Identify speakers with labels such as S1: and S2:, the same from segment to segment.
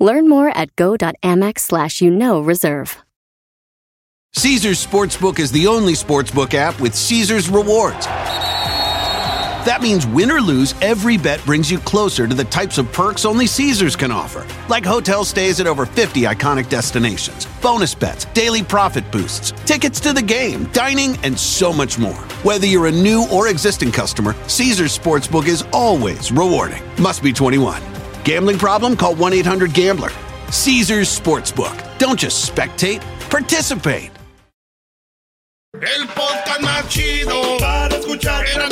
S1: Learn more at go.amex slash you know reserve.
S2: Caesars Sportsbook is the only sportsbook app with Caesars rewards. That means win or lose, every bet brings you closer to the types of perks only Caesars can offer, like hotel stays at over 50 iconic destinations, bonus bets, daily profit boosts, tickets to the game, dining, and so much more. Whether you're a new or existing customer, Caesars Sportsbook is always rewarding. Must be 21. Gambling problem? Call 1 800 Gambler. Caesars Sportsbook. Don't just spectate, participate.
S3: El podcast más chido para escuchar. Era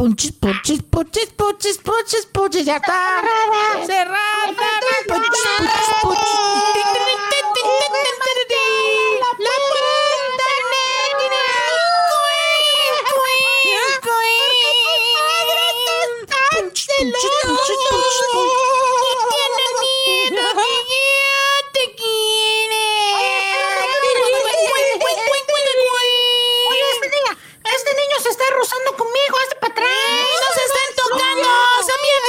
S4: Punchis, punchis, punchis, punchis, punchis, punchis, ya está. Cerrada. Punchis, punchis, punchis. La puerta negra. Queen, queen, queen. Punchis, punchis, punchis, punchis.
S5: Se está rozando conmigo, este para atrás.
S4: ¡No se están tocando! ¡Son bien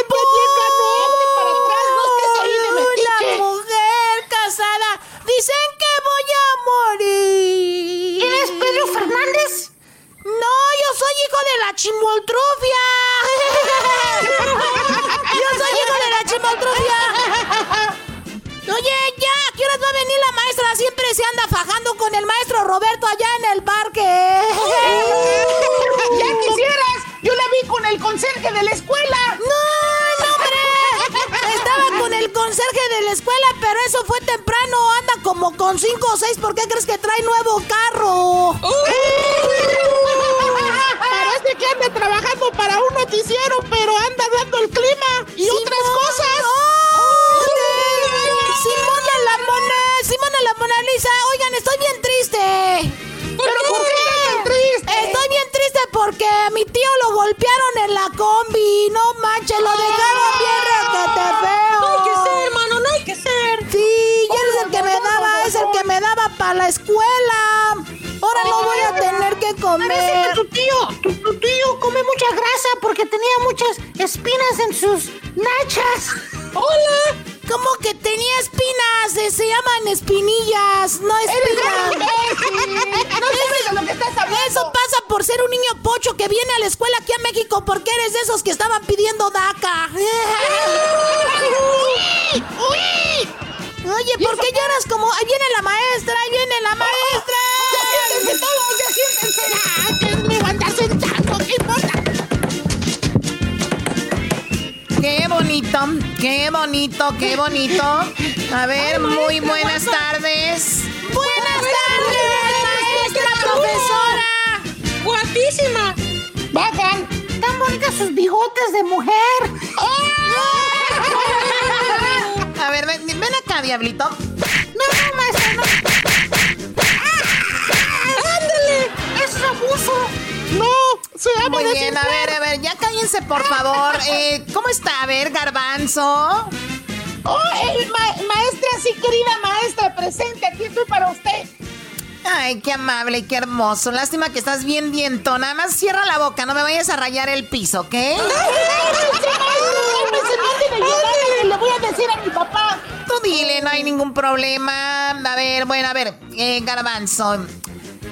S4: La mujer casada dicen que voy a morir.
S5: ¿Quién es Pedro Fernández?
S4: No, yo soy hijo de la chimoltrufia. yo soy hijo de la chimoltrufia. Oye, ya, ¿a qué horas va a venir la maestra? Siempre se anda fajando con el maestro Roberto allá en el parque.
S5: ¡Ya quisieras! Yo la vi con el conserje de la escuela.
S4: ¡No, no, hombre! Estaba con el conserje de la escuela, pero eso fue temprano. Anda como con cinco o seis. ¿Por qué crees que trae nuevo carro?
S5: Parece que anda trabajando para un noticiero, pero anda dando el clima y otras cosas.
S4: Simona la Mona, Simona la Mona Lisa. Oigan, estoy bien porque a mi tío lo golpearon en la combi. No manches, lo dejaron bien requete feo.
S5: No hay que ser, hermano, no hay que ser.
S4: Sí, y él es el que me daba, es el que me daba para la escuela. Ahora no voy a tener
S5: Parece que tu tío, tu, tu tío come mucha grasa porque tenía muchas espinas en sus nachas. ¡Hola!
S4: ¿Cómo que tenía espinas? Eh, Se llaman espinillas, no espinas.
S5: No sabes de lo que estás hablando.
S4: Eso pasa por ser un niño pocho que viene a la escuela aquí a México porque eres de esos que estaban pidiendo DACA.
S5: ¡Uy! ¡Uy!
S4: Oye, ¿por qué lloras como... Ahí viene la maestra, ahí viene la maestra.
S5: ¡Ah, que! ¿Qué importa?
S4: Qué bonito, qué bonito, qué bonito. A ver, muy buenas tardes. Buenas tardes, maestra, profesora.
S5: ¡Guapísima! ¡Bajan! ¡Tan bonitas sus bigotes de mujer!
S4: A ver, ven, ven acá, diablito.
S5: ¡No, no, maestra, no! ¡Se llama
S4: Muy bien, a ver, a ver, ya cállense, por favor. Eh, ¿Cómo está? A ver, garbanzo.
S5: ¡Oh, el ma- maestra, sí, querida maestra, presente! Aquí estoy para usted.
S4: Ay, qué amable y qué hermoso. Lástima que estás bien diento. Nada más cierra la boca, no me vayas a rayar el piso, ¿ok?
S5: ¡Le voy a decir a mi papá!
S4: Tú dile, no hay ningún problema. A ver, bueno, a ver, eh, garbanzo.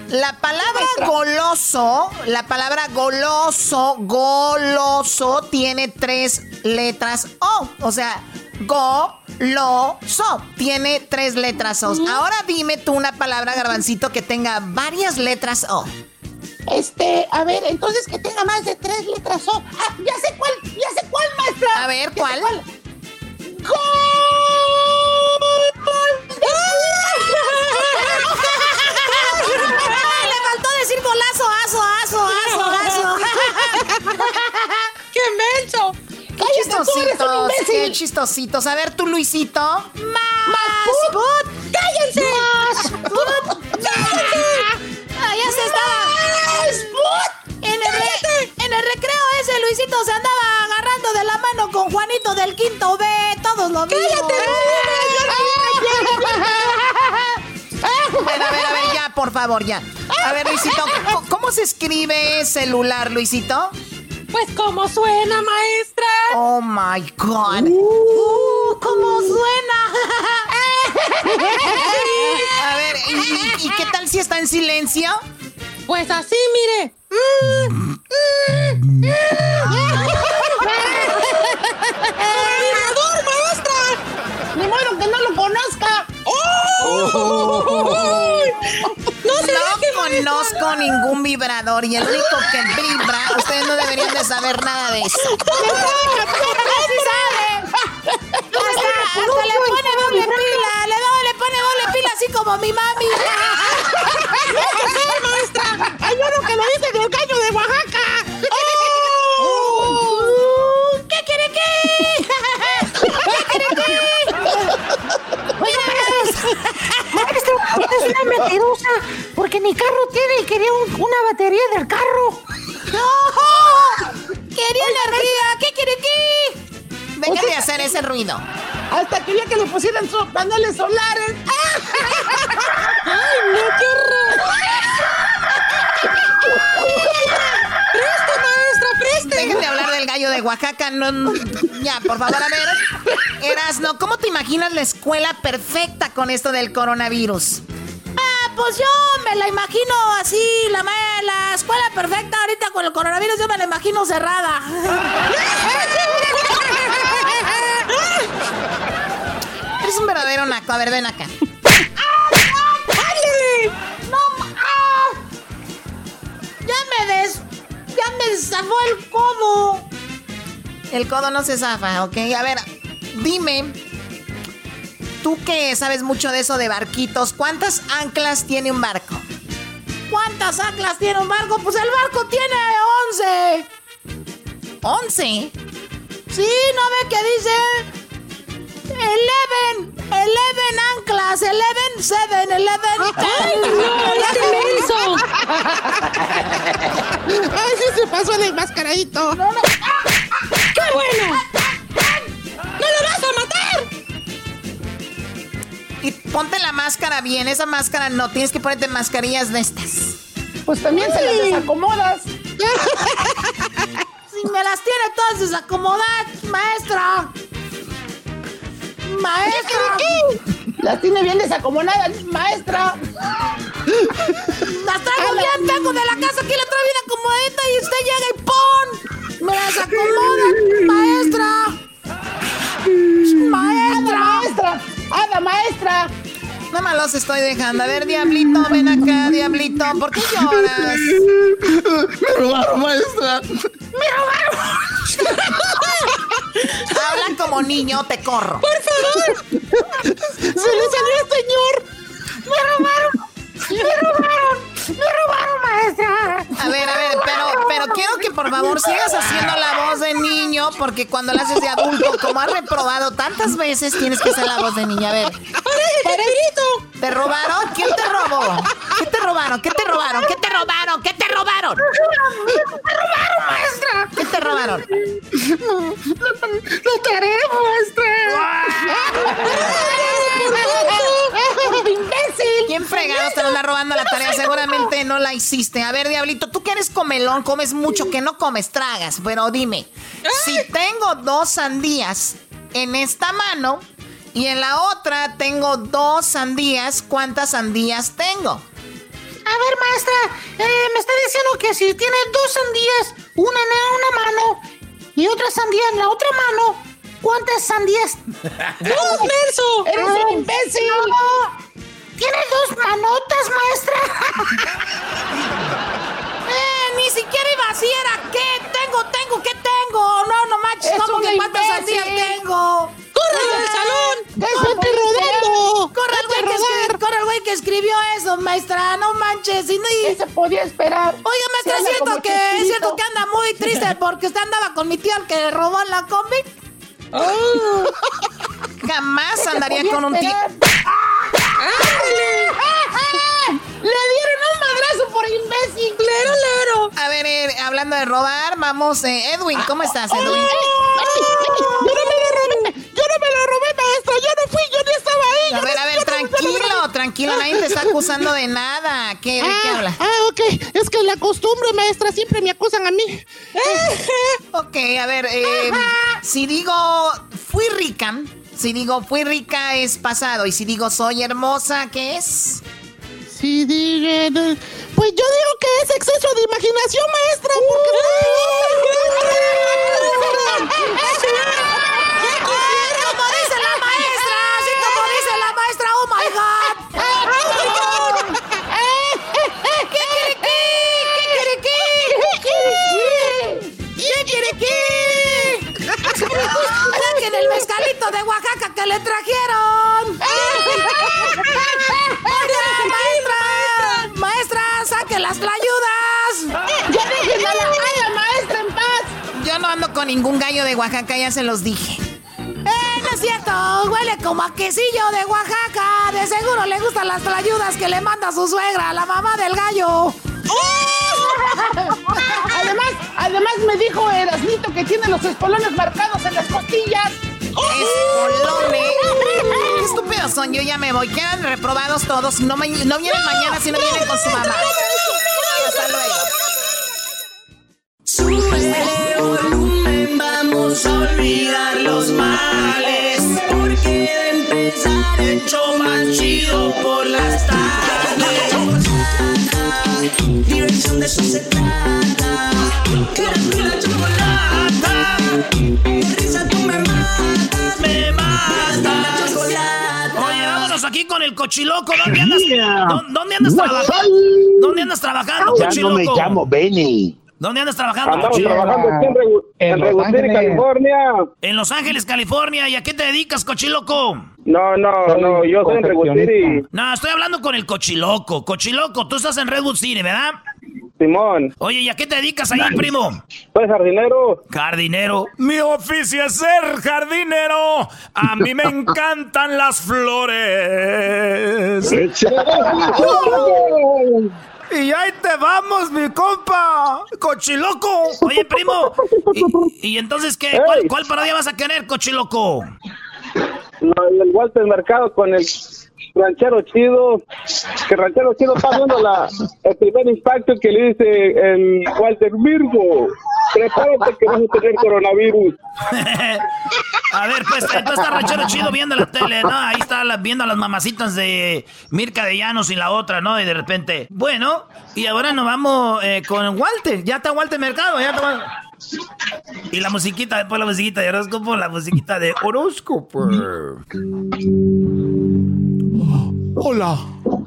S4: La palabra goloso, la palabra goloso, goloso, tiene tres letras O. O sea,
S6: Go, lo, so. Tiene tres letras O. Ahora dime tú una palabra, garbancito, que tenga varias letras O.
S5: Este, a ver, entonces que tenga más de tres letras O. Ah, ya sé cuál, ya sé cuál, maestra.
S6: A ver, ¿cuál?
S5: ¡Gol!
S6: Decir golazo, aso, aso, aso, aso.
S5: ¡Qué menso!
S6: Qué chistositos, qué chistositos. A ver, tú, Luisito. Más. put.
S5: ¡Cállense!
S6: Ah, ya se estaba. En el, re- en el recreo ese Luisito se andaba agarrando de la mano con Juanito del quinto B. Todos lo vimos. Bueno, por favor, ya. A ver, Luisito, ¿cómo, se escribe celular, Luisito?
S5: Pues como suena, maestra.
S6: Oh my God.
S5: Uh, ¿Cómo suena?
S6: A ver, ¿y, qué tal si está en silencio?
S5: Pues así, mire. ¡Vibrador, maestra! ¡Ni modo que no lo conozca! ¡No
S6: No conozco ningún vibrador y el único que vibra, ustedes no deberían de saber nada de eso.
S5: ¡Sí
S6: sabe! Hasta, hasta le pone doble pila, le, le pone doble pila así como mi mami.
S5: maestra! ¡Hay uno que lo dice del gallo de Oaxaca! Usted es una mentirosa porque ni carro tiene y quería un- una batería del carro.
S6: ¡No! ¡Quería energía! ¿Qué quiere qué? Deja de hacer ese ruido.
S5: Hasta quería que le pusieran paneles solares. ¡Ay, no, qué horror! ¡Preste, maestra, preste!
S6: Dejen de hablar del gallo de Oaxaca. No, ya, por favor, a ver. Erasno, ¿cómo te imaginas la escuela perfecta con esto del coronavirus? Ah, pues yo me la imagino así, la, la escuela perfecta ahorita con el coronavirus, yo me la imagino cerrada. Eres un verdadero naco. A ver, ven acá. El codo no se zafa, ¿ok? A ver, dime, tú que sabes mucho de eso de barquitos, ¿cuántas anclas tiene un barco? ¿Cuántas anclas tiene un barco? Pues el barco tiene 11. ¿11? Sí, ¿no ve que dice? Eleven, eleven anclas, eleven, seven, eleven,
S5: ¡Ay, no! ¡Qué menso! ¡Ay, sí se pasó en el mascaradito!
S6: No, no.
S5: ¡Qué bueno! ¡No lo vas a matar!
S6: Y ponte la máscara bien, esa máscara no, tienes que ponerte mascarillas de estas.
S5: Pues también se las desacomodas.
S6: Si me las tiene todas desacomodadas, maestra. Maestra.
S5: Las tiene bien desacomodadas, maestra.
S6: Las traigo bien, tengo de la casa aquí, la traigo bien acomodadita y usted llega y ¡pum! Me las acomoda, maestra. Maestra.
S5: maestra! ¡Hada maestra!
S6: Nada más los estoy dejando. A ver, Diablito, ven acá, Diablito. ¿Por qué lloras?
S4: Me robaron, maestra.
S6: Habla como niño, te corro.
S5: ¡Por favor! ¡Se le salió al señor! ¡Me robaron! ¡Me robaron! ¡Me robaron, maestra!
S6: A ver, a ver, pero, pero quiero que por favor sigas haciendo la voz de niño, porque cuando la haces de adulto, como has reprobado tantas veces, tienes que hacer la voz de niña. A ver,
S5: ¡Paredito!
S6: ¿Te robaron? ¿Quién te robó? ¿Qué te robaron? ¿Qué te robaron? ¿Qué te robaron? ¿Qué te robaron?
S5: ¡Me robaron, maestra!
S6: ¿Qué te robaron?
S5: ¡La tarea, maestra! ¡Imbécil!
S6: ¿Quién fregados te anda robando la tarea? Seguramente no la hiciste. A ver, Diablito, tú que eres comelón, comes mucho, que no comes, tragas. Pero dime, si tengo dos sandías en esta mano y en la otra tengo dos sandías, ¿cuántas sandías tengo?
S5: A ver, maestra, eh, me está diciendo que si tiene dos sandías, una en una mano y otra sandía en la otra mano,
S4: ¿Cuántas sandías?
S5: ¡Dos, Merso!
S4: ¡Eres un imbécil! ¿Tiene dos manotas, maestra? ni siquiera iba así, era ¿qué? Tengo, tengo, ¿qué tengo? No, no manches,
S5: Es
S4: ¿cómo que cuántas sandías tengo?
S5: ¡Corre del salón! ¡Vete rodando!
S4: Corre el, güey
S5: ¡Vete
S4: que
S5: a
S4: escri-
S5: rodar!
S4: corre el güey que escribió eso, maestra, no manches. Y no, y-
S5: ¿Qué se podía esperar?
S4: Oiga, maestra, es cierto que, es cierto que anda muy triste porque usted andaba con mi tío el que robó la cómic. Jamás andaría con un tío.
S5: ¡Le dieron un madrazo por imbécil! ¡Lero, lero!
S4: A ver, eh, hablando de robar, vamos, eh, Edwin, ¿cómo estás, Edwin?
S5: ¡Ay, ay! ¡Yo no me lo robé! ¡Yo no me lo robé, maestra! ¡Yo no fui! ¡Yo ni estaba ahí!
S4: A ver, a ver, tranquilo, tranquilo, nadie te está acusando de nada. ¿Qué, ¿De qué
S5: Ah,
S4: habla?
S5: ah, ok. Es que la costumbre, maestra, siempre me acusan a mí.
S4: Ok, a ver, eh, si digo fui rica, si digo fui rica es pasado, y si digo soy hermosa, ¿qué es?
S5: Sí, digan. Pues yo digo que es exceso de imaginación, maestra, porque
S4: Como dice la maestra, así como dice la maestra, oh my god. Ningún gallo de Oaxaca, ya se los dije. ¡Eh, no es cierto! Huele como a quesillo de Oaxaca. De seguro le gustan las tlayudas que le manda su suegra, la mamá del gallo.
S5: Además, además me dijo Erasnito que tiene los espolones marcados en las costillas.
S4: Espolones. Qué estúpidos son, yo ya me voy. Quedan reprobados todos. No, no vienen mañana si no vienen con su mamá.
S7: Vamos a olvidar los males. Porque de empezar el show más chido por las tardes. Diversión de eso se trata. La chocolata. Risa tú me matas, me matas. La chocolata.
S8: Oye, vámonos aquí con el cochiloco. ¿Dónde andas, ¿dó- ¿dónde andas trabajando? ¿Dónde andas trabajando,
S9: Ya no
S8: cochiloco?
S9: me llamo Benny.
S8: ¿Dónde andas trabajando,
S10: Andamos
S8: cochiloco?
S10: trabajando aquí en, Regu-
S9: En
S10: en
S9: Los
S10: Regu City,
S9: Ángeles.
S10: California.
S8: En Los Ángeles, California. ¿Y a qué te dedicas, cochiloco?
S10: No, no, no, yo soy en Regu City.
S8: No, estoy hablando con el cochiloco. Cochiloco, tú estás en Redwood City, ¿verdad?
S10: Simón,
S8: Oye, ¿y a qué te dedicas ahí, primo?
S10: soy jardinero.
S8: Jardinero. Mi oficio es ser jardinero. A mí me encantan las flores. Y ahí te vamos, mi compa. Cochiloco. Oye, primo. ¿Y, y entonces qué? ¿Cuál, cuál parodia vas a querer, cochiloco?
S10: No, el Walter Mercado con el ranchero chido. Que el ranchero chido está viendo la, el primer impacto que le dice el Walter Virgo. Prepárate que vas a tener coronavirus.
S8: A ver, pues entonces está ranchero chido viendo la tele, ¿no? Ahí está viendo a las mamacitas de Mirka de Llanos y la otra, ¿no? Y de repente, bueno, y ahora nos vamos eh, con Walter. Ya está Walter Mercado, ya está. Y la musiquita, después la musiquita de horóscopo, la musiquita de horóscopo.
S11: Hola,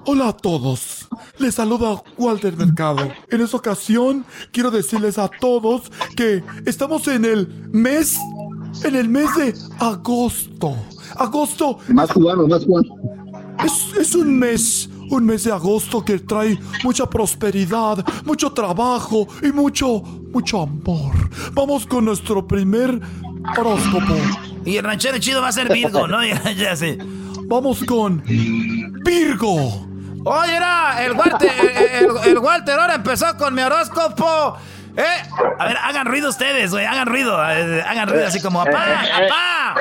S11: hola a todos. Les saluda Walter Mercado. En esta ocasión quiero decirles a todos que estamos en el mes, en el mes de agosto. Agosto
S9: Más cubano, más cubano.
S11: es, es un mes, un mes de agosto que trae mucha prosperidad, mucho trabajo y mucho, mucho amor. Vamos con nuestro primer horóscopo.
S8: Y el ranchero chido va a ser Virgo, ¿no? Ya, sé.
S11: Vamos con Virgo.
S8: Oye, era el Walter, el, el- el Walter ahora empezó con mi horóscopo. ¿Eh? A ver, hagan ruido ustedes, güey, hagan ruido. eh, hagan ruido así como, ¡apá! ¡apá!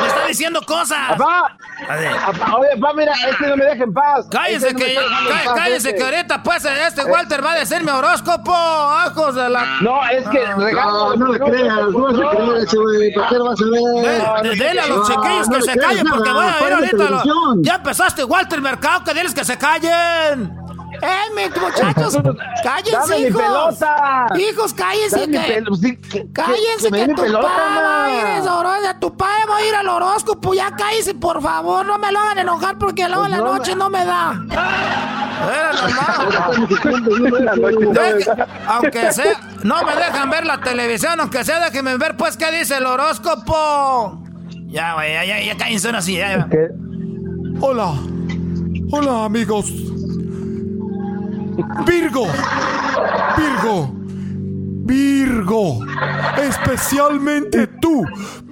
S8: ¡Me está diciendo cosas!
S9: ¡Papá!
S8: A ver,
S9: Papá, Oye, papá, mira, este no me deja en paz.
S8: Cállese
S9: Este no
S8: que, cá-
S9: paz,
S8: cállese
S9: este.
S8: que ahorita pues este Walter va a decir mi horóscopo, ajos de la...
S9: No, es que regalo.
S12: No, no le creas, no vas a creer ese güey. ¿Para qué lo vas a ver?
S8: de- Dele a los
S12: No,
S8: chiquillos
S12: no
S8: que se callen porque voy a
S12: la
S8: ahorita. Ya empezaste Walter Mercado, que diles que se callen.
S13: ¡Eh, muchachos! ¡Cállense, hijos!
S9: pelota.
S13: ¡Hijos, cállense! Que-
S9: sí, que-
S13: ¡Cállense,
S9: que
S13: que,
S9: mi
S13: tu
S9: pelota,
S13: padre va a ir horóscopo! Tu padre va a ir al horóscopo. Ya cállense, por favor. No me lo hagan enojar porque luego en la
S9: Pues no,
S13: noche no me da. Era
S10: Deje-
S13: aunque sea, no me dejan ver la televisión, aunque sea, déjenme ver, pues, qué dice el horóscopo. Ya, güey, ya, ya, ya cállense ahora sí, ya, ya.
S11: Hola. Hola, amigos. Virgo. Virgo. Virgo. Especialmente tú.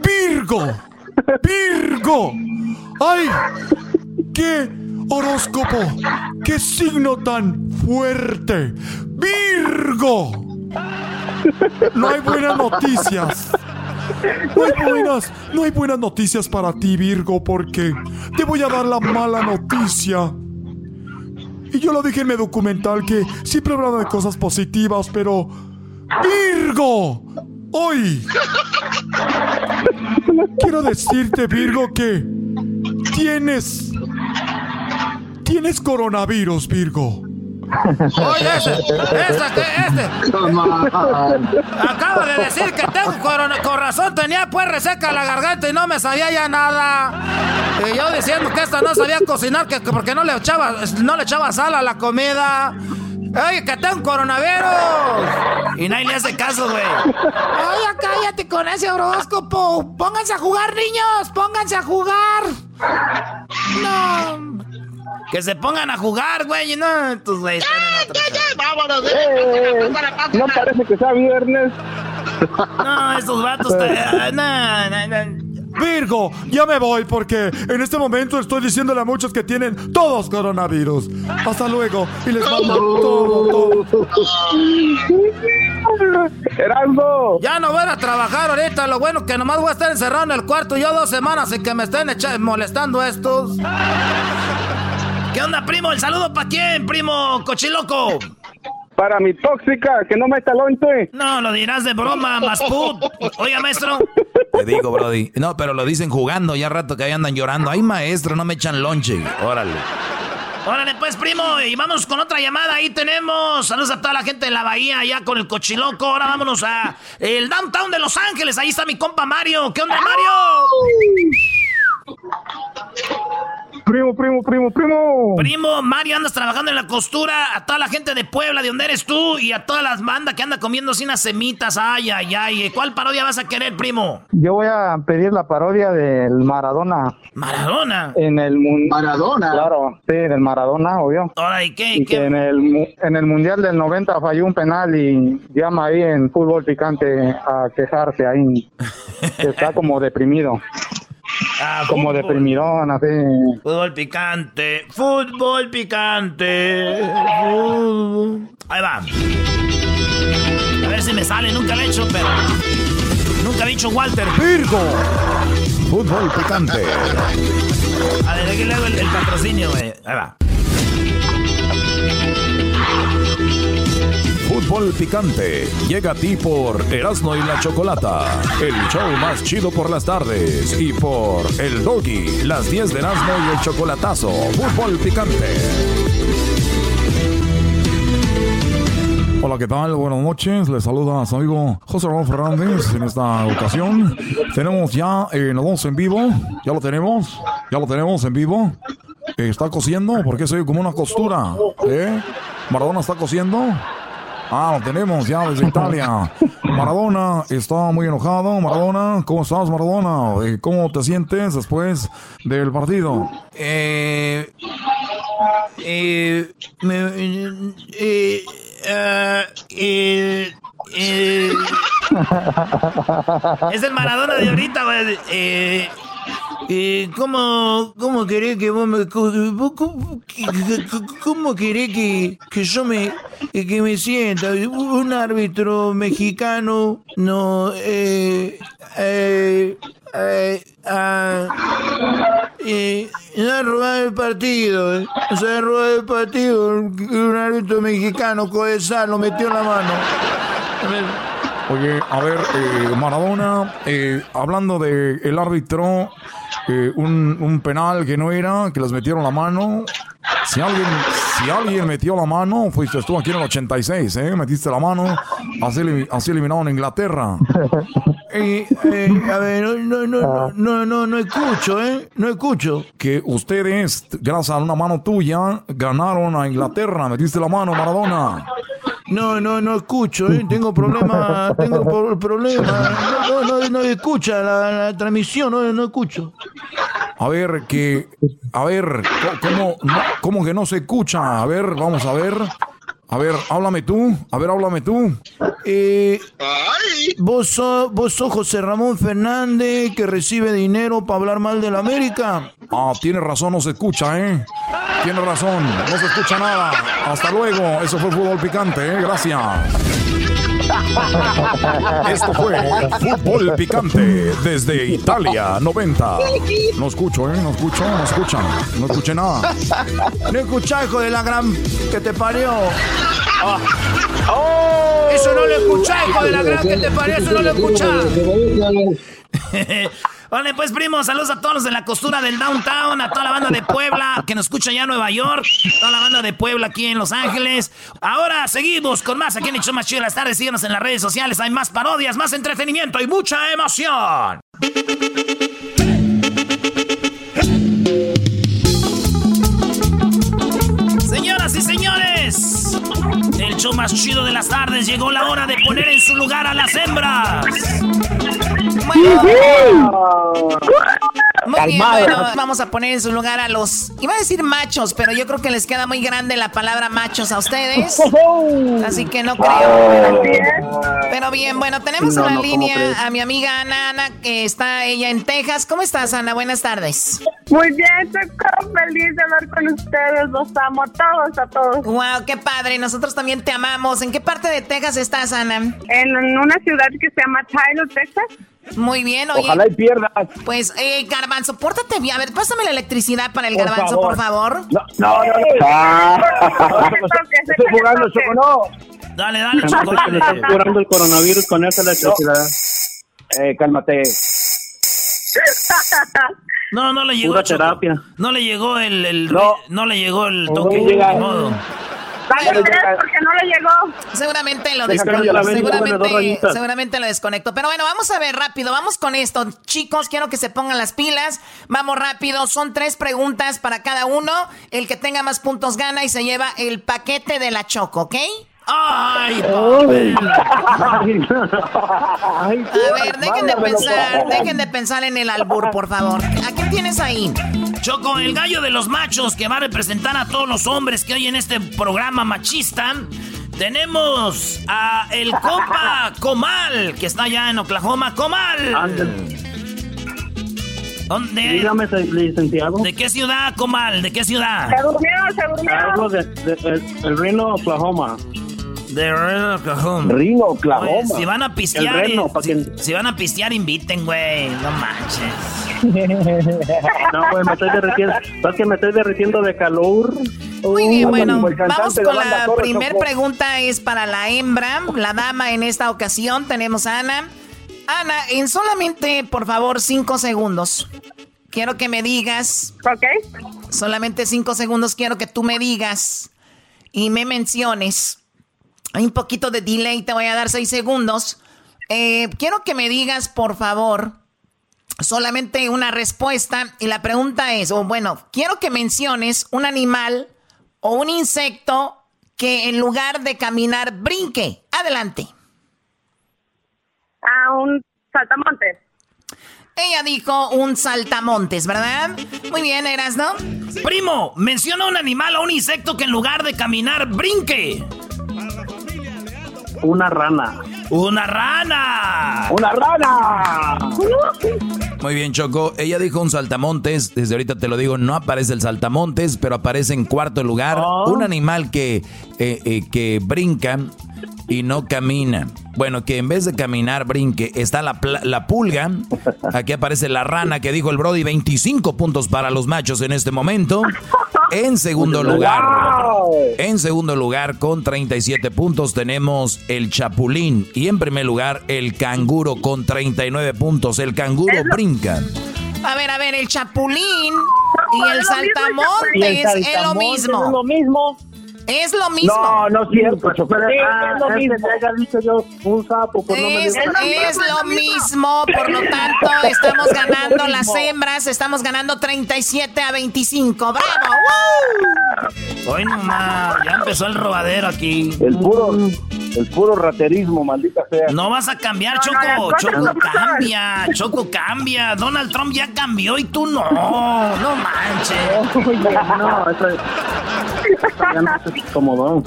S11: Virgo. Virgo. ¡Ay! ¡Qué horóscopo! ¡Qué signo tan fuerte! ¡Virgo! No hay buenas noticias. No hay buenas, no hay buenas noticias para ti, Virgo, porque te voy a dar la mala noticia. Y yo lo dije en mi documental que siempre hablaba de cosas positivas, pero Virgo, hoy quiero decirte, Virgo, que tienes tienes coronavirus, Virgo.
S13: Oye, ese, ese, que- este. Acabo de decir que tengo corona, con razón tenía pues reseca la garganta y no me sabía ya nada. Y yo diciendo que esta no sabía cocinar que, que porque no le echaba, no le echaba sal a la comida. Oye, que tengo coronavirus. Y nadie le hace caso, güey. Oye, cállate con ese horóscopo. Pónganse a jugar, niños. Pónganse a jugar. No. Que se pongan a jugar, güey. y No, güeyes están en otra.
S3: Vámonos,
S10: Eh, no parece que sea viernes.
S8: No, estos vatos. te- no, no, no.
S11: Virgo, ya me voy porque en este momento estoy diciéndole a muchos que tienen todos coronavirus. Hasta luego y les mando todo, todo.
S10: Erasmo.
S13: Ya no voy a trabajar ahorita. Lo bueno que nomás voy a estar encerrado en el cuarto yo dos semanas y que me estén molestando estos.
S8: ¿Qué onda, primo? ¿El saludo para quién, primo cochiloco?
S10: Para mi tóxica, que no me está lonche.
S8: No, lo dirás de broma, Masput. Oiga, maestro.
S14: Te digo, Brody. No, pero lo dicen jugando, ya rato que ahí andan llorando. Ay, maestro, no me echan lonche. Órale.
S8: Órale, pues, primo, y vamos con otra llamada. Ahí tenemos. Saludos a toda la gente de la bahía, allá con el cochiloco. Ahora vámonos a el downtown de Los Ángeles. Ahí está mi compa Mario. ¿Qué onda, Mario?
S10: Primo, primo, primo, primo.
S8: Primo, Mario, andas trabajando en la costura. A toda la gente de Puebla, de donde eres tú, y a todas las bandas que anda comiendo sin unas semitas. Ay, ay, ay. ¿Cuál parodia vas a querer, primo?
S15: Yo voy a pedir la parodia del Maradona.
S8: Maradona.
S15: En el
S12: Maradona.
S15: Claro, sí, del Maradona, obvio.
S8: Ahora, ¿y qué?
S15: Y que
S8: qué?
S15: en el, mu- en el Mundial del 90 falló un penal y llama ahí en fútbol picante a quejarse ahí. Está como deprimido.
S8: Ah,
S15: Como
S8: fútbol.
S15: deprimidón, así.
S8: Fútbol picante, fútbol picante. fútbol. Ahí va. A ver si me sale, nunca lo he hecho, pero. Nunca he dicho Walter.
S11: Virgo.
S16: Fútbol picante.
S8: A ver, aquí le hago el, el patrocinio, güey. Ahí va.
S16: Fútbol picante. Llega a ti por Erasmo y la Chocolata. El show más chido por las tardes. Y por El Doggy. Las 10 de Erasmo y el Chocolatazo. Fútbol picante.
S11: Hola, ¿qué tal? Buenas noches. Les saluda a su amigo José Ramón Fernández. En esta ocasión tenemos ya, eh, nos en vivo. Ya lo tenemos. Ya lo tenemos en vivo. Eh, ¿Está cosiendo? Porque soy como una costura. ¿Eh? ¿Maradona está cosiendo? Ah, lo tenemos ya desde Italia. Maradona está muy enojado. Maradona, ¿cómo estás, Maradona? ¿Cómo te sientes después del partido?
S8: Eh, eh, eh, eh. Es el Maradona de ahorita, güey. Eh. ¿cómo, ¿Cómo querés que vos me... ¿Cómo, cómo, que, que yo me... que me sienta? Un árbitro mexicano no... Eh, eh, eh, ah, ha robado el partido, eh. se ha robado el partido. Un árbitro mexicano, Codesal, lo metió en la mano.
S11: Oye, a ver, eh, Maradona, eh, hablando de el árbitro, eh, un, un penal que no era, que les metieron la mano.
S17: Si alguien, si alguien metió la mano, fuiste tú aquí en el 86, ¿eh? Metiste la mano, así, así eliminaron a Inglaterra.
S6: Eh, a ver, no, no, no, no, no, no escucho, ¿eh? No escucho.
S17: Que ustedes, gracias a una mano tuya, ganaron a Inglaterra. Metiste la mano, Maradona.
S6: No, no, no escucho, ¿eh? Tengo problema, tengo pro- problema. No, no, no, no escucha la, la transmisión, no, no escucho.
S17: A ver, que. A ver, ¿cómo, no- cómo que no se escucha? A ver, vamos a ver. A ver, háblame tú. A ver, háblame tú.
S6: Eh, ¿vos, sos, ¿Vos sos José Ramón Fernández que recibe dinero para hablar mal de la América?
S17: Ah, tienes razón, no se escucha, ¿eh? Tienes razón, no se escucha nada. Hasta luego. Eso fue fútbol picante, ¿eh? Gracias. Esto fue Fútbol Picante desde Italia 90. No escucho, ¿eh? No escucho, no escuchan. No escuché nada.
S6: No escuchá, hijo de la gran que te parió. Eso no lo escuchá, hijo de la gran que te parió, eso no lo escuchá. Vale, pues primo, saludos a todos los de la costura del downtown, a toda la banda de Puebla que nos escucha ya en Nueva York, toda la banda de Puebla aquí en Los Ángeles. Ahora seguimos con más aquí en el más las tardes. Síguenos en las redes sociales, hay más parodias, más entretenimiento y mucha emoción. Show más chido de las tardes. Llegó la hora de poner en su lugar a las hembras. Muy bien, bueno, vamos a poner en su lugar a los, iba a decir machos, pero yo creo que les queda muy grande la palabra machos a ustedes. Así que no creo. Pero bien, bueno, tenemos
S18: No,
S6: en la
S18: no, ¿cómo
S6: línea a mi amiga Ana, Ana, que está ella en Texas. ¿Cómo estás, Ana? Buenas tardes.
S18: Muy bien, estoy feliz de hablar con ustedes. Los amo a todos, a todos.
S6: Wow, qué padre. Nosotros también te amamos. ¿En qué parte de Texas estás, Ana?
S18: En una ciudad que se llama Tyler, Texas.
S6: Muy bien, oye.
S9: Ojalá y pierdas.
S6: Pues, eh, Garbanzo, pórtate bien. A ver, pásame la electricidad para el
S9: Por
S6: Garbanzo,
S9: favor.
S6: por favor.
S9: No, no, no. Ah. Estoy jugando, Choco, no.
S6: Dale, dale,
S9: Choco,
S19: estás curando el coronavirus con esa electricidad.
S9: Eh, cálmate.
S6: No, no le llegó
S19: Pura terapia.
S6: No le llegó el, el-
S9: No.
S6: no le llegó el toque.
S9: No llega.
S6: modo.
S18: Dale tres porque no le llegó.
S6: Seguramente lo desconectó. Seguramente, seguramente lo desconectó. Pero bueno, vamos a ver rápido. Vamos con esto. Chicos, quiero que se pongan las pilas. Vamos rápido. Son tres preguntas para cada uno. El que tenga más puntos gana y se lleva el paquete de la Choco, ¿ok? ¡Ay, papel! A ver, dejen de pensar, dejen de pensar en el albur, por favor. ¿A qué tienes ahí? Choco, el gallo de los machos que va a representar a todos los hombres que hay en este programa machista. Tenemos a el compa Comal, que está allá en Oklahoma. ¡Comal! ¿Dónde?
S19: Dígame, licenciado.
S6: ¿De qué ciudad, Comal? ¿De qué ciudad?
S18: Se durmió, se durmió.
S19: Hablo de, de- el, el Reno, Oklahoma.
S6: De Reno, Oklahoma.
S9: Rino, Oklahoma.
S6: Oye, si van a pistear,
S19: Reno,
S6: eh, si,
S19: que-
S6: si van a pistear, inviten, güey. No manches.
S19: No, pues me estoy derritiendo. Es que me estoy derritiendo de calor.
S6: Muy bien, bueno, vamos con la primera pregunta, es para la hembra, la dama en esta ocasión, tenemos a Ana. Ana, en solamente, por favor, cinco segundos, quiero que me digas,
S18: Ok.
S6: solamente cinco segundos, quiero que tú me digas y me menciones. Hay un poquito de delay, te voy a dar seis segundos. Eh, quiero que me digas, por favor, solamente una respuesta. Y la pregunta es, o bueno, quiero que menciones un animal o un insecto que en lugar de caminar brinque. Adelante.
S18: A un saltamontes.
S6: Ella dijo un saltamontes, ¿verdad? Muy bien, Erasno. Primo, menciona un animal o un insecto que en lugar de caminar brinque.
S19: Una rana.
S6: ¡Una rana!
S9: ¡Una rana!
S16: Muy bien, Choco. Ella dijo un saltamontes. Desde ahorita te lo digo, no aparece el saltamontes, pero aparece en cuarto lugar un animal que, eh, eh, que brinca y no camina. Bueno, que en vez de caminar, brinque. Está la, pla- la pulga. Aquí aparece la rana que dijo el Brody. 25 puntos para los machos en este momento. En segundo lugar, en segundo lugar, con 37 puntos, tenemos el chapulín. Y en primer lugar, el canguro con 39 puntos. El canguro brinca.
S6: A ver, a ver, el chapulín Y el saltamontes es lo mismo.
S5: Es lo mismo.
S20: No, no es cierto, chofer.
S5: Sí,
S20: Ah,
S5: es lo mismo.
S20: te haya dicho yo un sapo, no me
S6: Es, es lo mismo, por lo tanto, estamos ganando las hembras, estamos ganando 37 a 25. ¡Bravo! ¡Woo!
S8: Hoy nomás, ya empezó el robadero aquí.
S20: El puro, el puro raterismo, maldita sea.
S8: No vas a cambiar,
S20: No,
S8: Choco.
S20: no,
S8: Choco, cambia. Choco, cambia. Donald Trump ya cambió y tú no. No manches.
S20: no, eso es...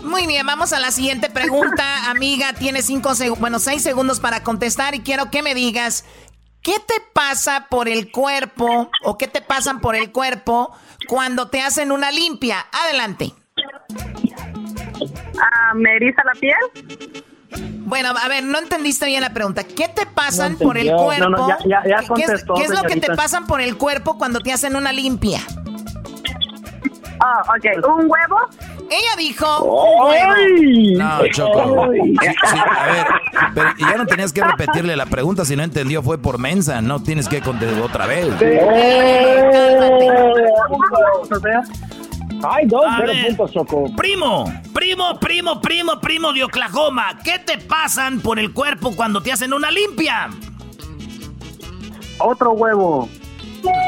S6: Muy bien, vamos a la siguiente pregunta, amiga. Tienes cinco seg- bueno, seis segundos para contestar y quiero que me digas qué te pasa por el cuerpo o qué te pasan por el cuerpo cuando te hacen una limpia. Adelante.
S18: Ah, ¿Me eriza la piel?
S6: Bueno, a ver, no entendiste bien la pregunta. ¿Qué te pasan
S18: No
S6: por el cuerpo?
S18: No, no, ya- ya- ya
S6: ¿Qué- qué es-
S18: contestó,
S6: ¿Qué es, lo que te pasan por el cuerpo cuando te hacen una limpia?
S18: Ah, ok. ¿Un huevo?
S6: Ella dijo un huevo.
S16: No, Choco. Sí, sí, a ver, pero ya no tenías que repetirle la pregunta. Si no entendió, fue por mensa. No tienes que contestar otra vez.
S20: Ay, dos,
S8: A
S20: cero
S8: ver.
S20: puntos, Choco.
S8: Primo, primo, primo, primo, primo de Oklahoma. ¿Qué te pasan por el cuerpo cuando te hacen una limpia?
S20: Otro huevo.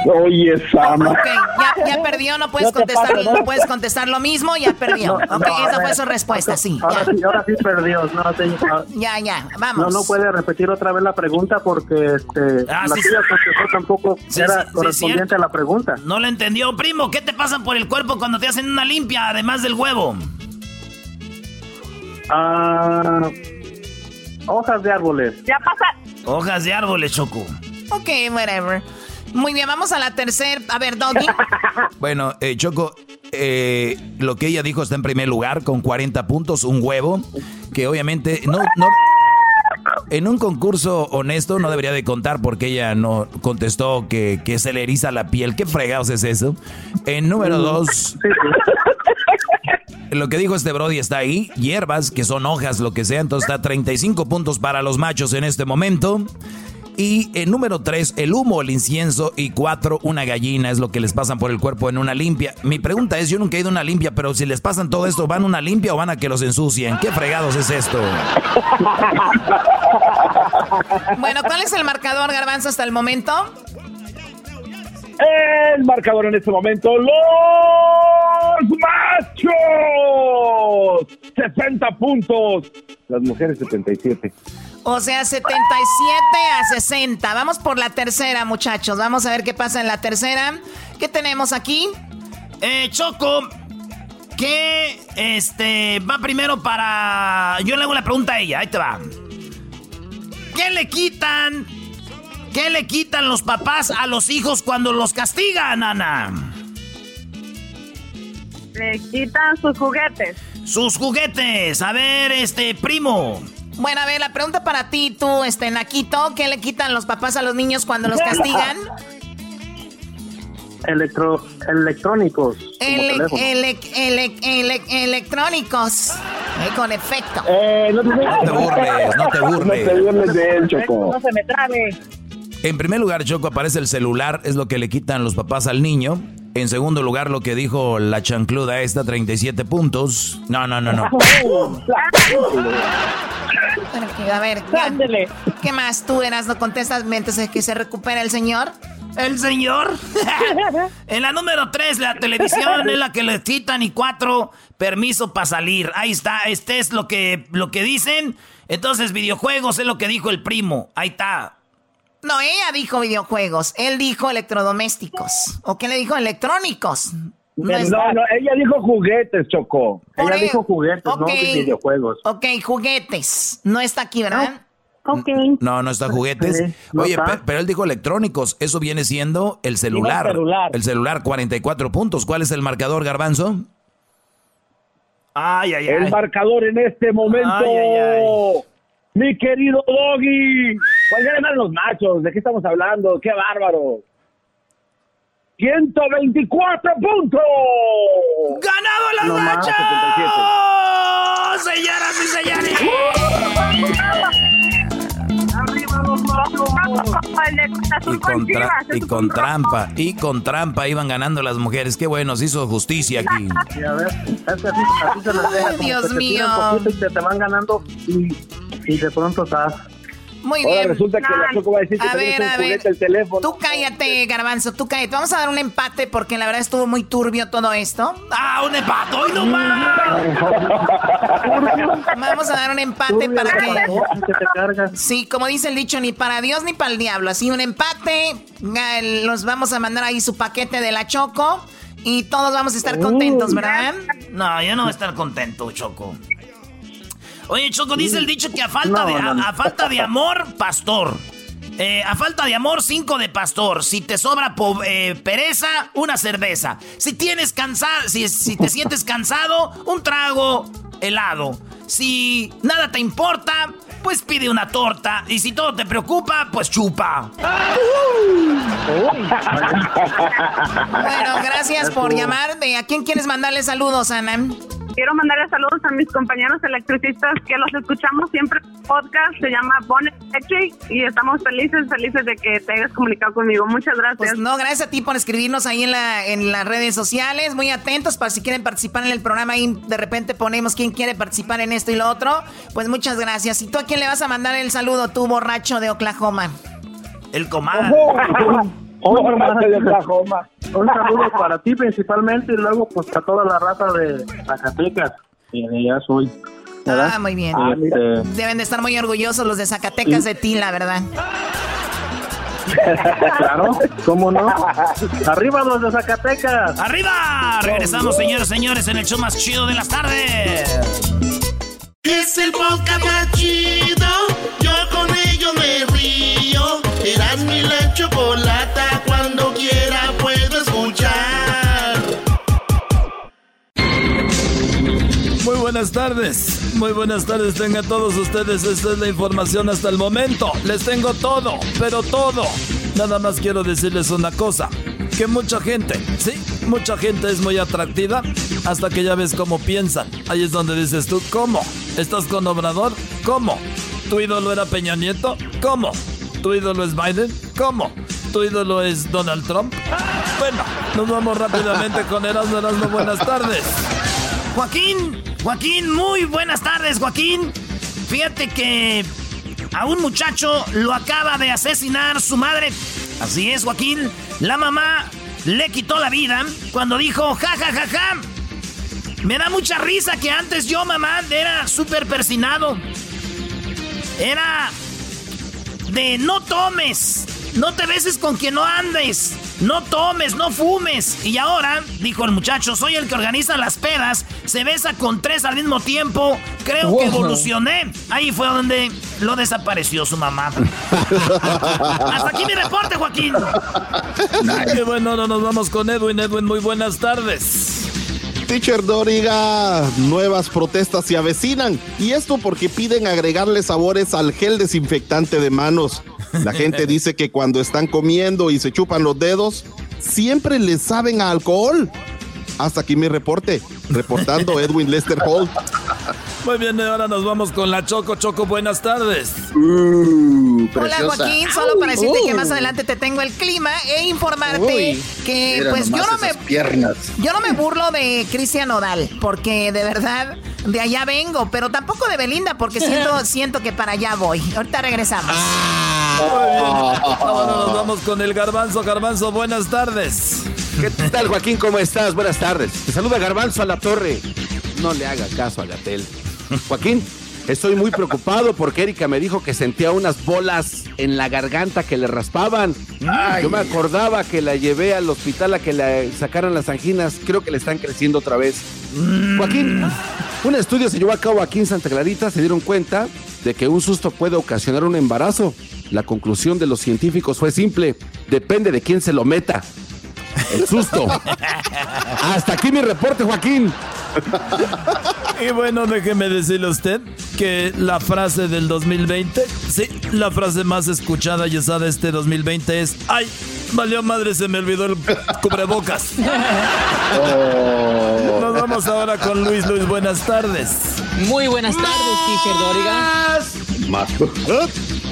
S20: Oye, Sama.
S6: Ok, ya, ya perdió, no puedes
S20: No te
S6: contestar,
S20: pases, ¿no?
S6: no puedes contestar lo mismo, ya perdió.
S20: No,
S6: ok,
S20: no,
S6: esa fue
S20: ver.
S6: su respuesta, sí.
S20: Ahora sí, ahora sí perdió. No, señor.
S6: ya, ya,
S20: No,
S6: vamos.
S20: no puede repetir otra vez la pregunta porque este,
S8: Ah,
S20: la
S8: sí,
S20: tuya
S8: sí.
S20: tampoco
S8: Sí,
S20: era
S8: sí, sí,
S20: correspondiente a la pregunta.
S8: No lo entendió, primo. ¿Qué te pasan por el cuerpo cuando te hacen una limpia, además del huevo?
S20: Ah, hojas de árboles.
S18: Ya pasa.
S8: Hojas de árboles, Choco.
S6: Ok, whatever. Muy bien, vamos a la tercera. A ver, Doggy.
S16: Bueno, eh, Choco, eh, lo que ella dijo está en primer lugar con 40 puntos, un huevo, que obviamente no, no, en un concurso honesto no debería de contar porque ella no contestó que, que se le eriza la piel. ¿Qué fregados es eso? En número dos, lo que dijo este Brody está ahí, hierbas, que son hojas, lo que sea, entonces está 35 puntos para los machos en este momento. Y en número 3, el humo, el incienso. Y 4, una gallina es lo que les pasan por el cuerpo en una limpia. Mi pregunta es, yo nunca he ido a una limpia, pero si les pasan todo esto, ¿van a una limpia o van a que los ensucien? ¿Qué fregados es esto?
S6: Bueno, ¿cuál es el marcador, Garbanzo, hasta el momento?
S20: El marcador en este momento, los machos, 60 puntos. Las mujeres 77.
S6: O sea, 77 a 60. Vamos por la tercera, muchachos. Vamos a ver qué pasa en la tercera. ¿Qué tenemos aquí?
S8: Eh, Choco, ¿qué este va primero para. Yo le hago la pregunta a ella, ahí te va. ¿Qué le quitan? ¿Qué le quitan los papás a los hijos cuando los castigan, Ana?
S18: Le quitan sus juguetes.
S8: Sus juguetes. A ver, este, primo.
S6: Bueno, a ver, la pregunta para ti, tú, este, Naquito. ¿Qué le quitan los papás a los niños cuando los castigan?
S20: Electro, electrónicos. como
S6: Ele-
S20: teléfono.
S6: ele- ele- ele- electrónicos. Eh, con efecto.
S20: Eh, no, te,
S16: No te burles, no te burles.
S20: No te burles de él, Choco.
S5: No se me trabe.
S16: En primer lugar, Choco, aparece el celular, es lo que le quitan los papás al niño. En segundo lugar, lo que dijo la chancluda esta, 37 puntos. No, no, no, no.
S6: Bueno, a ver, ya. ¿qué más tú eras? ¿No contestas mientras es que se recupera el señor?
S8: ¿El señor? en la número 3, la televisión es la que le quitan y cuatro, permiso para salir. Ahí está, este es lo que, lo que dicen. Entonces, videojuegos es lo que dijo el primo. Ahí está.
S6: No, ella dijo videojuegos. Él dijo electrodomésticos. ¿O qué le dijo? Electrónicos.
S20: No,
S6: es-
S20: no, ella dijo juguetes, Choco.
S6: Por
S20: ella dijo juguetes, no
S6: Ok.
S20: videojuegos.
S6: Ok, juguetes. No está aquí, ¿verdad?
S18: Ok.
S16: No, no está juguetes.
S20: Sí, no
S16: Oye,
S20: está.
S16: pero él dijo electrónicos. Eso viene siendo el celular.
S5: celular.
S16: El celular, 44 puntos. ¿Cuál es el marcador, Garbanzo?
S8: Ay, ay,
S20: El
S8: ay.
S20: marcador en este momento.
S8: Ay, ay, ay.
S20: Mi querido Doggy. ¿Cuál ganan los machos? ¿De qué estamos hablando? ¡Qué bárbaro! 124 puntos.
S8: ¡Ganado las
S20: No más,
S8: machos! ¡Señoras y señores!
S16: Y con, y con trampa, y con trampa iban ganando las mujeres. Qué bueno, se hizo justicia aquí.
S19: Y a ver, es que así, así se les deja,
S6: Ay, Dios mío.
S19: te van ganando y, y de pronto estás...
S6: Muy
S9: Ahora
S6: bien.
S9: resulta que la Choco va a decir que
S6: A
S9: también
S6: ver, a ver.
S9: juguete el teléfono.
S6: Tú cállate, Garbanzo, tú cállate. Vamos a dar un empate porque la verdad estuvo muy turbio todo esto.
S8: ¡Ah, un empate! ¡Hoy no más!
S6: Vamos a dar un empate para que... Sí, como dice el dicho, ni para Dios ni para el diablo. Así un empate, los vamos a mandar ahí su paquete de la Choco y todos vamos a estar contentos, ¿verdad?
S8: No, yo no voy a estar contento, Choco. Oye, Choco, dice el dicho que a falta,
S19: No,
S8: de. A, a falta de amor, pastor. Eh, a falta de amor, cinco de pastor. Si te sobra eh, pereza, una cerveza. Si tienes cansado, si, si te sientes cansado, un trago helado. Si nada te importa, pues pide una torta. Y si todo te preocupa, pues chupa.
S6: Bueno, gracias por llamarme. ¿A quién quieres mandarle saludos, Ana?
S18: Quiero mandarle saludos a mis compañeros electricistas que los escuchamos siempre en podcast. Se llama Bonnet Electric y estamos felices, felices de que te hayas comunicado conmigo. Muchas gracias.
S6: Pues no, gracias a ti por escribirnos ahí en, la, en las redes sociales. Muy atentos para si quieren participar en el programa. Ahí de repente ponemos quién quiere participar en esto y lo otro. Pues muchas gracias. ¿Y tú a quién le vas a mandar el saludo, tú borracho de Oklahoma?
S8: El comal.
S19: Un saludo para ti principalmente y luego pues a toda la raza de Zacatecas, que de allá soy. ¿verdad?
S6: Ah, muy bien.
S19: Este,
S6: Deben de estar muy orgullosos los de Zacatecas de ti, la verdad.
S19: claro, ¿cómo no? ¡Arriba los de Zacatecas!
S8: ¡Arriba! Regresamos, señores, señores, en el show más chido de las tardes.
S21: Es el podcast chido. Yo con ello me río. Eras mi la chocolata. Cuando quiera puedo escuchar.
S16: Muy buenas tardes, muy buenas tardes tengan todos ustedes. Esta es la información hasta el momento. Les tengo todo, pero todo. Nada más quiero decirles una cosa, que mucha gente, sí, mucha gente es muy atractiva hasta que ya ves cómo piensan. Ahí es donde dices tú, ¿cómo? ¿Estás con Obrador? ¿Cómo? ¿Tu ídolo era Peña Nieto? ¿Cómo? ¿Tu ídolo es Biden? ¿Cómo? ¿Tu ídolo es Donald Trump? Bueno, nos vamos rápidamente con Erasmo Erasmo. Buenas tardes.
S8: Joaquín, Joaquín, muy buenas tardes, Joaquín. Fíjate que a un muchacho lo acaba de asesinar su madre. Así es, Joaquín. La mamá le quitó la vida cuando dijo, ja, ja, ja, ja. Me da mucha risa que antes yo, mamá, era súper persinado. Era de no tomes, no te beses con quien no andes, no tomes, no fumes. Y ahora, dijo el muchacho, soy el que organiza las pedas, se besa con tres al mismo tiempo, creo que evolucioné. Ahí fue donde lo desapareció su mamá. Hasta aquí mi reporte, Joaquín.
S16: Qué bueno, ahora nos vamos con Edwin. Edwin, muy buenas tardes.
S3: Teacher Doriga, nuevas protestas se avecinan. Y esto porque piden agregarle sabores al gel desinfectante de manos. La gente dice que cuando están comiendo y se chupan los dedos, siempre les saben a alcohol. Hasta aquí mi reporte. Reportando Edwin Lester Holt.
S16: Muy bien, ahora nos vamos con la Choco. Choco, buenas tardes.
S6: Hola Joaquín, solo para decirte que más adelante te tengo el clima e informarte
S12: Uy,
S6: que pues yo no me
S12: piernas.
S6: yo no me burlo de Cristian Nodal, porque de verdad de allá vengo, pero tampoco de Belinda porque siento siento que para allá voy. Ahorita regresamos.
S16: Muy bien. Ahora nos vamos con el Garbanzo. Garbanzo, buenas tardes.
S22: ¿Qué tal, Joaquín? ¿Cómo estás? Buenas tardes. Te saluda Garbanzo a la torre. No le haga caso a Gatel. Joaquín, estoy muy preocupado porque Erika me dijo que sentía unas bolas en la garganta que le raspaban. Yo me acordaba que la llevé al hospital a que le sacaran las anginas. Creo que le están creciendo otra vez. Joaquín, un estudio se llevó a cabo aquí en Santa Clarita. Se dieron cuenta de que un susto puede ocasionar un embarazo. La conclusión de los científicos fue simple. Depende de quién se lo meta. El susto. Hasta aquí mi reporte, Joaquín.
S16: Y bueno, déjeme decirle a usted que la frase del 2020, sí, la frase más escuchada y usada este 2020 es, ay, valió madre, se me olvidó el cubrebocas. Nos vamos ahora con Luis. Luis, buenas tardes.
S23: Muy buenas tardes, teacher Doriga.
S3: Más.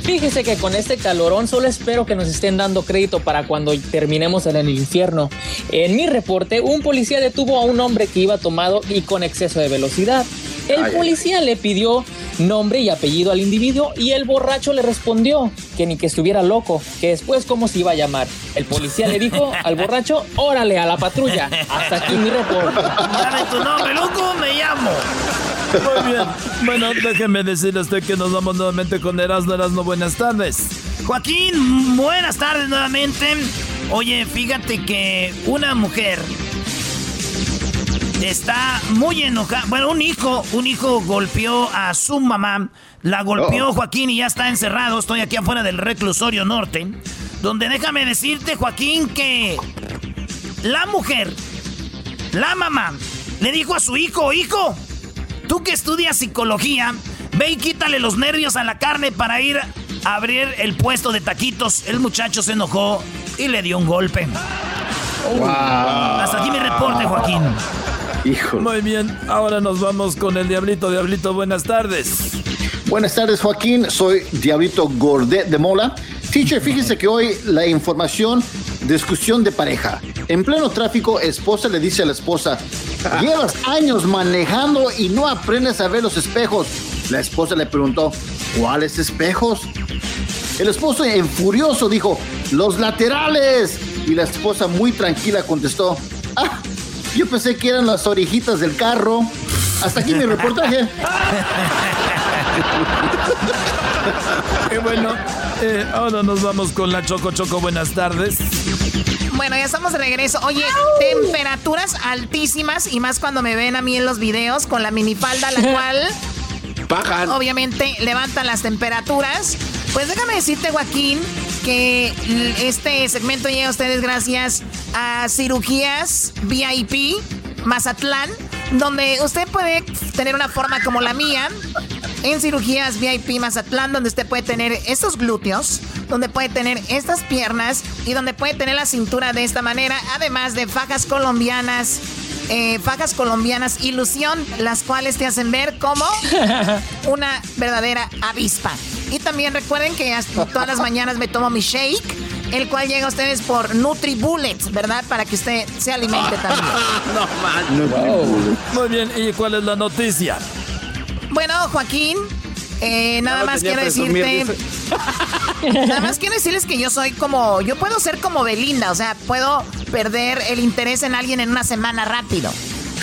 S23: Fíjese que con este calorón solo espero que nos estén dando crédito para cuando terminemos en el infierno. En mi reporte, un policía detuvo a un hombre que iba tomado y con exceso de velocidad. El policía le pidió nombre y apellido al individuo y el borracho le respondió que ni que estuviera loco, que después cómo se iba a llamar. El policía le dijo al borracho, órale a la patrulla. Hasta aquí mi reporte.
S8: Dame tu nombre, loco, me llamo.
S16: Muy bien. Bueno, déjeme decirle a usted que nos vamos nuevamente con Erasmo. Erasmo, buenas tardes.
S8: Joaquín, buenas tardes nuevamente. Oye, fíjate que una mujer está muy enojada. Bueno, un hijo, un hijo golpeó a su mamá. La golpeó
S12: Oh.
S8: Joaquín y ya está encerrado. Estoy aquí afuera del reclusorio norte. Donde déjame decirte, Joaquín, que la mujer, la mamá, le dijo a su hijo, hijo, tú que estudias psicología, ve y quítale los nervios a la carne para ir a abrir el puesto de taquitos. El muchacho se enojó y le dio un golpe. Hasta aquí mi reporte, Joaquín.
S16: Muy bien, ahora nos vamos con el Diablito. Diablito, buenas tardes.
S12: Buenas tardes, Joaquín. Soy Diablito Gordet de Mola. Teacher, fíjese que hoy la información, discusión de pareja. En pleno tráfico, esposa le dice a la esposa, llevas años manejando y no aprendes a ver los espejos. La esposa le preguntó, ¿cuáles espejos? El esposo, en furioso, dijo, los laterales. Y la esposa, muy tranquila, contestó, ah, yo pensé que eran las orejitas del carro. Hasta aquí mi reportaje.
S16: Bueno, eh, ahora nos vamos con la Choco Choco. Buenas tardes.
S6: Bueno, ya estamos de regreso. Oye, temperaturas altísimas y más cuando me ven a mí en los videos con la minifalda, la cual
S22: Bajan.
S6: obviamente levantan las temperaturas. Pues déjame decirte, Joaquín, que este segmento llega a ustedes gracias a Cirugías VIP Mazatlán, donde usted puede tener una forma como la mía. En cirugías VIP Mazatlán, donde usted puede tener estos glúteos, donde puede tener estas piernas y donde puede tener la cintura de esta manera, además de fajas colombianas, eh, fajas colombianas ilusión, las cuales te hacen ver como una verdadera avispa. Y también recuerden que hasta todas las mañanas me tomo mi shake, el cual llega a ustedes por NutriBullets, ¿verdad? Para que usted se alimente también.
S16: Muy bien, ¿y cuál es la noticia?
S6: Bueno, Joaquín, eh, nada más quiero decirte. Nada más quiero decirles que yo soy como. Yo puedo ser como Belinda, o sea, puedo perder el interés en alguien en una semana rápido.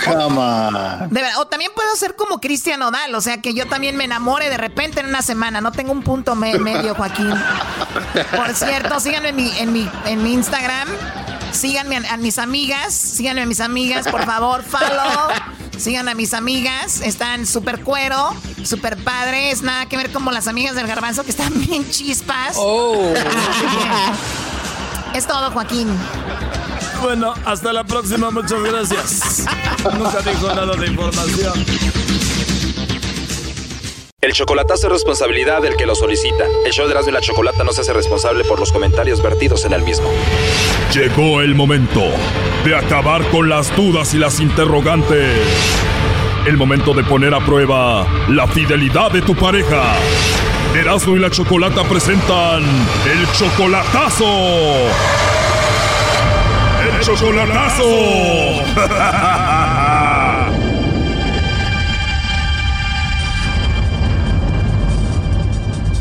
S12: Cama.
S6: De verdad, o también puedo ser como Cristian Odal, o sea, que yo también me enamore de repente en una semana. No tengo un punto me- medio, Joaquín. Por cierto, síganme en mi, en mi, en mi Instagram. Síganme a, a mis amigas. Síganme a mis amigas, por favor. Follow. Sigan a mis amigas. Están súper cuero, súper padres. Nada que ver como las amigas del garbanzo que están bien chispas.
S23: Oh.
S6: Es todo, Joaquín.
S16: Bueno, hasta la próxima, muchas gracias. Nunca dijo nada de información.
S24: El chocolatazo es responsabilidad del que lo solicita. El show de Erasmo y la Chocolata no se hace responsable por los comentarios vertidos en el mismo.
S25: Llegó el momento de acabar con las dudas y las interrogantes. El momento de poner a prueba la fidelidad de tu pareja. Erasmo y la Chocolata presentan el chocolatazo. ¡El chocolatazo!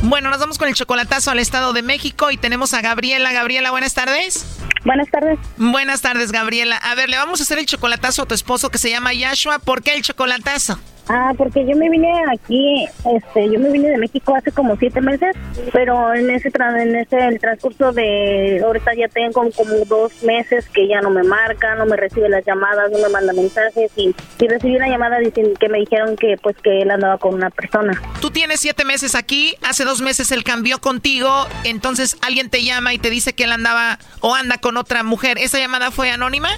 S6: Bueno, nos vamos con el chocolatazo al Estado de México y tenemos a Gabriela. Gabriela, buenas tardes.
S26: Buenas tardes.
S6: Buenas tardes, Gabriela. A ver, le vamos a hacer el chocolatazo a tu esposo que se llama Yashua. ¿Por qué el chocolatazo?
S26: Ah, porque yo me vine aquí, este, yo me vine de México hace como siete meses, pero en ese en ese el transcurso de ahorita ya tengo como dos meses que ya no me marca, no me recibe las llamadas, no me manda mensajes y, y recibí una llamada diciendo que me dijeron que pues que él andaba con una persona.
S6: Tú tienes siete meses aquí, hace dos meses él cambió contigo, entonces alguien te llama y te dice que él andaba o anda con otra mujer. ¿Esa llamada fue anónima?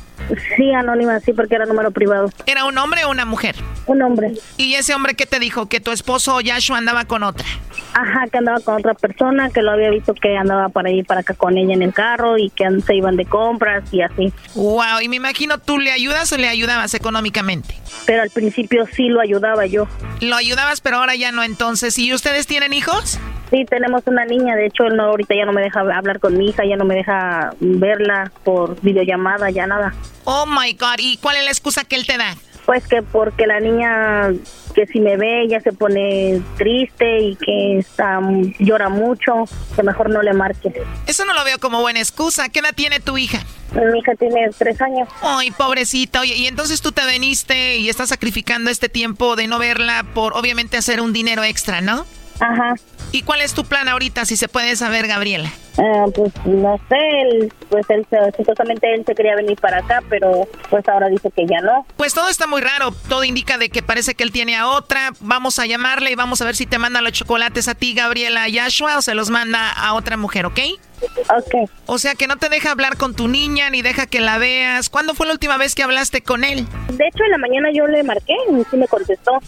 S26: Sí, anónima, sí, porque era número privado.
S6: ¿Era un hombre o una mujer?
S26: Un hombre.
S6: ¿Y ese hombre qué te dijo? ¿Que tu esposo Yashua andaba con otra?
S26: Ajá, que andaba con otra persona, que lo había visto que andaba para ir para acá con ella en el carro y que se iban de compras y así.
S6: Wow, y me imagino tú le ayudas o le ayudabas económicamente.
S26: Pero al principio sí lo ayudaba yo.
S6: Lo ayudabas, pero ahora ya no entonces. ¿Y ustedes tienen hijos?
S26: Sí, tenemos una niña, de hecho, él no, ahorita ya no me deja hablar con mi hija, ya no me deja verla por videollamada, ya nada.
S6: Oh my God, ¿y cuál es la excusa que él te da?
S26: Pues que porque la niña que si me ve ya se pone triste y que está, llora mucho, que mejor no le marque.
S6: Eso no lo veo como buena excusa. ¿Qué edad tiene tu hija?
S26: Mi hija tiene tres años.
S6: Ay, pobrecita. Oye, y entonces tú te veniste y estás sacrificando este tiempo de no verla por obviamente hacer un dinero extra, ¿no?
S26: Ajá.
S6: ¿Y cuál es tu plan ahorita, si se puede saber, Gabriela?
S26: Ah, pues no sé, él, pues él supuestamente él se quería venir para acá, pero pues ahora dice que ya no.
S6: Pues todo está muy raro. Todo indica de que parece que él tiene a otra. Vamos a llamarle y vamos a ver si te manda los chocolates a ti, Gabriela Yashua, o se los manda a otra mujer, ¿ok?
S26: Ok.
S6: O sea que no te deja hablar con tu niña ni deja que la veas. ¿Cuándo fue la última vez que hablaste con él?
S26: De hecho, en la mañana yo le marqué y sí me contestó.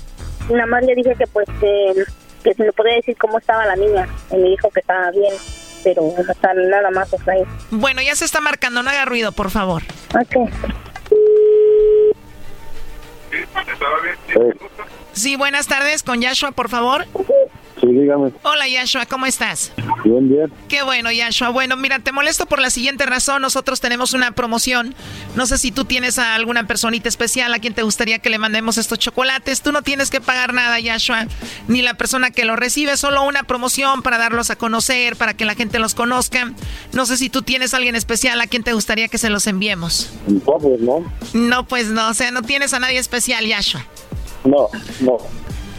S26: Nada más le dije que pues que, que si me podía decir cómo estaba la niña. Y me dijo que estaba bien, pero no está nada más hasta ahí.
S6: Bueno, ya se está marcando, no haga ruido, por favor.
S26: Ok.
S6: Sí, buenas tardes, con Yashua, por favor.
S27: Sí, dígame.
S6: Hola Yashua, ¿cómo estás?
S27: Bien, bien.
S6: Qué bueno, Yashua. Bueno, mira, te molesto por la siguiente razón. Nosotros tenemos una promoción. No sé si tú tienes a alguna personita especial a quien te gustaría que le mandemos estos chocolates. Tú no tienes que pagar nada, Yashua, ni la persona que los recibe. Solo una promoción para darlos a conocer, para que la gente los conozca. No sé si tú tienes a alguien especial a quien te gustaría que se los enviemos.
S27: No, pues no.
S6: No, pues no. O sea, no tienes a nadie especial, Yashua.
S27: No, no.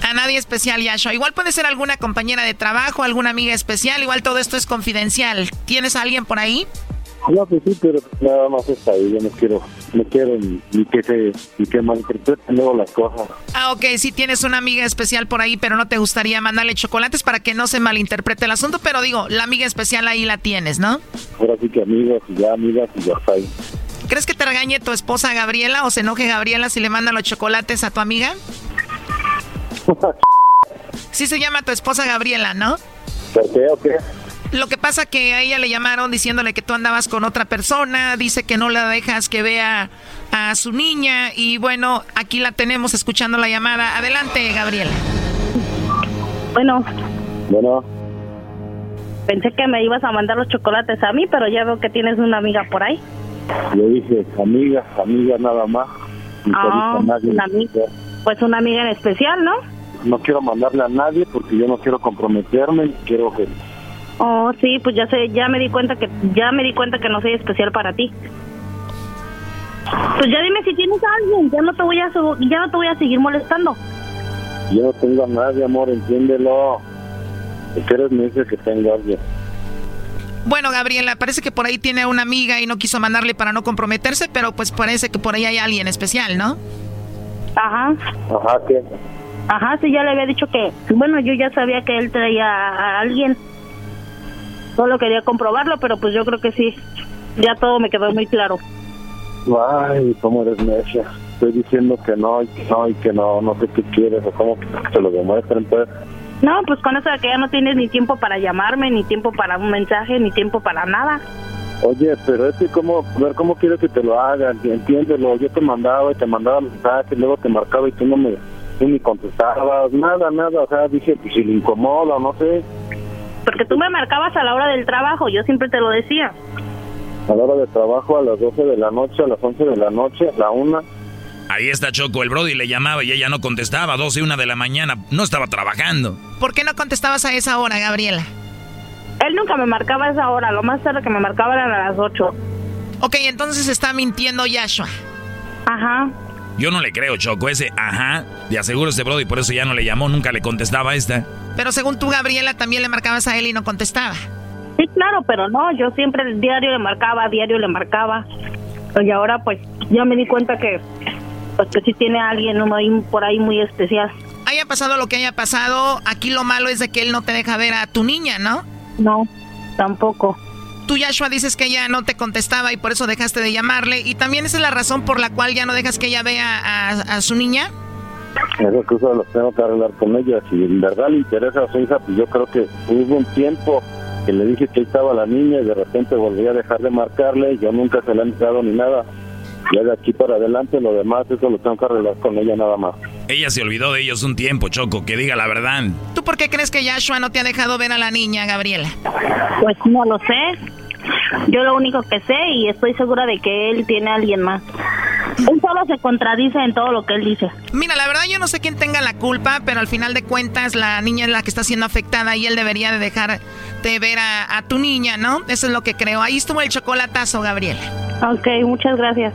S6: A nadie especial, Yashua. Igual puede ser alguna compañera de trabajo, alguna amiga especial. Igual todo esto es confidencial. ¿Tienes a alguien por ahí?
S27: No, pues sí, pero nada más está ahí. Yo no quiero, no quiero ni, ni que se, ni que malinterpreten luego las cosas.
S6: Ah, ok, sí tienes una amiga especial por ahí, pero no te gustaría mandarle chocolates para que no se malinterprete el asunto. Pero digo, la amiga especial ahí la tienes, ¿no?
S27: Ahora sí que amigos y ya amigas y ya está ahí.
S6: ¿Crees que te regañe tu esposa Gabriela o se enoje Gabriela si le manda los chocolates a tu amiga? Sí se llama tu esposa Gabriela, ¿no?
S27: ¿Por qué o qué?
S6: Lo que pasa que a ella le llamaron diciéndole que tú andabas con otra persona, dice que no la dejas que vea a su niña y bueno, aquí la tenemos escuchando la llamada. Adelante, Gabriela.
S26: Bueno,
S27: Bueno,
S26: pensé que me ibas a mandar los chocolates a mí, pero ya veo que tienes una amiga por ahí.
S27: yo dije amigas, amigas nada más.
S26: Ah, una amiga. Pues una amiga en especial, ¿no?
S27: No quiero mandarle a nadie porque yo no quiero comprometerme. Quiero que
S26: Oh, sí, pues ya sé, ya me di cuenta que ya me di cuenta que no soy especial para ti. Pues ya dime si tienes a alguien, ya no te voy a ya no te voy a seguir molestando.
S27: yo no tengo a nadie, amor, entiéndelo. Si quieres me dices que tengo a alguien.
S6: Bueno, Gabriela, parece que por ahí tiene una amiga y no quiso mandarle para no comprometerse, pero pues parece que por ahí hay alguien especial, ¿no?
S26: Ajá.
S27: Ajá, ¿qué?
S26: Ajá, sí, ya le había dicho que, bueno, yo ya sabía que él traía a alguien. Solo quería comprobarlo, pero pues yo creo que sí. Ya todo me quedó muy claro.
S27: Ay, cómo eres necia. Estoy diciendo que no, y que no, y que no, no sé qué quieres, o cómo que te lo demuestren, pues.
S26: No, pues con eso de que ya no tienes ni tiempo para llamarme, ni tiempo para un mensaje, ni tiempo para nada.
S27: Oye, pero es que cómo, ver, ¿cómo quieres que te lo hagan? Entiéndelo, yo te mandaba y te mandaba mensajes, luego te marcaba y tú no me, tú ni contestabas, nada, nada, o sea, dije, pues si le incomoda, no sé,
S26: Porque tú me marcabas a la hora del trabajo, yo siempre te lo decía.
S27: a la hora de trabajo, a las 12 de la noche, a las 11 de la noche, a la 1,
S16: Ahí está Choco, el Brody le llamaba y ella no contestaba, 12 y 1 de la mañana, no estaba trabajando.
S6: ¿Por qué no contestabas a esa hora, Gabriela?
S26: Él nunca me marcaba a esa hora, lo más tarde que me marcaba eran a las 8.
S6: Ok, entonces está mintiendo Yashua.
S26: Ajá.
S16: Yo no le creo, Choco, ese ajá, de aseguro ese Brody, por eso ya no le llamó, nunca le contestaba a esta.
S6: Pero según tú, Gabriela, también le marcabas a él y no contestaba.
S26: Sí, claro, pero no, yo siempre el diario le marcaba, diario le marcaba. Y ahora pues ya me di cuenta que pues que sí tiene a alguien ¿no? ahí por ahí muy especial.
S6: Haya pasado lo que haya pasado, aquí lo malo es de que él no te deja ver a tu niña, ¿no?
S26: No, tampoco.
S6: Tú, Yashua, dices que ella no te contestaba y por eso dejaste de llamarle. ¿Y también esa es la razón por la cual ya no dejas que ella vea a, a su niña?
S27: esas cosas las tengo que arreglar con ella. Si en verdad le interesa a su hija, pues yo creo que hubo un tiempo que le dije que ahí estaba la niña y de repente volví a dejar de marcarle. Yo nunca se la he entrado ni nada. Ya de aquí para adelante, lo demás, eso lo tengo que arreglar con ella nada más.
S16: Ella se olvidó de ellos un tiempo, Choco, que diga la verdad.
S6: ¿Tú por qué crees que Yashua no te ha dejado ver a la niña, Gabriela?
S26: Pues no lo sé. Yo lo único que sé y estoy segura de que él tiene a alguien más. Él solo se contradice en todo lo que él dice.
S6: Mira, la verdad yo no sé quién tenga la culpa, pero al final de cuentas la niña es la que está siendo afectada y él debería de dejarte ver a, a tu niña, ¿no? Eso es lo que creo. Ahí estuvo el chocolatazo, Gabriela.
S26: Ok, muchas gracias.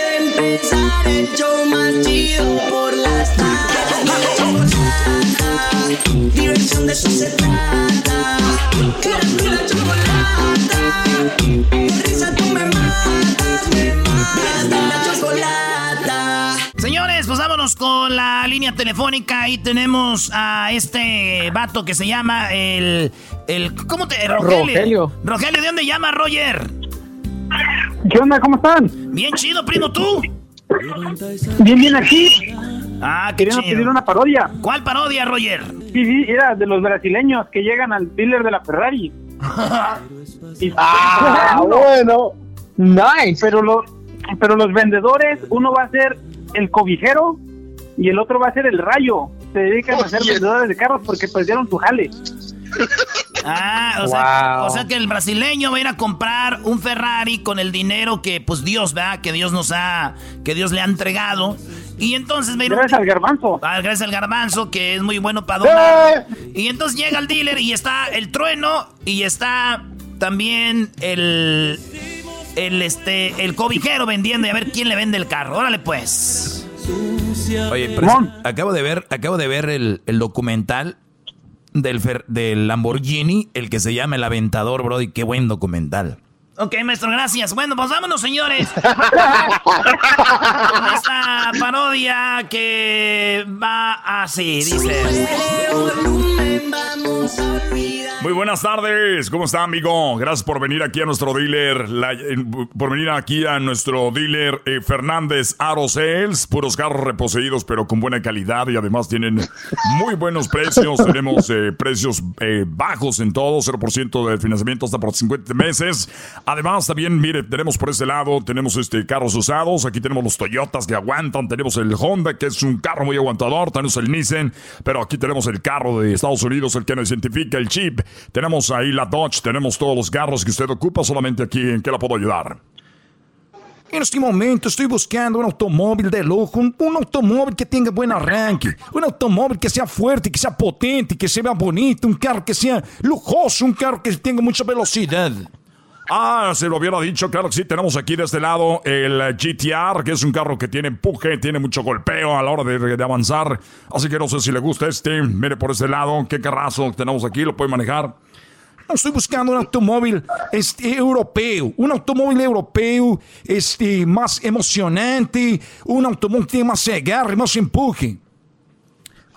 S7: De empezar el show más chido por las tardes. Diversión de eso se trata. Erasmo y la chocolata. Con risa tú me matas, me matas. Y la chocolata.
S8: Señores, pues vámonos con la línea telefónica. Ahí tenemos a este vato que se llama el. el ¿Cómo te.? Rogelio.
S23: Rogelio.
S8: Rogelio, ¿de dónde llama Roger?
S23: ¿Qué onda? ¿Cómo están?
S8: Bien chido, primo, tú.
S23: Bien, bien aquí.
S8: Ah, qué
S23: Querían
S8: chido.
S23: pedir una parodia.
S8: ¿Cuál parodia, Roger?
S23: Sí, sí, era de los brasileños que llegan al dealer de la Ferrari. Y-
S9: Ah, bueno.
S23: Nice. Pero, lo- pero los vendedores, uno va a ser el cobijero y el otro va a ser el rayo. Se dedican a ser vendedores de carros porque perdieron su jale.
S8: Ah, o, sea, o sea que el brasileño va a ir a comprar un Ferrari con el dinero que, pues Dios, ¿verdad? Que Dios nos ha, que Dios le ha entregado. Y entonces va a ir
S23: Gracias al garbanzo.
S8: Ah, gracias al garbanzo, que es muy bueno para donar.
S23: ¡Eh!
S8: Y entonces llega el dealer y está el trueno y está también el, el, este, el cobijero vendiendo y a ver quién le vende el carro. Órale pues.
S16: Oye, pero es- acabo de ver, acabo de ver el, el documental del, del Lamborghini, el que se llama El Aventador, bro, y qué buen documental.
S8: Ok, maestro, gracias. Bueno, pues vámonos, señores. Con esta parodia que va así, dice.
S17: Muy buenas tardes, ¿cómo está amigo? Gracias por venir aquí a nuestro dealer, la- eh, por venir aquí a nuestro dealer eh, Fernández Aro Sales, puros carros reposeídos pero con buena calidad y además tienen muy buenos precios, tenemos eh, precios eh, bajos en todo, 0% de financiamiento hasta por 50 meses. Además también, mire, tenemos por este lado, tenemos este carros usados, aquí tenemos los Toyotas que aguantan, tenemos el Honda que es un carro muy aguantador, tenemos el Nissan, pero aquí tenemos el carro de Estados Unidos, el que nos identifica el chip. Tenemos ahí la Dodge, tenemos todos los carros que usted ocupa, solamente aquí en qué la puedo ayudar.
S16: En este momento estoy buscando un automóvil de lujo, un, un automóvil que tenga buen arranque, un automóvil que sea fuerte, que sea potente, que se vea bonito, un carro que sea lujoso, un carro que tenga mucha velocidad.
S17: Ah, se lo hubiera dicho, claro que sí, tenemos aquí de este lado el GTR, que es un carro que tiene empuje, tiene mucho golpeo a la hora de, de avanzar, así que no sé si le gusta este, mire por este lado, qué carrazo tenemos aquí, lo puede manejar.
S16: Estoy buscando un automóvil este, europeo, un automóvil europeo este, más emocionante, un automóvil que tenga más agarre, más empuje.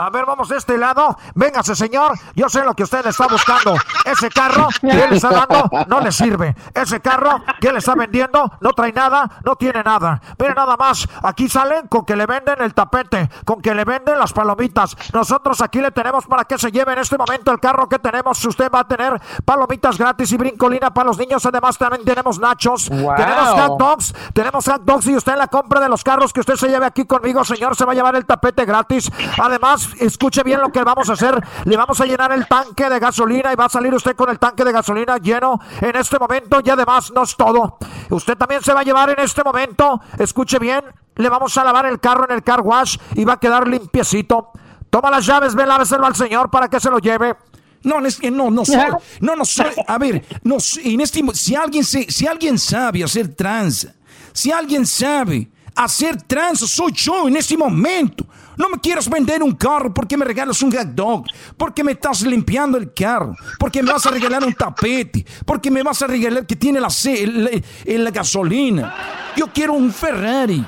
S28: A ver, vamos de este lado. Véngase, señor. Yo sé lo que usted está buscando. Ese carro que él está dando no le sirve. Ese carro que él está vendiendo no trae nada, no tiene nada. Mire nada más. Aquí salen con que le venden el tapete, con que le venden las palomitas. Nosotros aquí le tenemos para que se lleve en este momento el carro que tenemos. Usted va a tener palomitas gratis y brincolina para los niños. Además, también tenemos nachos.
S9: Wow.
S28: Tenemos hot dogs. Tenemos hot dogs. Y usted en la compra de los carros que usted se lleve aquí conmigo, señor, se va a llevar el tapete gratis. Además, escuche bien lo que vamos a hacer. Le vamos a llenar el tanque de gasolina y va a salir usted con el tanque de gasolina lleno en este momento. Y además, no es todo. Usted también se va a llevar en este momento, escuche bien, le vamos a lavar el carro en el car wash y va a quedar limpiecito. Toma las llaves, ve, láveselo al señor para que se lo lleve.
S16: No, es que no, no soy, no, no soy, a ver, no, en este, si alguien se, si alguien sabe hacer trans, si alguien sabe hacer trans, soy yo en este momento. No me quieras vender un carro porque me regalas un hot dog, porque me estás limpiando el carro, porque me vas a regalar un tapete, porque me vas a regalar que tiene la, el- el- la gasolina. Yo quiero un Ferrari.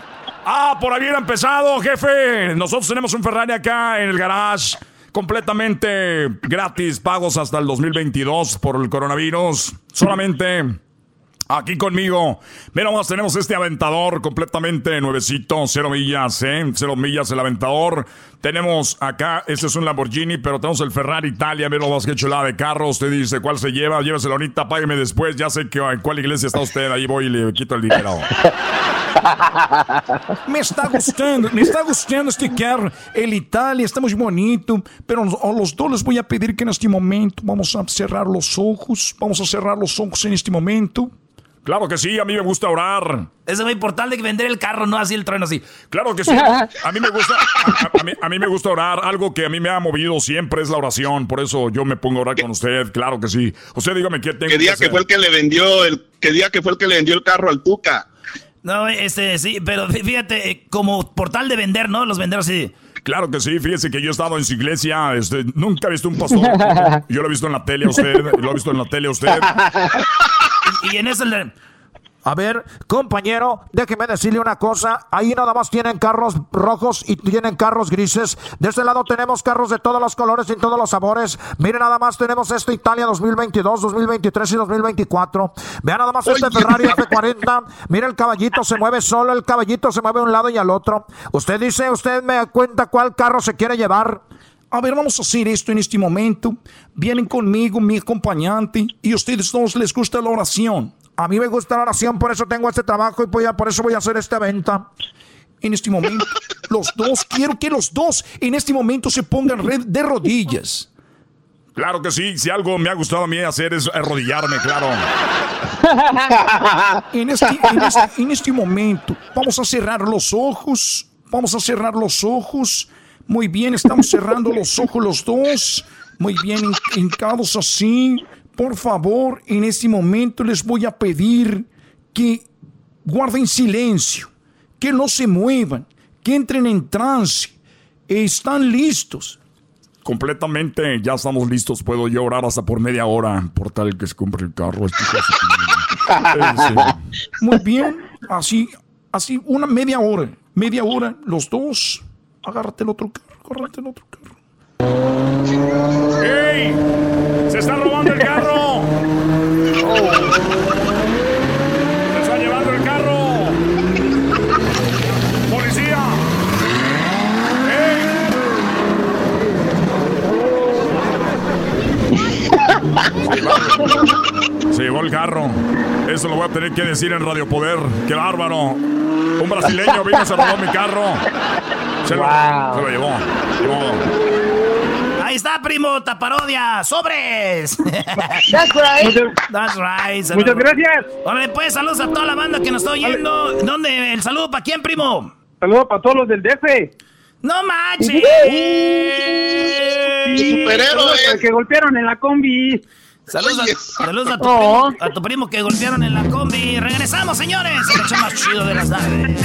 S17: Ah, por ahí hubiera empezado, jefe. Nosotros tenemos un Ferrari acá en el garage. Completamente gratis, pagos hasta el 2022 por el coronavirus. Solamente Aquí conmigo, mira más, tenemos este aventador completamente nuevecito, cero millas, ¿eh? Cero millas el aventador. Tenemos acá, este es un Lamborghini, pero tenemos el Ferrari Italia, mira más que chulada de carro. Usted dice cuál se lleva, lléveselo ahorita, págueme después. Ya sé que en cuál iglesia está usted, ahí voy y le quito el dinero.
S29: Me está gustando, me está gustando este carro. El Italia está muy bonito, pero a los dos les voy a pedir que en este momento vamos a cerrar los ojos. Vamos a cerrar los ojos en este momento.
S17: Claro que sí, a mí me gusta orar.
S8: Eso es muy importante que vender el carro, no así el trueno así.
S17: Claro que sí. A mí me gusta, a, a mí, a mí me gusta orar. Algo que a mí me ha movido siempre es la oración. Por eso yo me pongo a orar con usted. Claro que sí. Usted dígame qué tengo
S12: ¿Qué día
S17: que hacer.
S12: que fue el que le vendió el qué día que fue el que le vendió el carro al Tuca?
S8: No, este, sí, pero fí- fíjate, eh, como portal de vender, ¿no? Los venderos sí.
S17: Claro que sí, fíjese que yo he estado en su iglesia, este, nunca he visto un pastor. Yo lo he visto en la tele a usted, lo he visto en la tele a usted.
S8: Y en eso le...
S28: A ver, compañero, déjeme decirle una cosa. Ahí nada más tienen carros rojos y tienen carros grises. De este lado tenemos carros de todos los colores y todos los sabores. Miren nada más, tenemos este Italia 2022, 2023 y 2024. Vean nada más este Ferrari F40. Mira el caballito, se mueve solo, el caballito se mueve a un lado y al otro. Usted dice, usted me cuenta cuál carro se quiere llevar.
S29: A ver, vamos a hacer esto en este momento. Vienen conmigo, mi acompañante, y a ustedes dos les gusta la oración.
S28: A mí me gusta la oración, por eso tengo este trabajo y voy a- por eso voy a hacer esta venta.
S29: En este momento, los dos, quiero que los dos en este momento se pongan de rodillas.
S17: Claro que sí, si algo me ha gustado a mí hacer es arrodillarme, claro.
S29: En este, en este- en este momento, vamos a cerrar los ojos. Vamos a cerrar los ojos. Muy bien, estamos cerrando los ojos los dos. Muy bien, hin- hincados así. Por favor, en este momento les voy a pedir que guarden silencio, que no se muevan, que entren en trance. Están listos.
S17: Completamente, ya estamos listos. Puedo yo orar hasta por media hora, por tal que se compre el carro. Este.
S29: Muy bien, así, así, una media hora, media hora, los dos. Agárrate el otro carro, agárrate el otro carro.
S17: ¡Ey! ¡Se está robando el carro! ¡Se está llevando el carro! ¡Policía! ¡Ey! Se llevó el carro. Eso lo voy a tener que decir en Radio Poder. ¡Qué bárbaro! Un brasileño vino y se robó mi carro. Se lo,
S8: Wow.
S17: se lo llevó. Llevó.
S8: Ahí está, primo, taparodia, sobres.
S10: That's right.
S8: That's right.
S10: Muchas gracias.
S8: Órale, pues, saludos a toda la banda que nos está oyendo. ¿Dónde? ¿El saludo para quién, primo?
S10: Saludos para todos los del DF.
S8: ¡No manches!
S10: Al que golpearon en la combi.
S8: Saludos, a, saludos a, tu
S10: Oh.
S8: primo, a tu primo que golpearon en la combi. Regresamos, señores. El más chido de las tardes.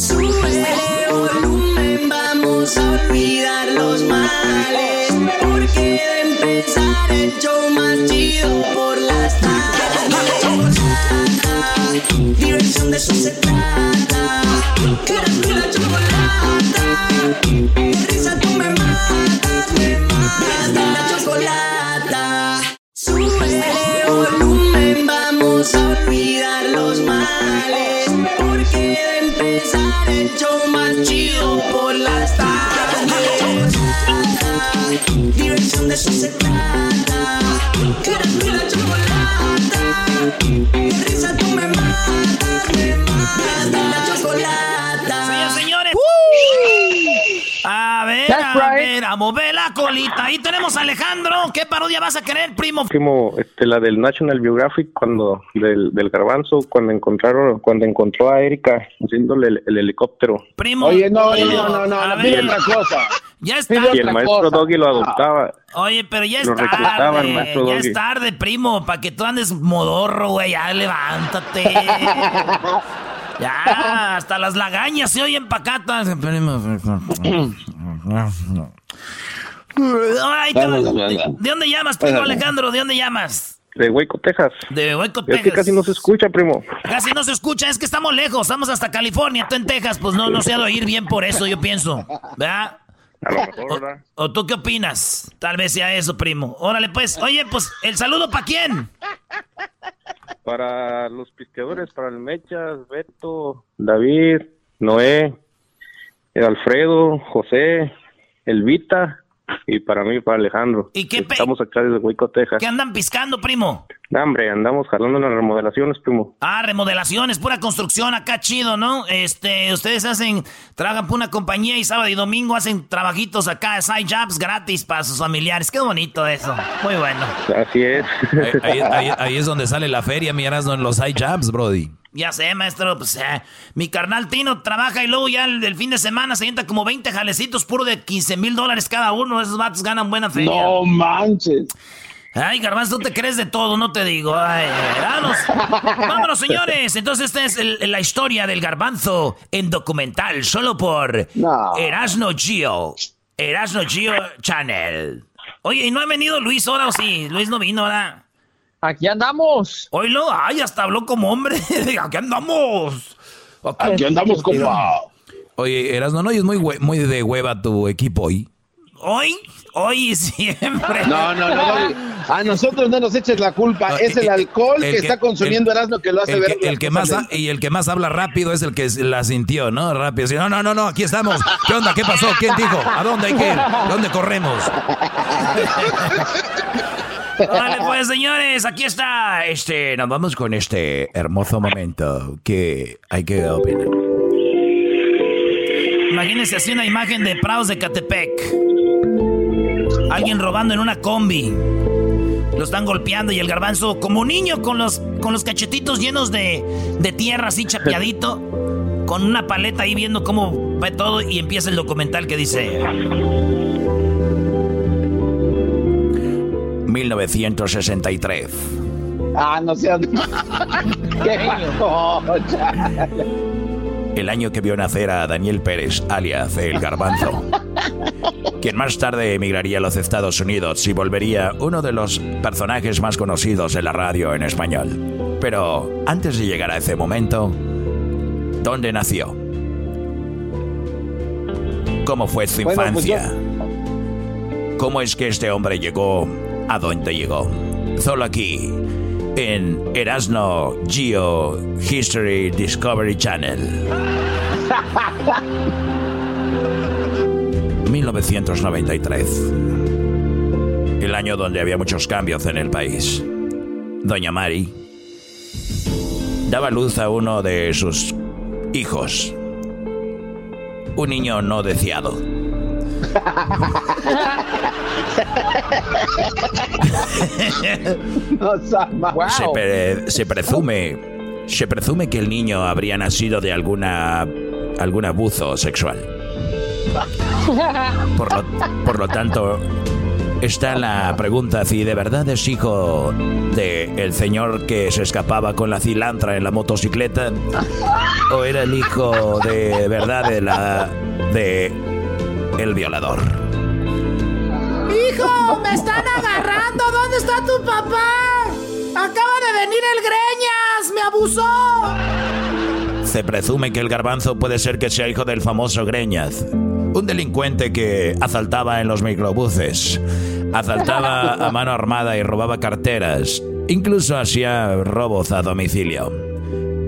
S7: Sube volumen, vamos a olvidar los males. Empezar el show más vamos a olvidar los males. Porque de empezar el show más chido por las tardes. Diversión de eso se trata. Tú la chocolata. Risa tú me matas, me matas. La chocolata.
S8: Señores, señores. A ver,
S7: That's
S8: a
S7: right.
S8: ver, a mover la colita. Ahí tenemos a Alejandro. ¿Qué parodia vas a querer, primo?
S30: Primo, este, la del National Geographic cuando del, del garbanzo cuando encontraron cuando encontró a Erika haciéndole el, el helicóptero
S8: Primo.
S20: Oye, no,
S8: primo,
S20: no, no, no, no,
S8: ver.
S20: otra cosa.
S8: Ya está.
S30: y el maestro Doggy lo adoptaba
S8: Oye, pero ya es
S30: Lo reclutaba el
S8: tarde.
S30: maestro
S8: Ya
S30: Doggy.
S8: es tarde, primo, para que tú andes modorro, güey. Ya levántate. ya, hasta las lagañas se oyen pacatas. Ay, te- ¿De dónde llamas, primo Alejandro? ¿De dónde llamas?
S30: De Hueco, Texas.
S8: De Hueco,
S30: Es que
S8: Texas.
S30: casi no se escucha, primo.
S8: Casi no se escucha, es que estamos lejos, estamos hasta California, tú en Texas, pues no, no se ha de oír bien por eso, yo pienso. ¿Verdad?
S30: A lo mejor, ¿verdad?
S8: ¿O tú qué opinas? Tal vez sea eso, primo. Órale, pues. Oye, pues, ¿el saludo para quién?
S30: Para los pisteadores, para el Mechas, Beto, David, Noé, Alfredo, José, Elvita y para mí, para Alejandro.
S8: ¿Y qué pe-
S30: Estamos acá desde Hueco, Texas.
S8: ¿Qué andan piscando, primo?
S30: No, hombre, andamos jalando las remodelaciones, primo.
S8: Ah, remodelaciones, pura construcción acá chido, ¿no? Este, ustedes hacen, trabajan por una compañía y sábado y domingo hacen trabajitos acá, side jobs gratis para sus familiares. Qué bonito eso. Muy bueno.
S30: Así es.
S16: Ahí, ahí- ahí- ahí es donde sale la feria, miras, no en los high jabs, Brody.
S8: Ya sé, maestro, pues eh, mi carnal Tino trabaja y luego ya el, el fin de semana se sienta como 20 jalecitos puro de 15 mil dólares cada uno. Esos vatos ganan buena feria.
S20: No manches.
S8: Ay, Garbanzo, tú te crees de todo, no te digo. Ay, vámonos. Vámonos, señores. Entonces, esta es el- la historia del Garbanzo en documental, solo por Erasno Gio. Erasno Gio Channel. Oye, ¿y no ha venido Luis ahora o sí? Luis no vino ahora.
S5: Aquí andamos.
S8: Oílo, ay, hasta habló como hombre. Aquí andamos.
S20: Aquí andamos, compa.
S16: Oye, Erasno, ¿no? Y es muy, muy de hueva tu equipo hoy.
S8: Hoy, hoy y siempre.
S20: No, no, no, Doggy. A nosotros no nos eches la culpa. Es el alcohol
S16: El
S20: que, está consumiendo Erasmo que lo hace
S16: el
S20: ver.
S16: que, el que más ha- y el que más habla rápido es el que la sintió, ¿no? Rápido. No, no, no, no, aquí estamos. ¿Qué onda? ¿Qué pasó? ¿Quién dijo? ¿A dónde hay que ir? ¿Dónde corremos?
S8: Vale, pues señores, aquí está. Este, nos vamos con este hermoso momento que hay que opinar. Imagínense así una imagen de Prados de Catepec. Alguien robando en una combi. Lo están golpeando y el garbanzo como niño con los, con los cachetitos llenos de, de tierra así chapeadito. Con una paleta ahí viendo cómo va todo y empieza el documental que dice...
S16: 1963.
S20: Ah, no seas. Qué
S16: El año que vio nacer a Daniel Pérez, alias El Garbanzo. Quien más tarde emigraría a los Estados Unidos y volvería uno de los personajes más conocidos de la radio en español. Pero antes de llegar a ese momento, ¿dónde nació? ¿Cómo fue su
S20: pues
S16: infancia? ¿Cómo es que este hombre llegó a donde llegó? Solo aquí, en Erasno Geo History Discovery Channel. 1993. El año donde había muchos cambios en el país. Doña Mari daba luz a uno de sus hijos. Un niño no deseado. Se, pre- se presume se presume que el niño habría nacido de alguna algún abuso sexual. Por lo, por lo tanto, está la pregunta si de verdad es hijo de el señor que se escapaba con la cilantra en la motocicleta o era el hijo de verdad de la de el violador.
S6: ¡Hijo! ¡Me están agarrando! ¿Dónde está tu papá? ¡Acaba de venir el Greñas! ¡Me abusó!
S16: Se presume que el garbanzo puede ser que sea hijo del famoso Greñas, un delincuente que asaltaba en los microbuses, asaltaba a mano armada y robaba carteras, incluso hacía robos a domicilio.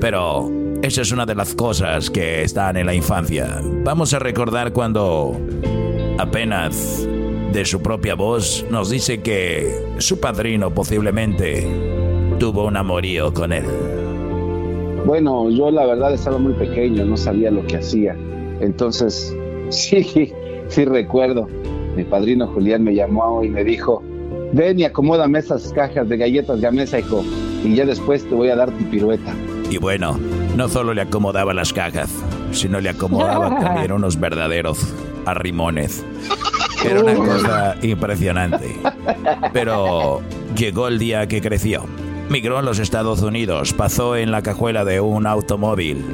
S16: Pero esa es una de las cosas que están en la infancia. Vamos a recordar cuando apenas de su propia voz nos dice que su padrino posiblemente tuvo un amorío con él.
S20: Bueno, yo la verdad estaba muy pequeño, no sabía lo que hacía. Entonces, sí, sí recuerdo. Mi padrino Julián me llamó y me dijo, ven y acomódame esas cajas de galletas gamesa, hijo, y ya después te voy a dar tu pirueta.
S16: Y bueno, no solo le acomodaba las cajas, sino le acomodaba también unos verdaderos arrimones. Era una cosa impresionante. Pero llegó el día que creció. Migró a los Estados Unidos, pasó en la cajuela de un automóvil,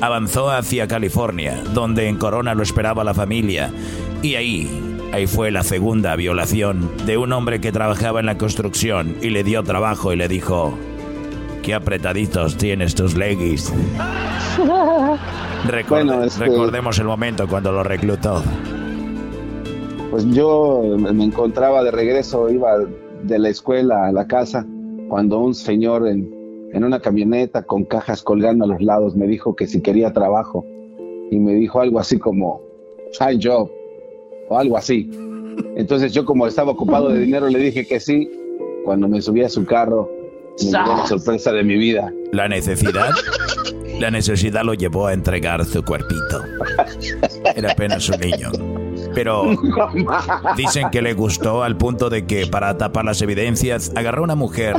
S16: avanzó hacia California, donde en Corona lo esperaba la familia, y ahí, Ahí fue la segunda violación de un hombre que trabajaba en la construcción y le dio trabajo y le dijo, qué apretaditos tienes tus leggings. Recorde-
S20: Bueno, este-
S16: Recordemos el momento cuando lo reclutó.
S20: Pues yo me encontraba de regreso, iba de la escuela a la casa, cuando un señor en, en una camioneta con cajas colgando a los lados me dijo que si quería trabajo. Y me dijo algo así como, high job, o algo así. Entonces yo como estaba ocupado de dinero le dije que sí. Cuando me subí a su carro, sorpresa de mi vida.
S16: La necesidad, la necesidad lo llevó a entregar su cuerpito. Era apenas un niño. Pero dicen que le gustó al punto de que para tapar las evidencias agarró a una mujer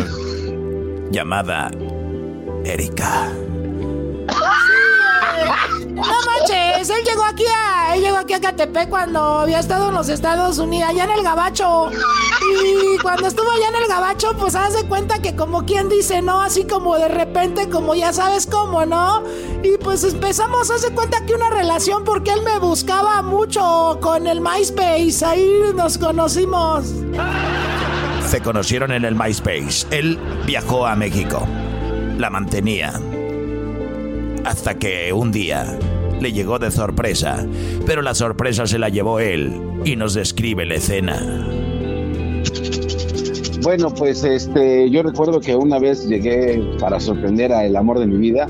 S16: llamada Erika.
S6: No manches, él llegó aquí a, él llegó aquí a Catepec cuando había estado en los Estados Unidos, allá en el Gabacho. Y cuando estuvo allá en el Gabacho, pues haz cuenta que como quien dice, ¿no? Así como de repente, como ya sabes cómo, ¿no? Y pues empezamos, haz de cuenta que una relación porque él me buscaba mucho con el MySpace, ahí nos conocimos.
S16: Se conocieron en el MySpace. Él viajó a México. La mantenía. Hasta que un día le llegó de sorpresa. Pero la sorpresa se la llevó él y nos describe la escena.
S20: Bueno, pues este, yo recuerdo que una vez llegué para sorprender a el amor de mi vida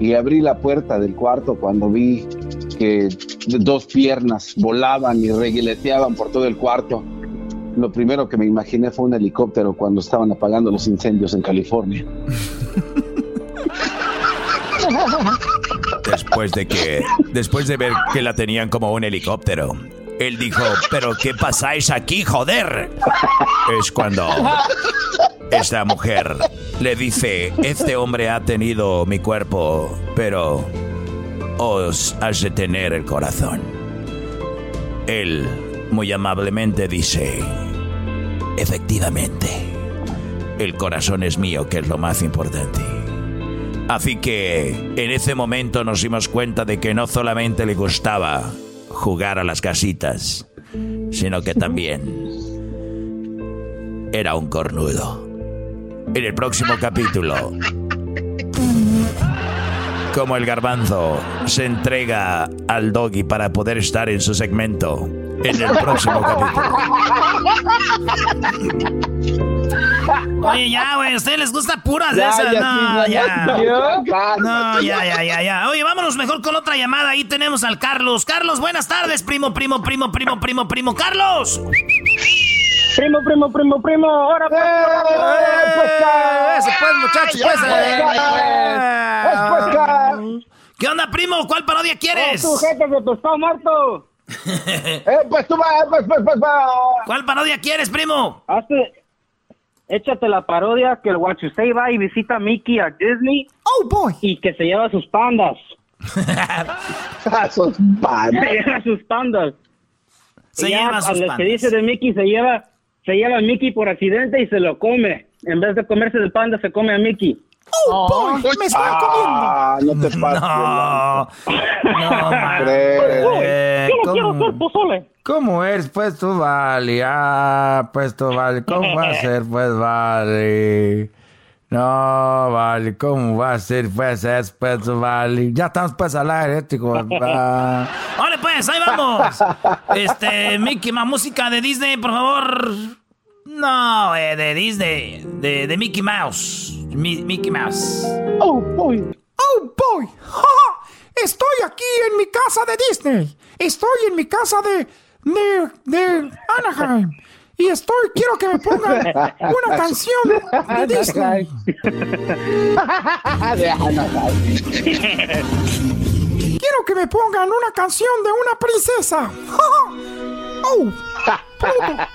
S20: y abrí la puerta del cuarto cuando vi que dos piernas volaban y reguileteaban por todo el cuarto. Lo primero que me imaginé fue un helicóptero cuando estaban apagando los incendios en California.
S16: Después de que. Después de ver que la tenían como un helicóptero. Él dijo, pero ¿qué pasáis aquí, joder? Es cuando esta mujer le dice, este hombre ha tenido mi cuerpo, pero os has de tener el corazón. Él muy amablemente dice, efectivamente, el corazón es mío, que es lo más importante. Así que en ese momento nos dimos cuenta de que no solamente le gustaba jugar a las casitas, sino que también era un cornudo. En el próximo capítulo, como el garbanzo se entrega al doggy para poder estar en su segmento en el próximo capítulo.
S8: Oye, ya, güey, ¿a ustedes les gusta puras de esas?
S7: ya,
S8: no,
S7: sí,
S8: ya.
S7: ya.
S8: No, ya, ya, ya, ya. Oye, vámonos mejor con otra llamada. Ahí tenemos al Carlos. Carlos, buenas tardes, primo, primo, primo, primo, primo, primo. ¡Carlos!
S10: Primo, primo, primo, primo. Ahora pues.
S8: Eso pues, muchachos, pues.
S10: pues,
S8: ¿Qué onda, primo? ¿Cuál parodia quieres?
S10: Oh, tu jefe de pescado muerto. eh, pues tú vas, pues, pues, pues, va.
S8: ¿Cuál parodia quieres, primo?
S10: Hazte, échate la parodia que el Guachusei va y visita a Mickey a Disney.
S6: Oh, boy.
S10: Y que se lleva sus pandas.
S20: sus pandas.
S10: Se lleva sus pandas.
S8: Se
S10: Y ya,
S8: lleva
S10: a
S8: sus
S10: lo
S8: pandas.
S10: que dice de Mickey se lleva, se lleva a Mickey por accidente y se lo come. En vez de comerse el panda, se come a Mickey.
S6: Oh, boy, me estoy
S20: Ah, no te pases.
S8: No, no,
S10: no quiero hacer pozole.
S16: ¿Cómo eres? Pues tú vale. Ah, pues tú vale. ¿Cómo va a ser? Pues vale. No, vale. ¿Cómo va a ser? Pues es, pues tú vale. Ya estamos pues al aire, chico. Ah.
S8: Órale, pues, ahí vamos. Este, Mickey, más música de Disney, por favor. No, eh, de Disney. De, de Mickey Mouse. Mi- Mickey Mouse.
S10: Oh, boy.
S6: Oh, boy. Ja, ja. Estoy aquí en mi casa de Disney. Estoy en mi casa de, de, de Anaheim. Y estoy, quiero que me pongan una canción de Disney. Quiero que me pongan una canción de una princesa. Oh, Pluto.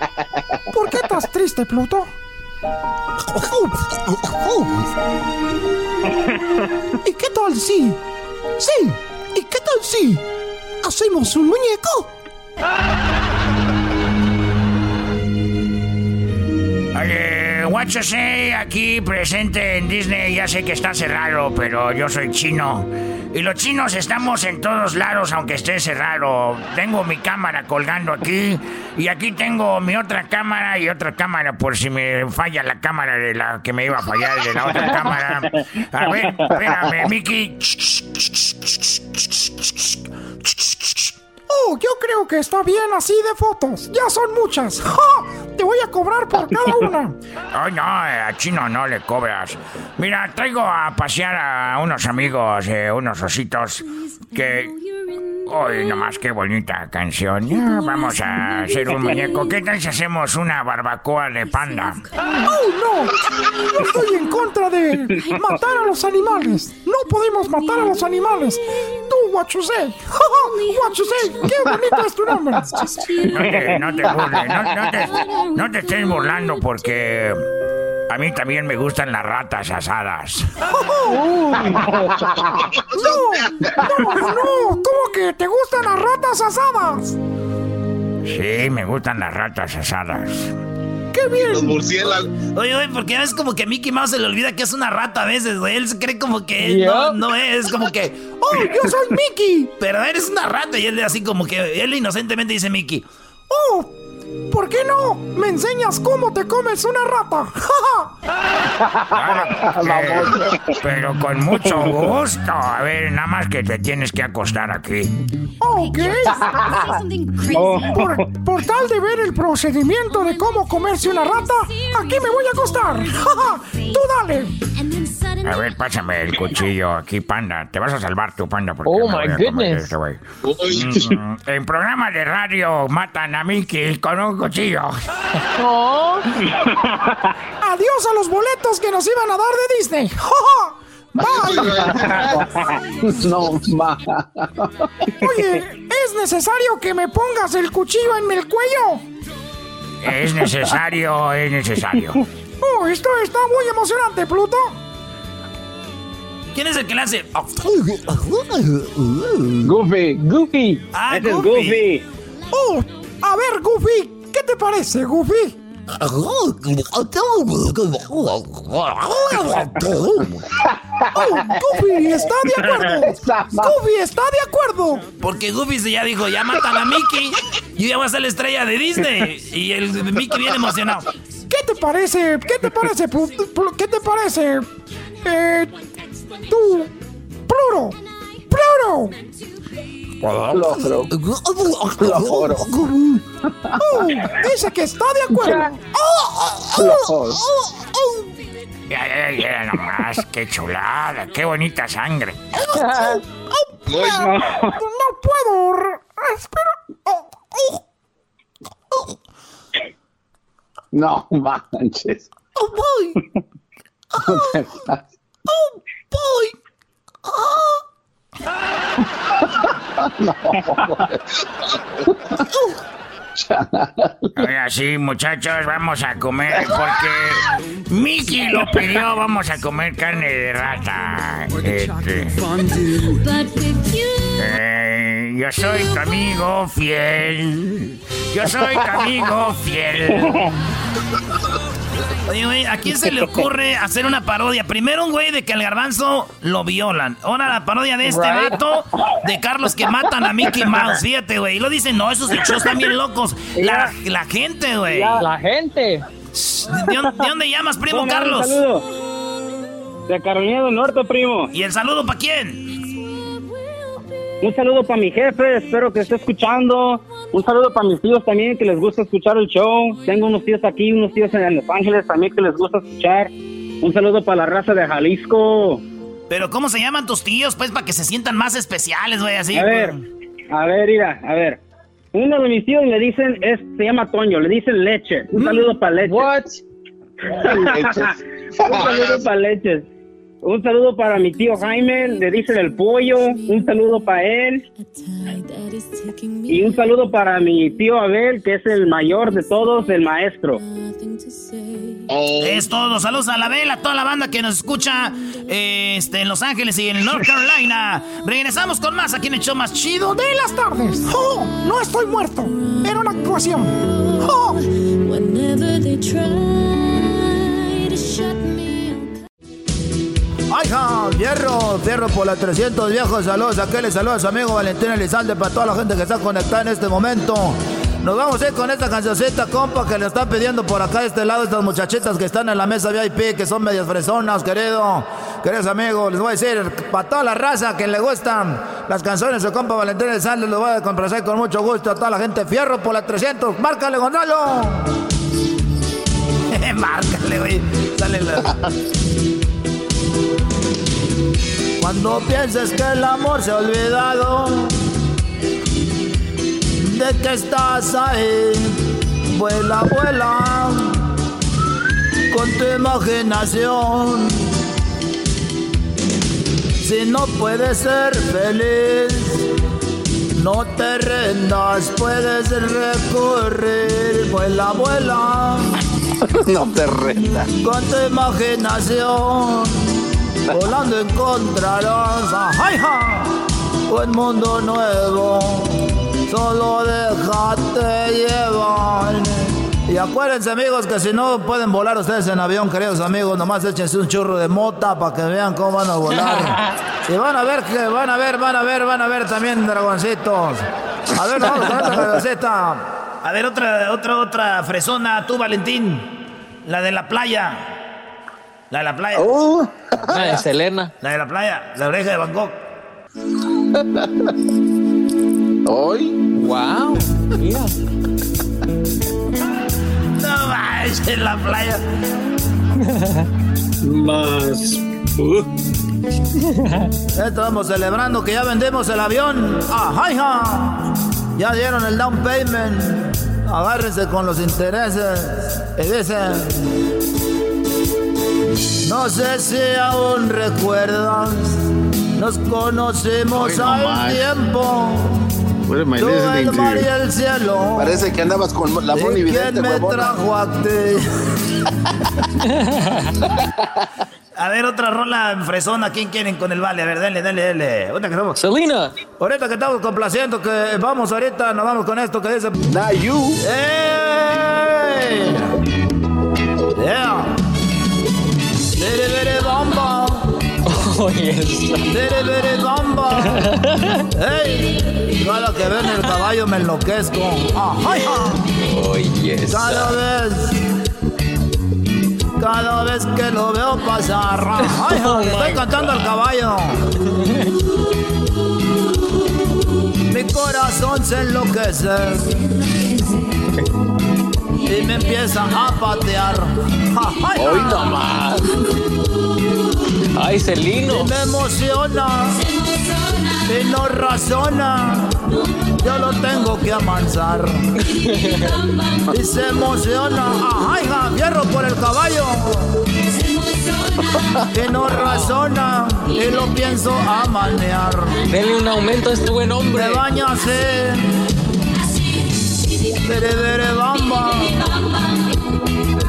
S6: ¿Por qué estás triste, Pluto? ¿Y qué tal si? Sí, ¿y qué tal si hacemos un muñeco?
S8: Oye, say aquí presente en Disney. Ya sé que está cerrado, pero yo soy chino.
S31: Y los chinos estamos en todos lados, aunque esté cerrado. Tengo mi cámara colgando aquí. Y aquí tengo mi otra cámara y otra cámara por si me falla la cámara de la que me iba a fallar de la otra cámara. A ver, espérame, Mickey.
S32: Oh, yo creo que está bien así de fotos. Ya son muchas. ¡Ja! Te voy a cobrar por cada una.
S31: Ay, no, a chino no le cobras. Mira, traigo a pasear a unos amigos, eh, unos ositos, que... Uy, nomás qué bonita canción. Ya, vamos a hacer un muñeco. ¿Qué tal si hacemos una barbacoa de panda?
S32: ¡Oh, no! Yo estoy en contra de matar a los animales. No podemos matar a los animales. Tú, what you ¡Qué bonito es tu nombre!
S31: No te, burles, no, no te, no te estés burlando porque a mí también me gustan las ratas asadas.
S32: No, no, no. ¿Cómo que te gustan las ratas asadas?
S31: Sí, me gustan las ratas asadas.
S32: ¡Qué bien!
S3: Los murciélagos.
S8: Oye, oye, porque es como que Mickey Mouse se le olvida que es una rata a veces, güey. Él se cree como que no, no es, como que.
S32: ¡Oh, yo soy Mickey!
S8: Pero eres una rata. Y él así como que. Él inocentemente dice Mickey.
S32: ¡Oh! ¿Por qué no? ¿Me enseñas cómo te comes una rata? ¡Ja,
S31: Eh, pero con mucho gusto. A ver, nada más que te tienes que acostar aquí.
S32: Ok. Por, por tal de ver el procedimiento de cómo comerse una rata, aquí me voy a acostar. ¡Ja, ja! Tú dale.
S31: A ver, pásame el cuchillo aquí, panda. Te vas a salvar tu panda porque
S32: Oh,
S31: me
S32: my
S31: voy a
S32: goodness.
S31: este güey. Mm, mm, En programa de radio matan a Mickey con un cuchillo.
S32: Adiós a los boletos que nos iban a dar de Disney. ¡Bye!
S9: No, ma.
S32: Oye, ¿es necesario que me pongas el cuchillo en el cuello?
S31: Es necesario, es necesario.
S32: Oh, esto está muy emocionante, Pluto.
S8: ¿Quién es el que le hace?
S10: Goofy, Goofy.
S8: Ah,
S10: Ese es
S8: Goofy.
S10: Goofy.
S32: Oh, a ver, Goofy, ¿qué te parece, Goofy? Oh, Goofy está de acuerdo. Goofy está de acuerdo.
S8: Porque Goofy se ya dijo, ya matan a Mickey. Yo ya voy a ser la estrella de Disney. Y el Mickey viene emocionado.
S32: ¿Qué te parece? ¿Qué te parece? ¿Qué te parece? Eh, tú, Pluro, Pluro.
S9: Logro. Logro.
S32: Oh, dice que está de acuerdo. Oh, oh, oh, oh, oh.
S31: Ya, ya, ya, nomás. Qué chulada, qué bonita sangre.
S32: No, no puedo. Espera. Oh, oh, oh.
S9: No manches.
S32: Oh, boy.
S9: No te pases.
S32: Oh, boy.
S9: No.
S31: Ahora sí, muchachos, vamos a comer porque Mickey lo pidió. Vamos a comer carne de rata. Este, eh, yo soy tu amigo fiel. Yo soy tu amigo fiel.
S8: Oye, güey, ¿a quién se le ocurre hacer una parodia? Primero un güey de que al garbanzo lo violan. Ahora la parodia de este
S10: Right.
S8: vato de Carlos que matan a Mickey Mouse. Fíjate, güey. Y lo dicen, no, esos shows están bien locos. La, la gente, güey.
S10: La gente.
S8: ¿De, dónde- de dónde llamas, primo Carlos?
S10: Un saludo. De Carolina del Norte, primo.
S8: ¿Y el saludo para quién?
S10: Un saludo para mi jefe, espero que esté escuchando. Un saludo para mis tíos también que les gusta escuchar el show. Tengo unos tíos aquí, unos tíos en Los Ángeles también que les gusta escuchar. Un saludo para la raza de Jalisco.
S8: Pero ¿cómo se llaman tus tíos? Pues para que se sientan más especiales, güey, así.
S10: A ver, a ver, mira, a ver. Uno de mis tíos le dicen, es, se llama Toño, le dicen leche. Un saludo para leche. What? Un saludo para leches. Un saludo para mi tío Jaime, le dicen el pollo. Un saludo para él. Y un saludo para mi tío Abel, que es el mayor de todos, el maestro.
S8: Es todo. Saludos a la vela, a toda la banda que nos escucha eh, este, en Los Ángeles y en North Carolina. Regresamos con más aquí en el show más chido
S32: de las tardes. ¡Oh! No estoy muerto. Era una actuación. ¡Oh!
S33: ¡Ay, ja! Fierro, fierro por la 300 viejos. Saludos a aquel, saludos a su amigo Valentín Elizalde para toda la gente que está conectada en este momento. Nos vamos a ir con esta cancioncita, compa, que le están pidiendo por acá de este lado estas muchachitas que están en la mesa VIP, que son medias fresonas, querido. Queridos amigos, les voy a decir, para toda la raza que le gustan las canciones de compa Valentín Elizalde, los voy a complacer con mucho gusto a toda la gente. Fierro por la 300. ¡Márcale, Gonzalo!
S8: Márcale, güey. Sale la...
S33: Cuando pienses que el amor se ha olvidado de que estás ahí, vuela, vuela con tu imaginación. Si no puedes ser feliz, no te rendas, puedes recorrer, vuela, vuela.
S12: no te rendas.
S33: Con tu imaginación, volando encontrarás ¡ay, ja! un mundo nuevo. Solo déjate llevar. Y acuérdense amigos que si no pueden volar ustedes en avión, queridos amigos, nomás échense un churro de mota para que vean cómo van a volar. y van a ver que van a ver, van a ver, van a ver también dragoncitos. A ver, vamos con otra.
S8: A ver, otra, otra, otra fresona, tú, Valentín. La de la playa. La de la playa.
S23: La de Selena.
S8: La de la playa, la oreja de Bangkok.
S12: ¿Hoy?
S23: ¡Wow! Mira.
S8: No vayas en la playa.
S9: Más.
S33: Estamos celebrando que ya vendemos el avión. ¡Ajá, hija! Ya dieron el down payment. Agárrense con los intereses. Y dicen. No sé si aún recuerdas. Nos conocimos
S12: Hoy no
S33: al
S12: más.
S33: tiempo.
S12: I
S33: Tú,
S12: listening
S33: el mar y el cielo.
S12: Parece que andabas con la
S33: ¿Y
S12: Bonnie
S33: quién me
S12: huevona.
S33: trajo a ti?
S8: A ver, otra rola fresona. ¿Quién quieren con el vale? A ver, dale, dale, dale. Ahorita que estamos.
S23: Selena.
S33: Ahorita que estamos complaciendo, que vamos ahorita, nos vamos con esto que dice.
S12: you.
S33: ¡Ey! Yeah.
S23: Oh.
S33: Cada que ven el caballo me enloquezco.
S23: Oh, yes.
S33: Cada vez. Cada vez que lo veo pasar. ¡Ay,
S23: Oh,
S33: estoy cantando al caballo! Mi corazón se enloquece. Y me empieza a patear. ¡Ay,
S23: Hoy nomás. Ay, Celino.
S33: Y me emociona. Y no razona. Yo lo tengo que amansar. Y se emociona. ¡Ay, ja! ¡Fierro por el caballo! Y no razona. Y lo pienso a manear.
S23: Denle un aumento a este buen hombre.
S33: Bañase.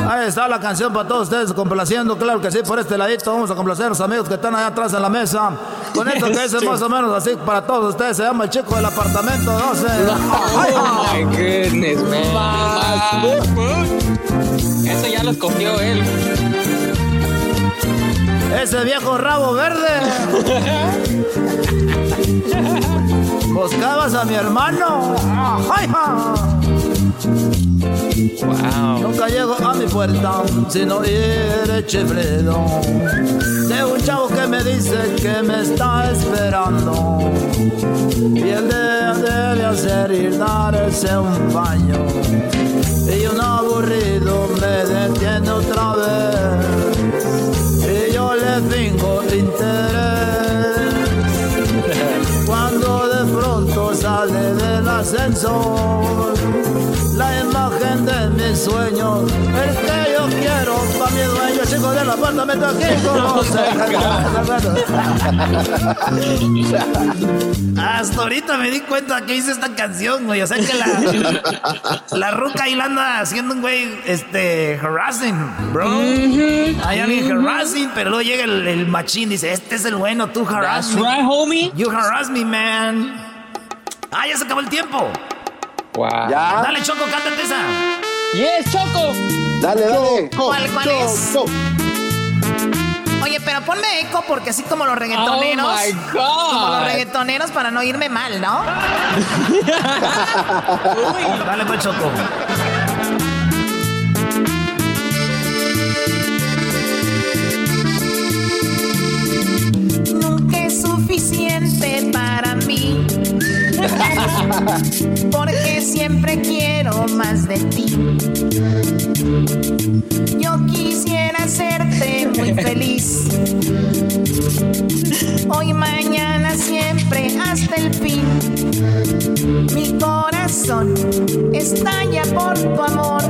S33: Ahí está la canción para todos ustedes, complaciendo, claro que sí, por este ladito. Vamos a complacer a los amigos que están allá atrás en la mesa. Con esto que es más o menos así para todos ustedes. Se llama el chico del apartamento 12. Ay,
S23: Oh my goodness, man. Eso ya lo escogió él.
S33: Ese viejo rabo verde. Buscabas a mi hermano. Ay, ja. Nunca llego a mi puerta sin oír chiflido. De un chavo que me dice que me está esperando. Y él debe, debe hacer ir darse un baño. Y un aburrido me detiene otra vez. Y yo le fingo interés. Cuando de pronto sale del ascensor la imagen de mis sueños, el que yo quiero para mi dueño, chico del apartamento aquí
S8: Hasta ahorita me di cuenta que hice esta canción, güey. O sea que la, la ruca ahí la anda haciendo un güey, este, harassing, bro. Hay alguien harassing, pero luego llega el, el machín y dice, este es el bueno, tú harass
S23: That's
S8: me.
S23: right, homie.
S8: You harass me, man. Ah, ya se acabó el tiempo.
S23: Wow.
S12: Ya.
S8: Dale, Choco, cántate esa.
S23: Yes, Choco.
S12: Dale, dale.
S8: ¿Cuál, cuál es? Oye,
S6: Oye, pero ponme eco porque así como los reggaetoneros.
S23: Oh, my God.
S6: Como los reggaetoneros para no irme mal, ¿no?
S8: Dale, pues, Choco.
S6: Nunca es suficiente para mí. Porque siempre quiero más de ti. Yo quisiera hacerte muy feliz. Hoy, mañana, siempre, hasta el fin. Mi corazón estalla por tu amor.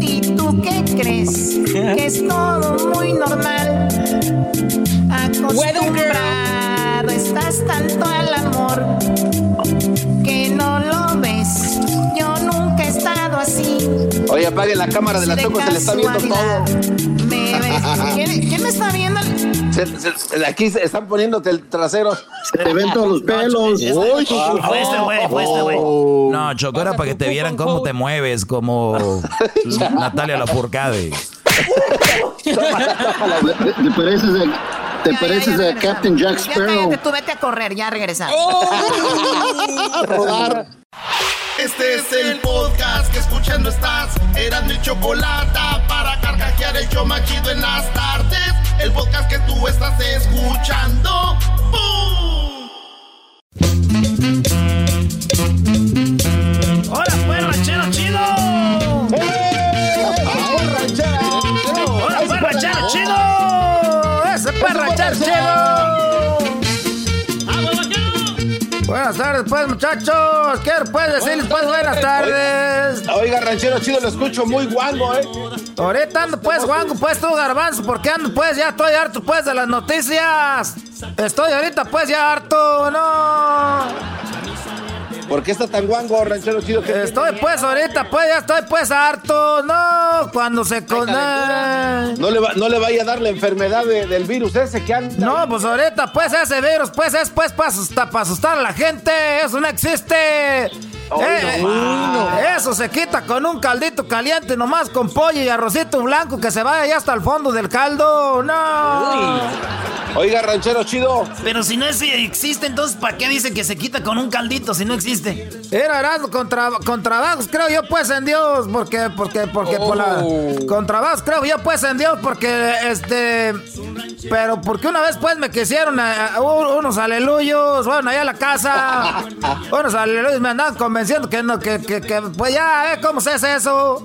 S6: ¿Y tú qué crees? Que es todo muy normal. Acostumbrado estás tanto al amor que no lo ves. Yo nunca he estado así.
S9: Oye, apague la cámara de la Choco, se le está viendo todo.
S6: Me. ¿Quién, quién me está viendo?
S9: Se- se- aquí se están poniéndote el trasero.
S12: Te ven todos los pelos. Uy.
S8: Fue este güey, fue este güey.
S16: No, Choco, era para que te vieran cómo te mueves, como Natalia Lafourcade.
S12: Te, pareces a, te pareces a Captain Jack
S6: Ya
S12: Sparrow.
S6: cállate, tú vete a correr, ya regresamos.
S12: Rodar.
S3: Este es el podcast que escuchando estás. Eran mi chocolate para carcajear el show más chido en las tardes. El podcast que tú estás escuchando. ¡Bum!
S8: Chido!
S13: Buenas tardes, pues, muchachos. Quiero, pues, decirles, pues, buenas tardes.
S9: Oiga, ranchero chido, lo escucho muy guango, ¿eh?
S13: Ahorita ando, pues, guango, pues, tú, garbanzo, porque ando, pues, ya estoy harto, pues, de las noticias. Estoy ahorita, pues, ya harto, no.
S9: ¿Por qué está tan guango, ranchero chido? ¿Qué-
S13: Estoy, pues, ahorita, pues, ya estoy, pues, harto, no. Cuando se con...
S9: No le, va- no le vaya a dar la enfermedad de- del virus ese que anda.
S13: No, pues ahorita, pues ese virus, pues es pues para asustar, para asustar a la gente. Eso no existe. Eh, eh, eso se quita con un caldito caliente, nomás con pollo y arrocito blanco que se vaya ya hasta el fondo del caldo. No.
S9: Oiga, ranchero chido.
S8: Pero si no es- existe, entonces ¿para qué dice que se quita con un caldito si no existe?
S13: Era Erasmo con, tra- con trabajos, creo yo, pues en Dios, porque, porque, porque, por la, con trabajos, creo yo, pues en Dios, porque, este, pero porque una vez, pues, me quisieron eh, unos aleluyos, bueno, allá a la casa, unos aleluyos me andaban convenciendo que no, que, que, pues ya, eh, ¿cómo se hace eso?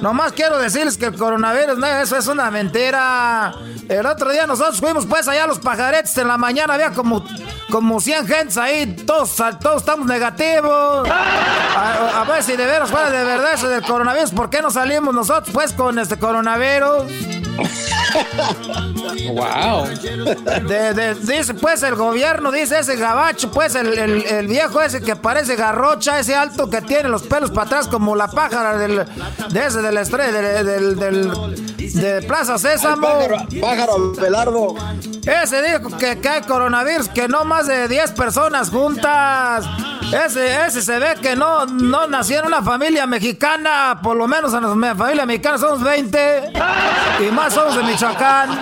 S13: Nomás quiero decirles que el coronavirus, no, eso es una mentira. El otro día nosotros fuimos, pues, allá a los pajaretes, en la mañana había como, como 100 gentes ahí, todos, todos estamos negativos. A, a ver si de veras fuera de verdad eso del coronavirus, ¿por qué no salimos nosotros pues con este coronavirus?
S23: Wow.
S13: De- de- dice pues el gobierno, dice ese gabacho, pues el, el- el viejo ese que parece garrocha, ese alto que tiene los pelos para atrás como la pájara del, de ese del estrella, del, del, del- de Plaza Sésamo.
S9: Pájaro, pájaro Belardo.
S13: Ese dijo que, que hay coronavirus, que no más de 10 personas juntas. Ese, ese se ve que no, no nació en una familia mexicana, por lo menos en la familia mexicana somos 20 y más somos de Michoacán.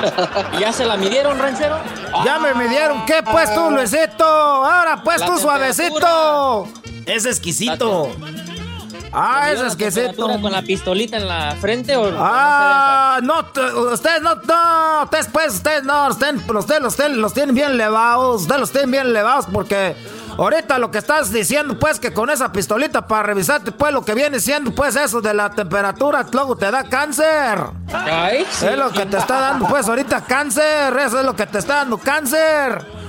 S23: ¿Ya se la midieron, ranchero?
S13: Ya me midieron, ¿qué pues tú, Luisito? Ahora pues
S23: La
S13: tú, suavecito.
S8: Es exquisito.
S13: Ah, es
S23: ¿Midieron la
S13: exquisito.
S23: temperatura ¿Con la pistolita en la frente o
S13: Ah, no, ustedes no, no, ustedes pues, ustedes no, ustedes, ustedes, ustedes los tienen bien elevados, ustedes los tienen bien elevados porque ahorita lo que estás diciendo pues que con esa pistolita para revisarte pues lo que viene siendo pues eso de la temperatura luego te da cáncer.
S23: Ay, sí.
S13: Es lo que te está dando pues ahorita cáncer, eso es lo que te está dando cáncer.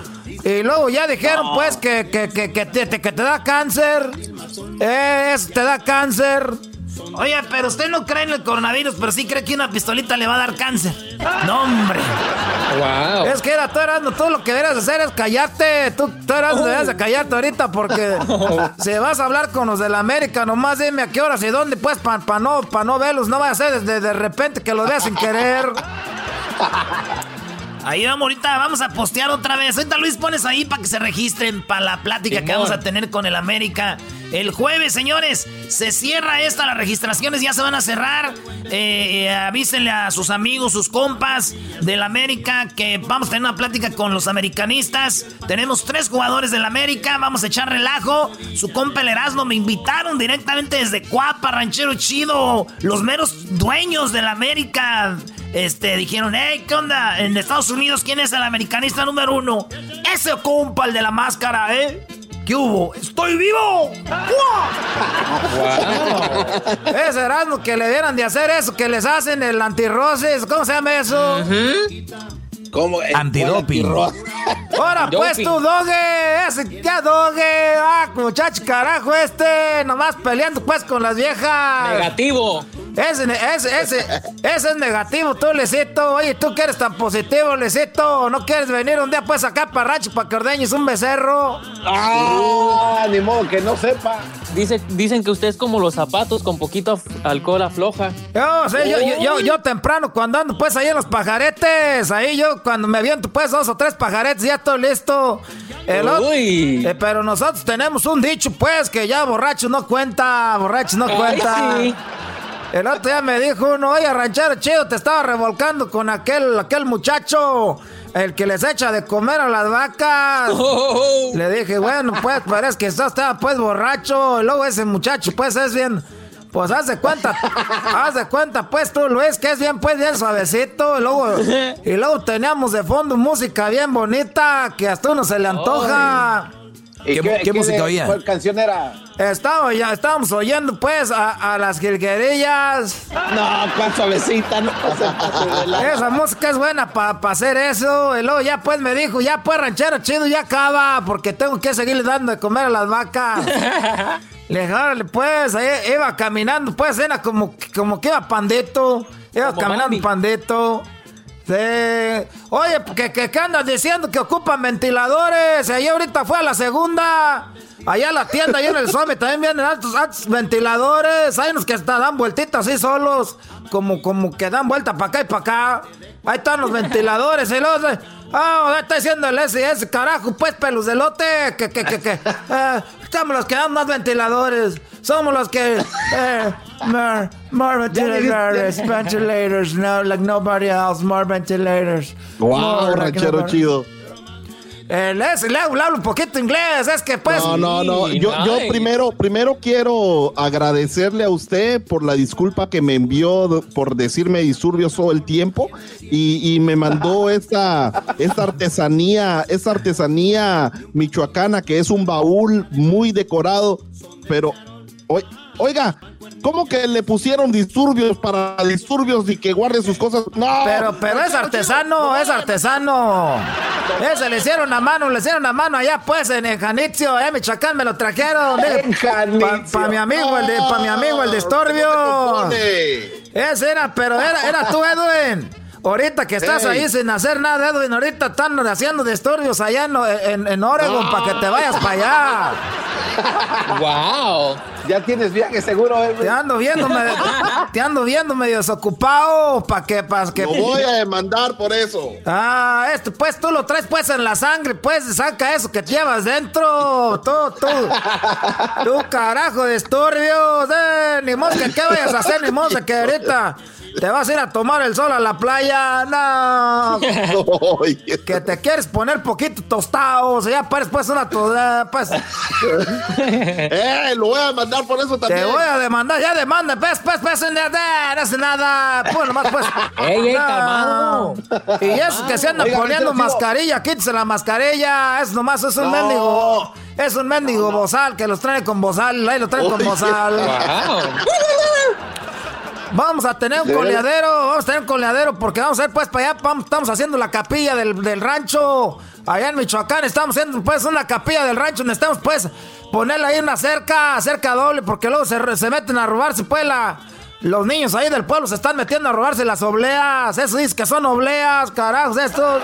S13: Y luego ya dijeron pues que, que, que, que te, que te da cáncer. Eh, eso te da cáncer.
S8: Oye, pero usted no cree en el coronavirus, pero sí cree que una pistolita le va a dar cáncer. No, hombre.
S23: Wow.
S13: Es que era, tú eras, tú lo que deberías hacer es callarte. Tú, tú eras, deberías de callarte ahorita porque si vas a hablar con los de la América, nomás dime a qué horas y dónde, pues, para no, pa no verlos. No vaya a ser de, de repente que lo veas sin querer.
S8: Ahí vamos ahorita, vamos a postear otra vez. Ahorita Luis pones ahí para que se registren para la plática que vamos a tener con el América
S13: El jueves, señores, se cierra esta, las registraciones ya se van a cerrar. Eh, eh, avísenle a sus amigos, sus compas del América que vamos a tener una plática con los americanistas. Tenemos tres jugadores del América, vamos a echar relajo. Su compa el Erasmo me invitaron directamente desde Cuapa, Ranchero Chido. Los meros dueños del América este, dijeron, hey, ¿qué onda? En Estados Unidos, ¿quién es el americanista número uno? Ese compa, el de la máscara, ¿eh? ¿Qué hubo? ¡Estoy vivo! ¡Wow! Ese Erasmo que le dieran de hacer eso, que les hacen el antirroces, ¿cómo se llama eso?
S9: ¿Cómo?
S16: Antidoping.
S13: Ahora pues tú, Doge, ese ya Doge, ah, muchacho carajo este, nomás peleando pues con las viejas.
S23: Negativo.
S13: Ese, ese, ese, ese es negativo, tú, Lecito. Oye, tú que eres tan positivo, Lecito. ¿No quieres venir un día pues acá para Rancho para que ordeñes un becerro?
S9: Ah, ni modo que no sepa.
S23: Dice, dicen que usted es como los zapatos con poquito alcohol afloja.
S13: Yo, sé, yo, yo, yo, yo temprano cuando ando pues ahí en los pajaretes, ahí yo cuando me aviento pues dos o tres pajaretes ya estoy listo. El otro-
S23: Uy.
S13: eh, pero nosotros tenemos un dicho pues que ya borracho no cuenta, borracho no
S23: Ay,
S13: cuenta.
S23: sí.
S13: El otro día me dijo uno, oye ranchero chido, te estaba revolcando con aquel, aquel muchacho, el que les echa de comer a las vacas.
S23: Oh.
S13: Le dije, bueno, pues, es que yo estaba pues borracho. Y luego ese muchacho, pues, es bien. Pues haz de cuenta, haz de cuenta, pues tú, Luis, que es bien, pues, bien suavecito. Y luego, y luego teníamos de fondo música bien bonita que hasta uno se le antoja.
S9: ¿Y
S16: ¿Qué- qué música oía?
S9: ¿Cuál canción era?
S13: Estaba, ya, estábamos oyendo, pues, a, a las jilguerillas.
S9: No, cuál suavecita, no pasa
S13: Esa música es buena para hacer eso. Y luego ya pues me dijo, ya pues ranchero chido, ya acaba, porque tengo que seguirle dando de comer a las vacas. Le dije, órale, pues, ahí iba caminando, pues era como, como que iba pandito. Iba
S23: Como
S13: caminando
S23: Bambi.
S13: pandito. Oye, que, que andas diciendo que ocupan ventiladores. Ahí ahorita fue a la segunda. Allá a la tienda, allá en el Suame, también vienen altos, altos ventiladores. Hay unos que hasta dan vueltitas así solos. Como, como que dan vuelta para acá y para acá. Ahí están los ventiladores. Y luego, ah, está diciendo el ese, carajo, pues, pelos de lote. Que, que, que, que. eh, estamos los que dan más ventiladores. Somos los que. Eh, more, more ventilators, ventilators, no, like nobody else, more ventilators.
S3: Wow,
S13: More
S3: ranchero chido.
S13: Eh, le, le hablo, un poquito inglés, es que pues.
S3: No, no, no. Yo, yo primero, primero quiero agradecerle a usted por la disculpa que me envió por decirme disturbios todo el tiempo y, y me mandó esta, esta artesanía, esta artesanía michoacana que es un baúl muy decorado, pero oi- oiga, ¿cómo que le pusieron disturbios para disturbios y que guarde sus cosas? No,
S13: Pero, pero es artesano, es artesano. Ese le hicieron a mano, le hicieron a mano allá pues en el Janitzio, eh, Michoacán me lo trajeron. Para pa mi amigo, el de, pa mi amigo, el de Estorbio. Ese era, pero era, era tú, Edwin. Ahorita que estás
S9: Ey.
S13: ahí sin hacer nada, Edwin, ahorita están haciendo disturbios allá en, en, en Oregon para que te vayas para allá.
S23: ¡Wow!
S9: Ya tienes viaje seguro, eh.
S13: Te ando viendo, me- te ando viendo medio desocupado para que, para que.
S3: Lo voy a demandar por eso.
S13: Ah, esto, pues tú lo traes pues en la sangre, pues saca eso que llevas dentro. Tú, tú. Tú, carajo de estorbios. Eh, ni modo que qué vayas a hacer, ni modo que ahorita te vas a ir a tomar el sol a la playa. No. que te quieres poner poquito tostado. O sea, ya pares pues una toda, pues.
S3: eh, lo voy a demandar por eso también.
S13: Te voy a demandar, ya demanda, pues, pues, pues, no, no hace nada. Pues nomás, pues.
S23: Ey, ey,
S13: No.
S23: calmado.
S13: Y eso que se anda
S9: Oiga,
S13: poniendo mascarilla, quítese la mascarilla. Es nomás, es un
S9: No.
S13: mendigo. Es un mendigo bozal que los trae con bozal. Ahí lo traen con bozal.
S23: Wow.
S13: Vamos a tener un coleadero, vamos a tener un coleadero porque vamos a ir pues para allá, vamos- estamos haciendo la capilla del, del rancho, allá en Michoacán, estamos haciendo pues una capilla del rancho, necesitamos pues ponerle ahí una cerca, cerca doble, porque luego se, meten a robarse pues la... Los niños ahí del pueblo se están metiendo a robarse las obleas. Eso dice que son obleas, carajos, estos.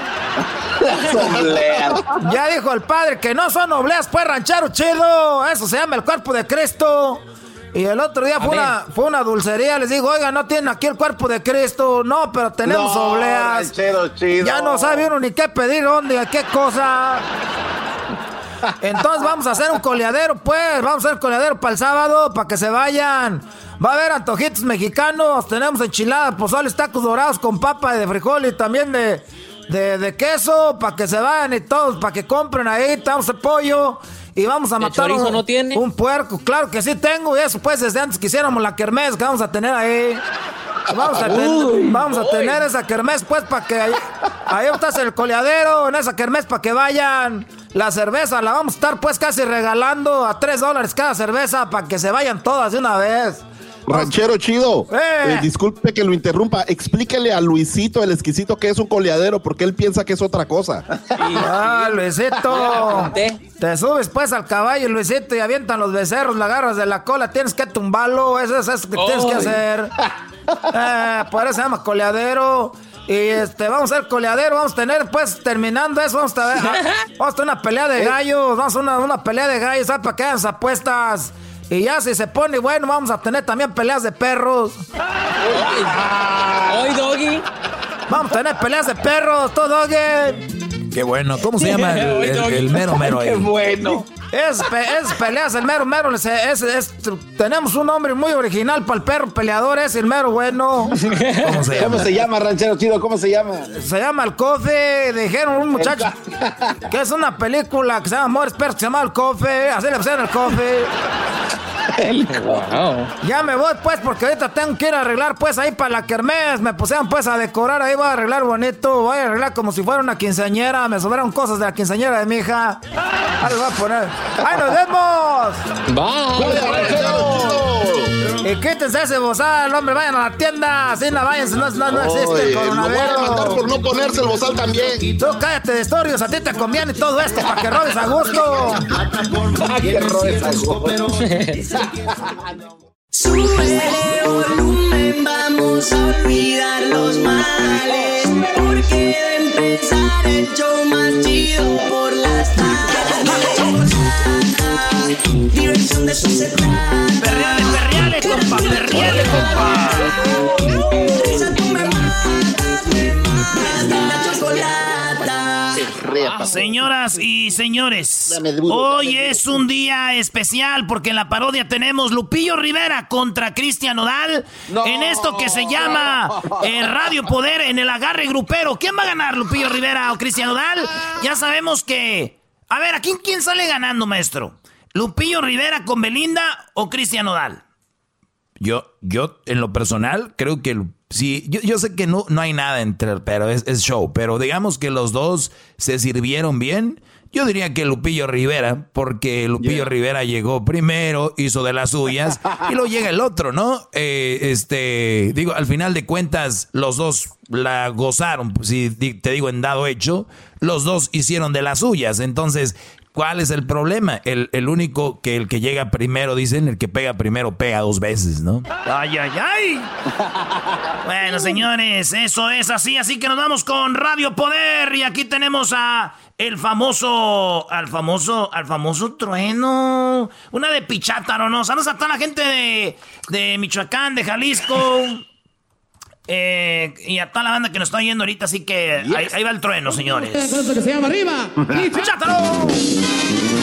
S9: Obleas.
S13: Ya dijo el padre que no son obleas, pues ranchero chido. Eso se llama el cuerpo de Cristo. Y el otro día fue una, fue una dulcería. Les digo, oiga, no tienen aquí el cuerpo de Cristo. No, pero tenemos
S9: No,
S13: obleas.
S9: chido.
S13: Ya no sabe uno ni qué pedir, dónde, qué cosa. Entonces vamos a hacer un coleadero, pues. Vamos a hacer coleadero para el sábado, para que se vayan. Va a haber antojitos mexicanos. Tenemos enchiladas, pozoles, tacos dorados con papa de frijol y también de, de, de queso, para que se vayan y todos, para que compren ahí. Tenemos el pollo. Y vamos a
S23: ¿De
S13: matar un,
S23: no tiene?
S13: un puerco. Claro que sí tengo. Y eso, pues, desde antes que hiciéramos la kermés que vamos a tener ahí. Vamos a, ten-
S7: Uy,
S13: vamos a tener esa kermés, pues, para que ahí, ahí está el coleadero, en esa kermés, para que vayan. La cerveza la vamos a estar, pues, casi regalando a 3 dólares cada cerveza, para que se vayan todas de una vez.
S34: Ranchero chido,
S13: Eh.
S34: eh, disculpe que lo interrumpa. Explíquele a Luisito, el exquisito, que es un coleadero, porque él piensa que es otra cosa.
S13: Ah, Luisito. Te subes pues al caballo, Luisito, y avientan los becerros, la agarras de la cola, tienes que tumbarlo, eso es eso que tienes que hacer. Eh, por eso se llama coleadero. Y este, vamos a hacer coleadero, vamos a tener, pues, terminando eso, vamos a, ver- vamos a tener una pelea de gallos, vamos a una, una pelea de gallos, ¿sabes? Para que hagan sus apuestas. Y ya si se pone bueno, vamos a tener también peleas de perros.
S23: Hoy, Doggy.
S13: Vamos a tener peleas de perros, todo, Doggy.
S16: Qué bueno. ¿Cómo se llama el, el- el mero mero ahí?
S13: bueno. Es, pe- es peleas, el mero mero. Es, es- es- tenemos un nombre muy original para el perro peleador, es el mero bueno.
S16: ¿Cómo se
S20: ¿Cómo se llama, ranchero chido? ¿Cómo se llama?
S13: Se llama El Cofe. Dijeron un muchacho que es una película que se llama Amores Perros, se llama El Cofe. Así le pusieron El Cofe. Ya me voy pues porque ahorita tengo que ir a arreglar pues ahí para la kermés. Me pusieron pues a decorar ahí, voy a arreglar bonito. Voy a arreglar como si fuera una quinceañera. Me sobraron cosas de la quinceañera de mi hija. Ahí les voy a poner. ¡Ahí nos vemos! Y quítense ese bozal, hombre, vayan a la tienda. Así no vayan, no, no, no existe el
S34: lo voy a
S13: coronavirus.
S34: mandar por no ponerse el bozal también.
S13: Tú cállate de historias, a ti te conviene todo esto para que robes a gusto.
S7: que robes a gusto.
S35: Súbele volumen, vamos a olvidar los males. Porque de empezar el show más chido por las tardes. Diversión de.
S8: Perreale, perreale, compa, perreale, compa.
S35: Risa, tú me matas, me matas. La chocolata.
S8: Señoras y señores, hoy es un día especial porque en la parodia tenemos Lupillo Rivera contra Cristian Odal en esto que se llama eh, Radio Poder en el agarre grupero. ¿Quién va a ganar, Lupillo Rivera o Cristian Odal? Ya sabemos que... A ver, ¿a quién, quién sale ganando, maestro? ¿Lupillo Rivera con Belinda o Cristian Odal?
S16: Yo, yo, en lo personal, creo que sí, yo, yo sé que no, no hay nada entre, pero es, es show. Pero digamos que los dos se sirvieron bien. Yo diría que Lupillo Rivera, porque Lupillo Rivera llegó primero, hizo de las suyas, y luego llega el otro, ¿no? Eh, este, digo, al final de cuentas, los dos la gozaron, si te digo en dado hecho, los dos hicieron de las suyas. Entonces, ¿Cuál es el problema? El, el único que el que llega primero, dicen, el que pega primero pega dos veces, ¿no?
S8: ¡Ay, ay, ay! Bueno, señores, eso es así, así que nos vamos con Radio Poder y aquí tenemos a el famoso, al famoso, al famoso trueno, una de Pichátaro, ¿no? Saludos a la gente de, de Michoacán, de Jalisco. Eh, y a toda la banda que nos está oyendo ahorita, así que ahí, ahí va el trueno, señores.
S7: Que se llama arriba.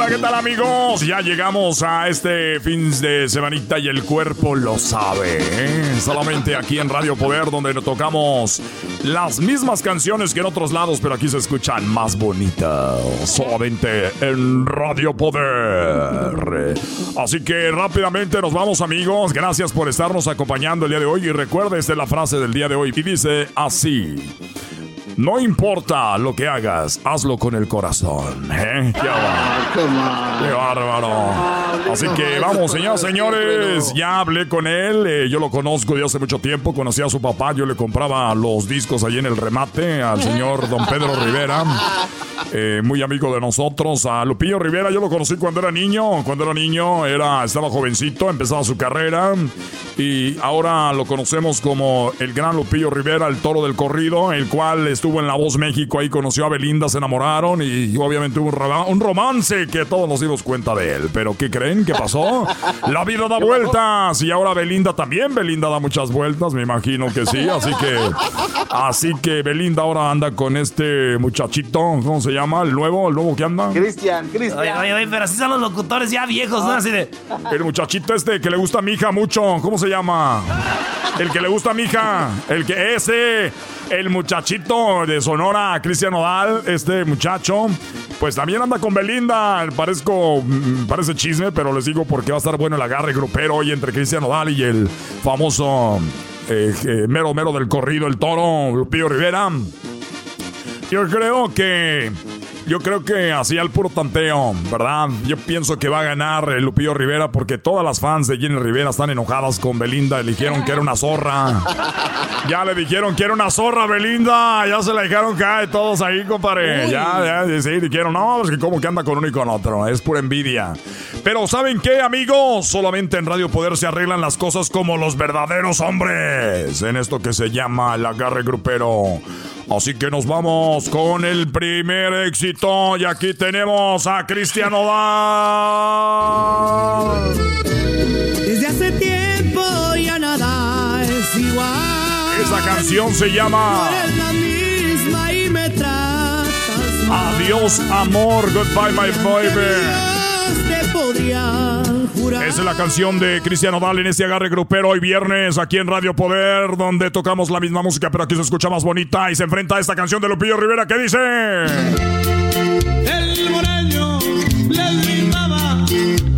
S17: Hola, ¿qué tal amigos? Ya llegamos a este fin de semanita y el cuerpo lo sabe. ¿eh? Solamente aquí en Radio Poder donde tocamos las mismas canciones que en otros lados, pero aquí se escuchan más bonitas. Solamente en Radio Poder. Así que rápidamente nos vamos amigos. Gracias por estarnos acompañando el día de hoy y recuerde esta es la frase del día de hoy y dice así. No importa lo que hagas, hazlo con el corazón. ¿eh? Qué bárbaro. Qué bárbaro. Así que vamos, señores, señores. Ya hablé con él. eh, yo lo conozco de hace mucho tiempo. Conocí a su papá. Yo le compraba los discos allí en el remate al señor don Pedro Rivera. eh, muy amigo de nosotros. A Lupillo Rivera yo lo conocí cuando era niño. Cuando era niño era, estaba jovencito, empezaba su carrera. Y ahora lo conocemos como el gran Lupillo Rivera, el toro del corrido, el cual estuvo en La Voz México. Ahí conoció a Belinda, se enamoraron y obviamente hubo un, un romance que todos nos dimos cuenta de él. Pero ¿qué creen? ¿Qué pasó? La vida da vueltas y ahora Belinda también. Belinda da muchas vueltas, me imagino que sí. Así que Así que Belinda ahora anda con este muchachito, ¿cómo se llama? ¿El nuevo? ¿El nuevo que anda?
S9: Cristian, Cristian.
S8: Oye, oye, oye, pero así son los locutores ya viejos, ¿no? Así de.
S17: El muchachito este que le gusta a mi hija mucho, ¿cómo se llama? El que le gusta a mi hija, el que ese, el muchachito de Sonora, Cristian Nodal, este muchacho, pues también anda con Belinda. Parezco, mm, parece chisme, pero les digo porque va a estar bueno el agarre grupero hoy entre Cristian Nodal y el famoso eh, mero mero del corrido, el toro, Lupillo Rivera. Yo creo que. Yo creo que así al puro tanteo, ¿verdad? Yo pienso que va a ganar Lupillo Rivera porque todas las fans de Jenny Rivera están enojadas con Belinda. Le dijeron que era una zorra. Ya le dijeron que era una zorra, Belinda. Ya se la dejaron caer todos ahí, compadre. Ya, ya, sí, dijeron, no, es que como que anda con uno y con otro. Es pura envidia. Pero ¿saben qué, amigos? Solamente en Radio Poder se arreglan las cosas como los verdaderos hombres. En esto que se llama el agarre grupero. Así que nos vamos con el primer éxito. Y aquí tenemos a Cristiano Dal.
S7: Desde hace tiempo ya nada es igual.
S17: Esa canción se llama
S7: la misma y me tratas mal.
S17: Adiós, amor. Goodbye, my baby.
S7: Dios te podría
S17: es la canción de Cristiano Dal en este agarre grupero hoy viernes aquí en Radio Poder, donde tocamos la misma música, pero aquí se escucha más bonita y se enfrenta a esta canción de Lupillo Rivera que dice.
S7: El moreño le gritaba,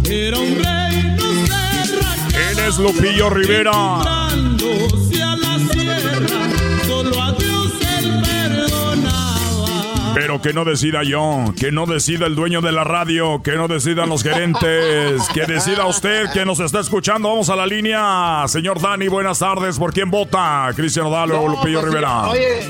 S7: era un rey, no se arranca.
S17: Él es Lupillo Rivera. Pero que no decida yo, que no decida el dueño de la radio, que no decidan los gerentes, que decida usted que nos está escuchando. Vamos a la línea. Señor Dani, buenas tardes. ¿Por quién vota? ¿Cristiano Dalo o Lupillo
S9: pues,
S17: Rivera?
S9: Oye,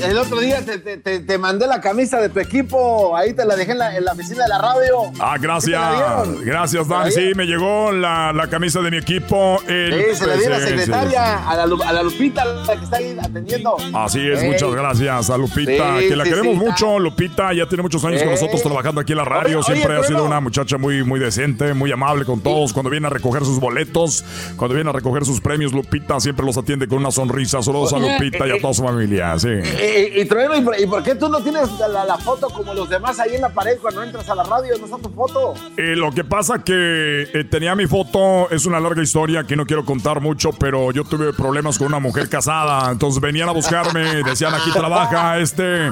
S9: el otro día te, te- te- mandé la camisa de tu equipo, ahí te la dejé en la, en la oficina de la radio.
S17: Ah,
S9: ¿Sí te la
S17: gracias. Gracias,
S9: ¿Te la
S17: Dan. Sí, me llegó la, la camisa de mi equipo. El-
S9: Sí, se la di a la secretaria, a la, a la Lupita, la que está ahí atendiendo.
S17: Así es, muchas gracias a Lupita,
S9: Sí,
S17: que la
S9: sí,
S17: queremos mucho. Lupita ya tiene muchos años con nosotros trabajando aquí en la radio.
S9: Oye,
S17: Siempre
S9: oye,
S17: ha sido una muchacha muy, muy decente, muy amable con todos. Cuando viene a recoger sus boletos, cuando viene a recoger sus premios, Lupita siempre los atiende con una sonrisa. Saludos a Lupita y
S9: eh,
S17: a toda su familia. Sí.
S9: Y, Trueno, ¿y por, y por qué tú no tienes la, foto como los demás ahí en la pared cuando entras a la radio? ¿No está tu foto?
S17: Eh, lo que pasa que eh, tenía mi foto, es una larga historia que no quiero contar mucho, pero yo tuve problemas con una mujer casada, entonces venían a buscarme, decían aquí trabaja este,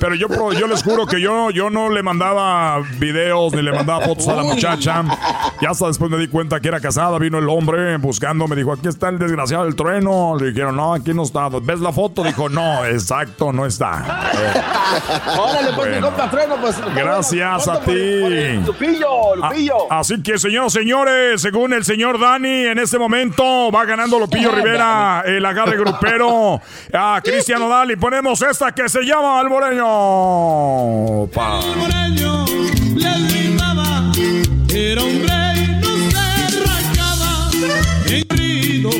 S17: pero yo yo les juro que yo yo no le mandaba videos ni le mandaba fotos a la muchacha. Y hasta después me di cuenta que era casada, vino el hombre buscando, me dijo, "Aquí está el desgraciado del trueno." Le dijeron, "No, aquí no está." ¿Ves la foto? Dijo, "No, exacto, no está."
S9: Órale, pues mi
S17: Bueno.
S9: compa Trueno, pues.
S17: Gracias a ti.
S9: Lupillo, Lupillo.
S17: Ah, así que, señoras y señores, según el señor Dani, en este momento va ganando Lupillo Rivera el agarre grupero a Cristiano Dali. Ponemos esta que se llama Alboreño. Pa.
S7: El moreño le gritaba, era un rey, no se arrancaba. Herido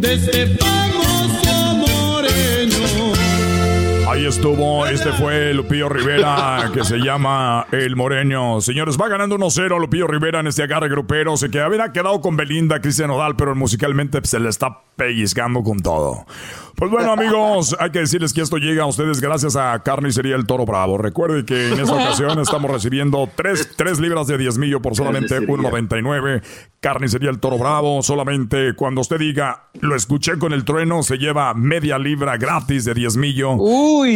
S7: de ese famoso
S17: estuvo, este fue Lupillo Rivera, que se llama El Moreño. Señores, va ganando 1-0 Lupillo Rivera en este agarre grupero. Se que había quedado con Belinda, Cristian Nodal, pero musicalmente se le está pellizcando con todo. Pues bueno, amigos, hay que decirles que esto llega a ustedes gracias a Carnicería El Toro Bravo. Recuerde que en esta ocasión estamos recibiendo 3, libras de diezmillo por solamente
S24: Carnicería.
S17: 1.99. Carnicería El Toro Bravo. Solamente cuando usted diga, lo escuché con el trueno, se lleva media libra gratis de diezmillo.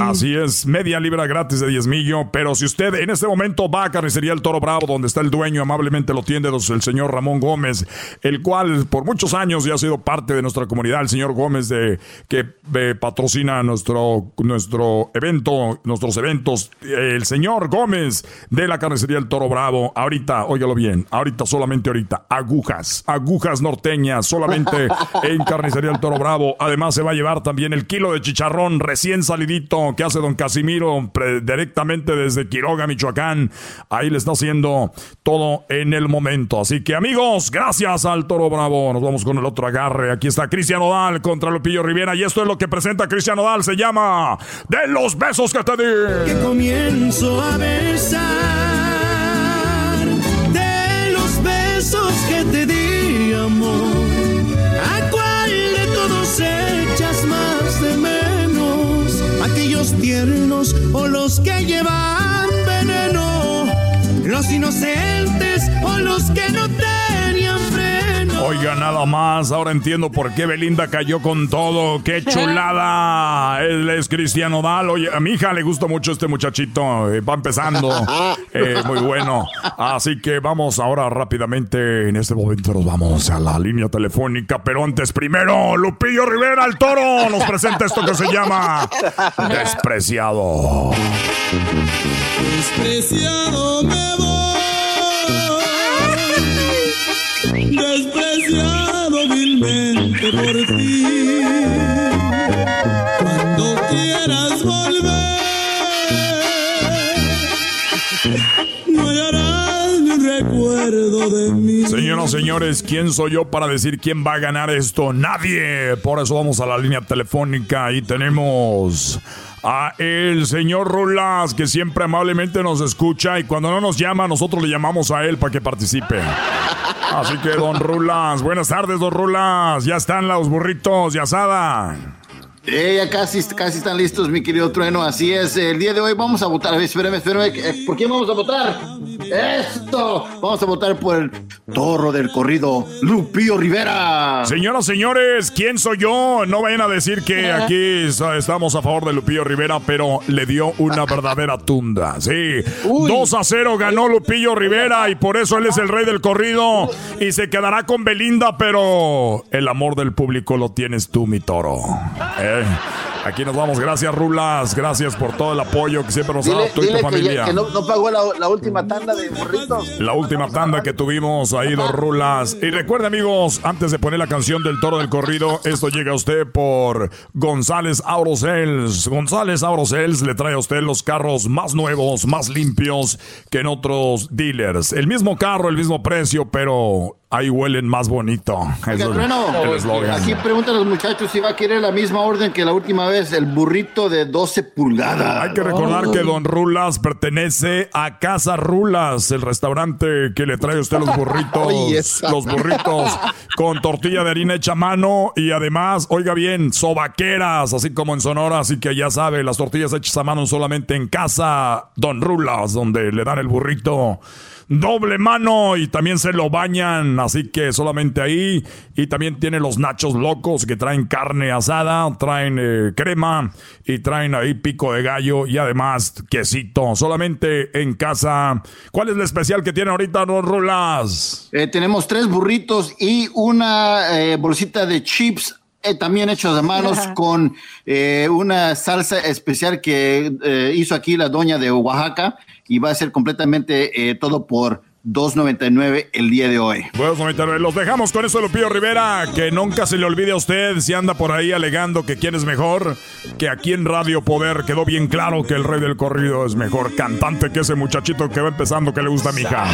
S17: Así es, media libra gratis de diezmillo. Pero si usted en este momento va a Carnicería El Toro Bravo, donde está el dueño, amablemente lo tiende el señor Ramón Gómez, el cual por muchos años ya ha sido parte de nuestra comunidad, el señor Gómez de que eh, patrocina nuestro, nuestro evento, nuestros eventos, el señor Gómez de la Carnicería El Toro Bravo. Ahorita, óigalo bien, ahorita, solamente ahorita, agujas, agujas norteñas, solamente en Carnicería El Toro Bravo. Además se va a llevar también el kilo de chicharrón recién salidito que hace don Casimiro pre- directamente desde Quiroga, Michoacán. Ahí le está haciendo todo en el momento. Así que amigos, gracias al Toro Bravo. Nos vamos con el otro agarre. Aquí está Cristian Odal contra Lupillo Rivera y esto es lo que presenta Cristian Odal. Se llama De los besos que te di.
S7: que comienzo a besar de los besos que te di amor a cuál de todos echas más de menos que llevan veneno, los inocentes o los que no freno.
S17: Oiga, nada más, ahora entiendo por qué Belinda cayó con todo. ¡Qué chulada! Él es Cristiano Dal. Oye, a mi hija le gusta mucho este muchachito. eh, va empezando. Eh, muy bueno. Así que vamos ahora rápidamente. En este momento nos vamos a la línea telefónica. Pero antes, primero, Lupillo Rivera, el toro, nos presenta esto que se llama Despreciado.
S7: Despreciado me voy, despreciado vilmente por ti. Cuando quieras volver, no hallarás ni recuerdo de mí.
S17: Señoras, señores, ¿quién soy yo para decir quién va a ganar esto? Nadie. Por eso vamos a la línea telefónica y tenemos a el señor Rulas, que siempre amablemente nos escucha y cuando no nos llama, nosotros le llamamos a él para que participe. Así que, don Rulas, buenas tardes, don Rulas. Ya están los burritos de asada.
S12: Eh, ya casi, casi están listos, mi querido Trueno. Así es, el día de hoy vamos a votar. A ver, espérame, espérame. eh, ¿Por quién vamos a votar? ¡Esto! Vamos a votar por el toro del corrido, Lupillo Rivera.
S17: Señoras, señores, ¿quién soy yo? No vayan a decir que aquí estamos a favor de Lupillo Rivera, pero le dio una verdadera tunda. Sí, 2 a 0 ganó Lupillo Rivera y por eso él es el rey del corrido y se quedará con Belinda, pero el amor del público lo tienes tú, mi toro. Eh, Aquí nos vamos. Gracias, Rulas. Gracias por todo el apoyo que siempre nos ha dado tú y tu
S12: que,
S17: familia.
S12: ya- que no, no pagó la, la última tanda de burritos.
S17: La última tanda que tuvimos ahí, dos rulas. Y recuerden, amigos, antes de poner la canción del toro del corrido, esto llega a usted por González Aurosels. González Aurosels le trae a usted los carros más nuevos, más limpios que en otros dealers. El mismo carro, el mismo precio, pero ahí huelen más bonito. Eso es
S12: Trueno,
S17: el
S12: aquí preguntan los muchachos si va a querer la misma orden que la última vez, el burrito de 12 pulgadas.
S17: Hay que recordar que Don Rulas pertenece a Casa Rulas, el restaurante que le trae a usted los burritos, los burritos con tortilla de harina hecha a mano y además, oiga bien, sobaqueras, así como en Sonora, así que ya sabe, las tortillas hechas a mano solamente en Casa Don Rulas, donde le dan el burrito doble mano y también se lo bañan, así que solamente ahí. Y también tiene los nachos locos que traen carne asada, traen eh, crema y traen ahí pico de gallo y además quesito. Solamente en casa. ¿Cuál es el especial que tiene ahorita, no rulas?
S12: Eh, tenemos tres burritos y una eh, bolsita de chips. eh, también hechos a manos con eh, una salsa especial que eh, hizo aquí la doña de Oaxaca y va a ser completamente eh, todo por 2.99 el día de hoy.
S17: Bueno, señorita, los dejamos con eso Lupillo Rivera. Que nunca se le olvide a usted si anda por ahí alegando que quién es mejor. Que aquí en Radio Poder quedó bien claro que el rey del corrido es mejor cantante que ese muchachito que va empezando que le gusta a mi hija.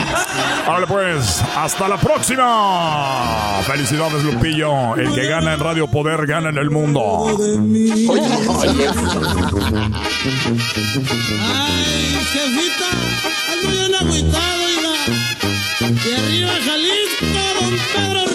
S17: Ahora pues, hasta la próxima. Felicidades, Lupillo. El que gana en Radio Poder gana en el mundo.
S7: Ay, jefita, Y arriba Jalisco, don Pedro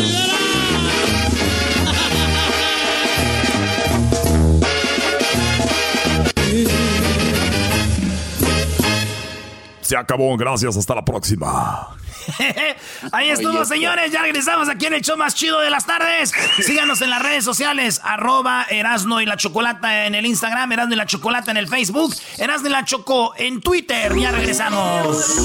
S17: Se acabó. Gracias. Hasta la próxima.
S8: Ahí estuvo,
S17: Oye,
S8: señores. Ya regresamos aquí en el show más chido de las tardes. Síganos en las redes sociales. Arroba Erasno y la Chocolata en el Instagram. Erasno y la Chocolata en el Facebook. Erasno y la Choco en Twitter. Ya regresamos.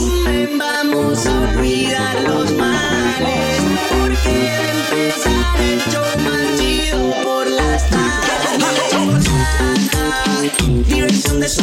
S35: Vamos a olvidar los males porque empezar el show más chido por las tardes. Diversión de eso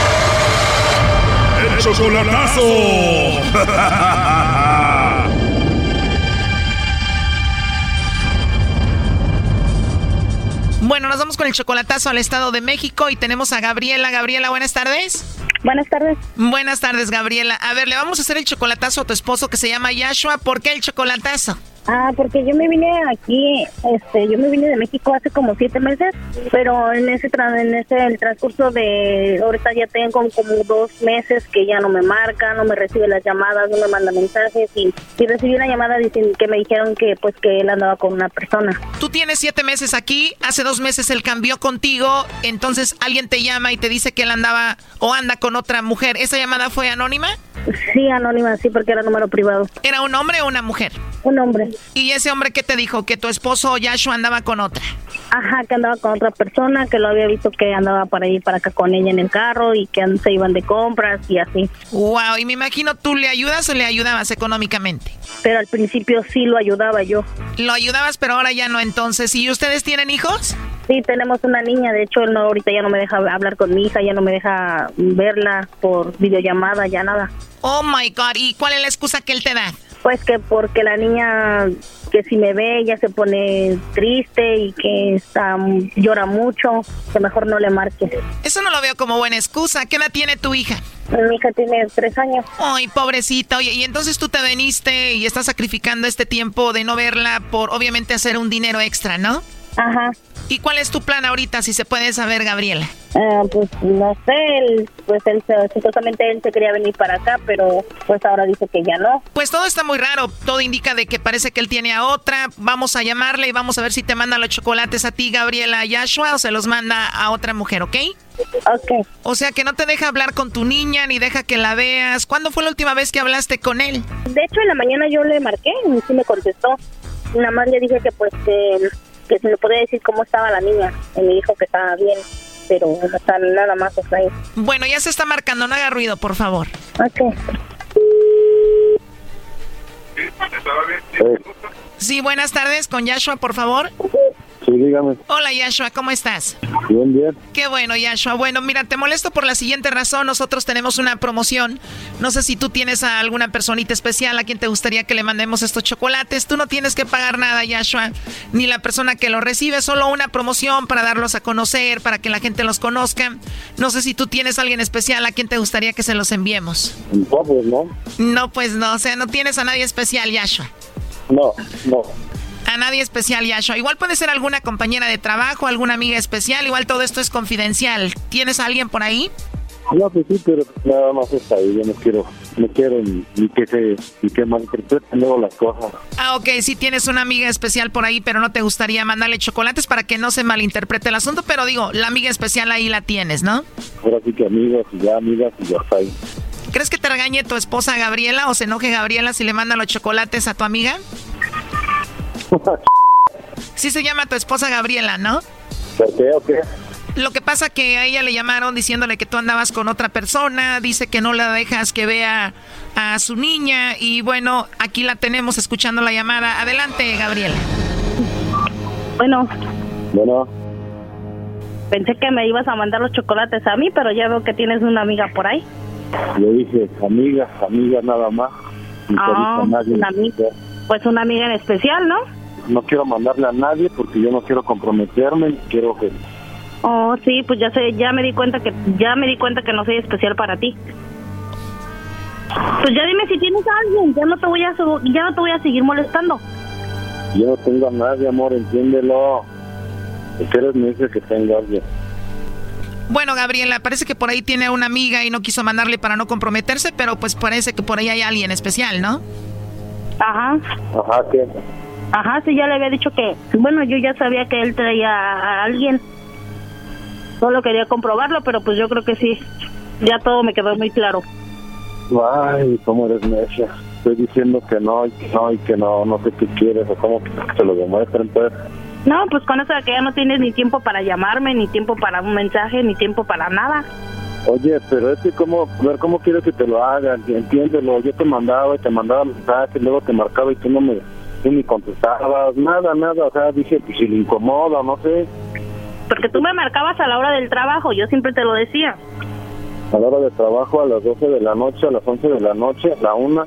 S17: Chocolatazo.
S6: Bueno, nos vamos con el chocolatazo al Estado de México y tenemos a Gabriela. Gabriela, buenas tardes.
S26: Buenas tardes.
S6: Buenas tardes, Gabriela. A ver, le vamos a hacer el chocolatazo a tu esposo que se llama Yashua. ¿Por qué el chocolatazo?
S26: Ah, porque yo me vine aquí, este, yo me vine de México hace como siete meses, pero en ese en ese el transcurso de ahorita ya tengo como dos meses que ya no me marca, no me recibe las llamadas, no me manda mensajes y, y recibí una llamada diciendo que me dijeron que pues que él andaba con una persona.
S6: Tú tienes siete meses aquí, hace dos meses él cambió contigo, entonces alguien te llama y te dice que él andaba o anda con otra mujer. ¿Esa llamada fue anónima?
S26: Sí, anónima, sí, porque era número privado.
S6: ¿Era un hombre o una mujer?
S26: Un hombre.
S6: ¿Y ese hombre qué te dijo? ¿Que tu esposo Yashua andaba con otra?
S26: Ajá, que andaba con otra persona, que lo había visto que andaba para ir para acá con ella en el carro y que se iban de compras y así.
S6: Wow, y me imagino tú le ayudas o le ayudabas económicamente.
S26: Pero al principio sí lo ayudaba yo.
S6: Lo ayudabas, pero ahora ya no entonces. ¿Y ustedes tienen hijos?
S26: Sí, tenemos una niña, de hecho no, ahorita ya no me deja hablar con mi hija, ya no me deja verla por videollamada, ya nada.
S6: Oh my God, ¿y cuál es la excusa que él te da?
S26: Pues que porque la niña que si me ve ya se pone triste y que está llora mucho, que mejor no le marque.
S6: Eso no lo veo como buena excusa. ¿Qué edad tiene tu hija?
S26: Mi hija tiene tres años.
S6: Ay, pobrecita. Oye, y entonces tú te veniste y estás sacrificando este tiempo de no verla por obviamente hacer un dinero extra, ¿no?
S26: Ajá.
S6: ¿Y cuál es tu plan ahorita, si se puede saber, Gabriela?
S26: Ah, pues no sé, él, pues él supuestamente él se quería venir para acá, pero pues ahora dice que ya no.
S6: Pues todo está muy raro. Todo indica de que parece que él tiene a otra. Vamos a llamarle y vamos a ver si te manda los chocolates a ti, Gabriela Yashua, o se los manda a otra mujer, ¿ok?
S26: Ok.
S6: O sea que no te deja hablar con tu niña ni deja que la veas. ¿Cuándo fue la última vez que hablaste con él?
S26: De hecho, en la mañana yo le marqué y sí me contestó. Nada más le dije que pues que, que si me podía decir cómo estaba la niña. Y me dijo que estaba bien, pero no está nada más o sea, ahí.
S6: Bueno, ya se está marcando. No haga ruido, por favor.
S26: Ok.
S6: Sí, buenas tardes con Yashua, por favor.
S27: Sí, dígame.
S6: Hola Yashua, ¿cómo estás?
S27: Bien, bien.
S6: Qué bueno, Yashua. Bueno, mira, te molesto por la siguiente razón. Nosotros tenemos una promoción. No sé si tú tienes a alguna personita especial a quien te gustaría que le mandemos estos chocolates. Tú no tienes que pagar nada, Yashua, ni la persona que lo recibe. Solo una promoción para darlos a conocer, para que la gente los conozca. No sé si tú tienes a alguien especial a quien te gustaría que se los enviemos.
S27: No, pues no.
S6: No, pues no. O sea, no tienes a nadie especial, Yashua.
S27: No, no.
S6: A nadie especial, Yashua. Igual puede ser alguna compañera de trabajo, alguna amiga especial. Igual todo esto es confidencial. ¿Tienes a alguien por ahí?
S27: No, pues sí, pero nada más está ahí. Yo no quiero, no quiero ni, ni que se, ni que malinterpreten luego las cosas.
S6: Ah, ok, sí tienes una amiga especial por ahí, pero no te gustaría mandarle chocolates para que no se malinterprete el asunto. Pero digo, la amiga especial ahí la tienes, ¿no?
S27: Ahora sí que amigos y ya amigas y ya está ahí.
S6: ¿Crees que te regañe tu esposa Gabriela o se enoje Gabriela si le manda los chocolates a tu amiga? Sí se llama tu esposa Gabriela, ¿no?
S27: ¿Por qué o qué?
S6: Lo que pasa que a ella le llamaron diciéndole que tú andabas con otra persona, dice que no la dejas que vea a su niña y bueno, aquí la tenemos escuchando la llamada. Adelante, Gabriela.
S26: Bueno,
S27: Bueno,
S26: pensé que me ibas a mandar los chocolates a mí, pero ya veo que tienes una amiga por ahí.
S27: yo dije amigas, amigas nada más. Ni
S26: Ah,
S27: ahorita nadie.
S26: una amiga. Pues una amiga en especial, ¿no?
S27: No quiero mandarle a nadie porque yo no quiero comprometerme, ni quiero que
S26: Oh, sí, pues ya sé, ya me di cuenta que ya me di cuenta que no soy especial para ti. Pues ya dime si tienes a alguien, ya no te voy a ya no te voy a seguir molestando.
S27: yo no tengo a nadie, amor, entiéndelo. Si quieres me dice que tengo a alguien.
S6: Bueno, Gabriela, parece que por ahí tiene una amiga y no quiso mandarle para no comprometerse, pero pues parece que por ahí hay alguien especial, ¿no?
S26: Ajá.
S27: Ajá, ¿qué?
S26: Ajá, sí, ya le había dicho que, bueno, yo ya sabía que él traía a alguien. Solo quería comprobarlo, pero pues yo creo que sí. Ya todo me quedó muy claro.
S27: Ay, cómo eres necia. Estoy diciendo que no, y que no, y que no, no sé qué quieres, o cómo que te lo demuestren, pues.
S26: No, pues con eso de que ya no tienes ni tiempo para llamarme, ni tiempo para un mensaje, ni tiempo para nada.
S27: Oye, pero es que cómo, ver, ¿cómo quieres que te lo hagan? Entiéndelo, yo te mandaba y te mandaba mensajes, luego te marcaba y tú no me, tú ni contestabas, nada, nada, o sea, dije, pues si le incomoda, no sé,
S26: Porque tú me marcabas a la hora del trabajo, yo siempre te lo decía.
S27: a la hora de trabajo, a las 12 de la noche, a las 11 de la noche, a la una,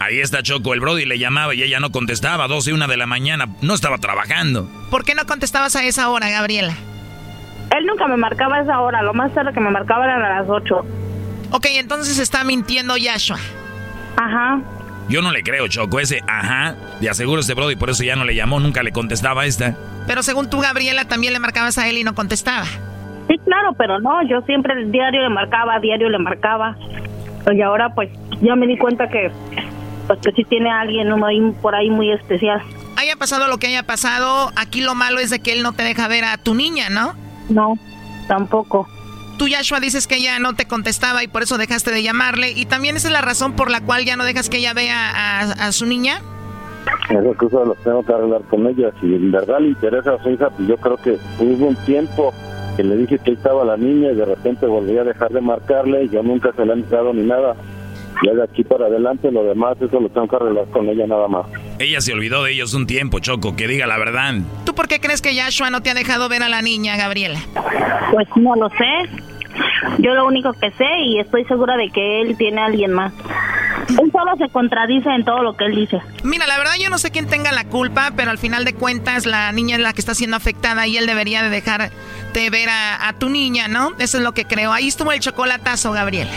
S36: Ahí está Choco, el Brody le llamaba y ella no contestaba, 12 y 1 de la mañana, no estaba trabajando.
S6: ¿Por qué no contestabas a esa hora, Gabriela?
S26: Él nunca me marcaba a esa hora, lo más tarde que me marcaba eran a las 8.
S6: Ok, entonces está mintiendo Yashua.
S26: Ajá.
S36: Yo no le creo, Choco, ese ajá, de aseguro este Brody, por eso ya no le llamó, nunca le contestaba a esta.
S6: Pero según tú, Gabriela, también le marcabas a él y no contestaba.
S26: Sí, claro, pero no, yo siempre el diario le marcaba, diario le marcaba. Y ahora pues ya me di cuenta que pues que sí tiene a alguien uno ahí, por ahí muy especial.
S6: Haya pasado lo que haya pasado, aquí lo malo es de que él no te deja ver a tu niña, ¿no?
S26: No, tampoco.
S6: Tú, Yashua, dices que ella no te contestaba y por eso dejaste de llamarle. ¿Y también esa es la razón por la cual ya no dejas que ella vea a, a su niña?
S27: Esas cosas las tengo que arreglar con ella. Si en verdad le interesa a su hija, pues yo creo que hubo un tiempo que le dije que estaba la niña y de repente volví a dejar de marcarle. Yo nunca se la he entrado ni nada. Ya de aquí para adelante, lo demás, eso lo tengo que arreglar con ella nada más.
S36: Ella se olvidó de ellos un tiempo, Choco, que diga la verdad.
S6: ¿Tú por qué crees que Yashua no te ha dejado ver a la niña, Gabriela?
S26: Pues no lo sé. Yo lo único que sé y estoy segura de que él tiene a alguien más. Él solo se contradice en todo lo que él dice.
S6: Mira, la verdad yo no sé quién tenga la culpa, pero al final de cuentas la niña es la que está siendo afectada y él debería de dejarte ver a, a tu niña, ¿no? Eso es lo que creo. Ahí estuvo el chocolatazo, Gabriela.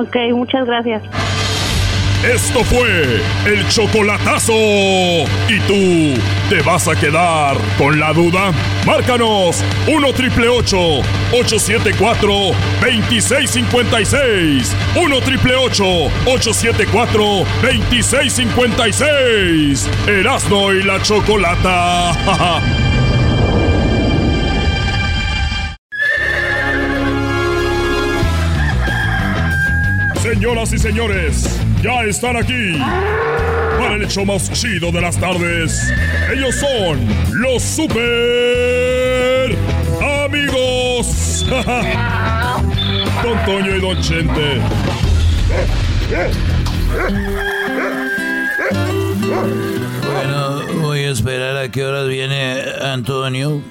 S26: Ok, muchas gracias.
S25: Esto fue el chocolatazo. ¿Y tú te vas a quedar con la duda? Márcanos 1 triple 874 2656. 1 triple 874 2656. Erasno y la chocolata. Señoras y señores, ya están aquí el hecho más chido de las tardes. Ellos son los super amigos. Don Toño y Don Chente.
S16: Bueno, voy a esperar a qué horas viene Antonio,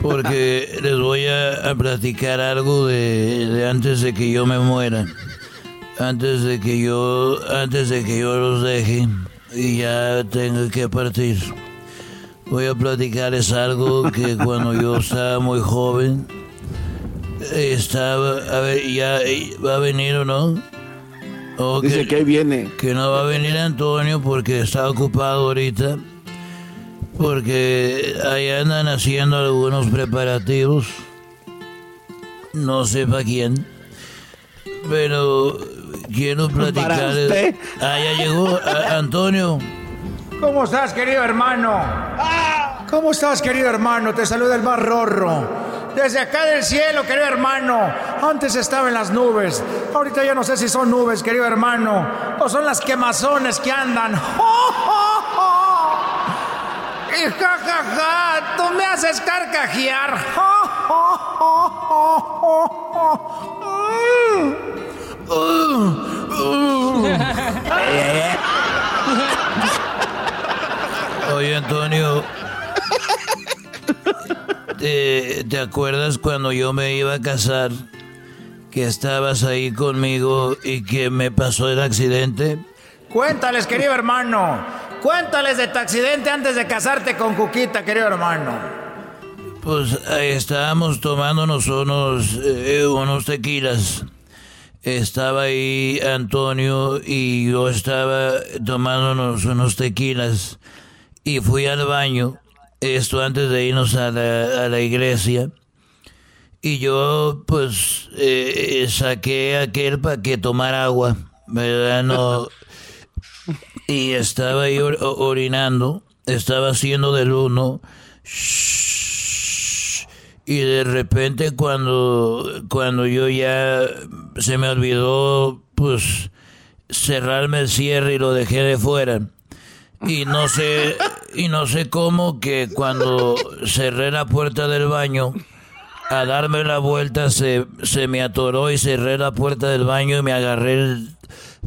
S16: porque les voy a, a platicar algo de, de antes de que yo me muera, antes de que yo, antes de que yo los deje y ya tenga que partir. Voy a platicarles algo que cuando yo estaba muy joven estaba, a ver, ya va a venir o no. O
S22: Dice que ahí viene.
S16: que no va a venir Antonio porque está ocupado ahorita. Porque ahí andan haciendo algunos preparativos. No sé para quién. Pero quiero platicarles.
S37: usted.
S16: Ah, ya llegó a- Antonio.
S13: ¿Cómo estás, querido hermano? ¿Cómo estás, querido hermano? Te saluda el más rorro. Desde acá del cielo, querido hermano. Antes estaba en las nubes. Ahorita ya no sé si son nubes, querido hermano. O son las quemazones que andan. Y ja, ja, ja, tú me haces carcajear.
S16: Oye, Antonio. ¿Te, te acuerdas cuando yo me iba a casar? Que estabas ahí conmigo y que me pasó el accidente.
S13: Cuéntales, querido hermano. Cuéntales de tu accidente antes de casarte con Cuquita, querido hermano.
S16: Pues ahí estábamos tomándonos unos, eh, unos tequilas. Estaba ahí Antonio y yo estaba tomándonos unos tequilas. Y fui al baño, esto antes de irnos a la, iglesia. Y yo, pues, eh, saqué aquel para que tomara agua, ¿verdad? No. Y estaba ahí orinando, estaba haciendo del uno. Y de repente cuando, cuando yo ya se me olvidó, pues, cerrarme el cierre y lo dejé de fuera. Y no sé, y no sé cómo que cuando cerré la puerta del baño, a darme la vuelta se, se me atoró y cerré la puerta del baño y me agarré el,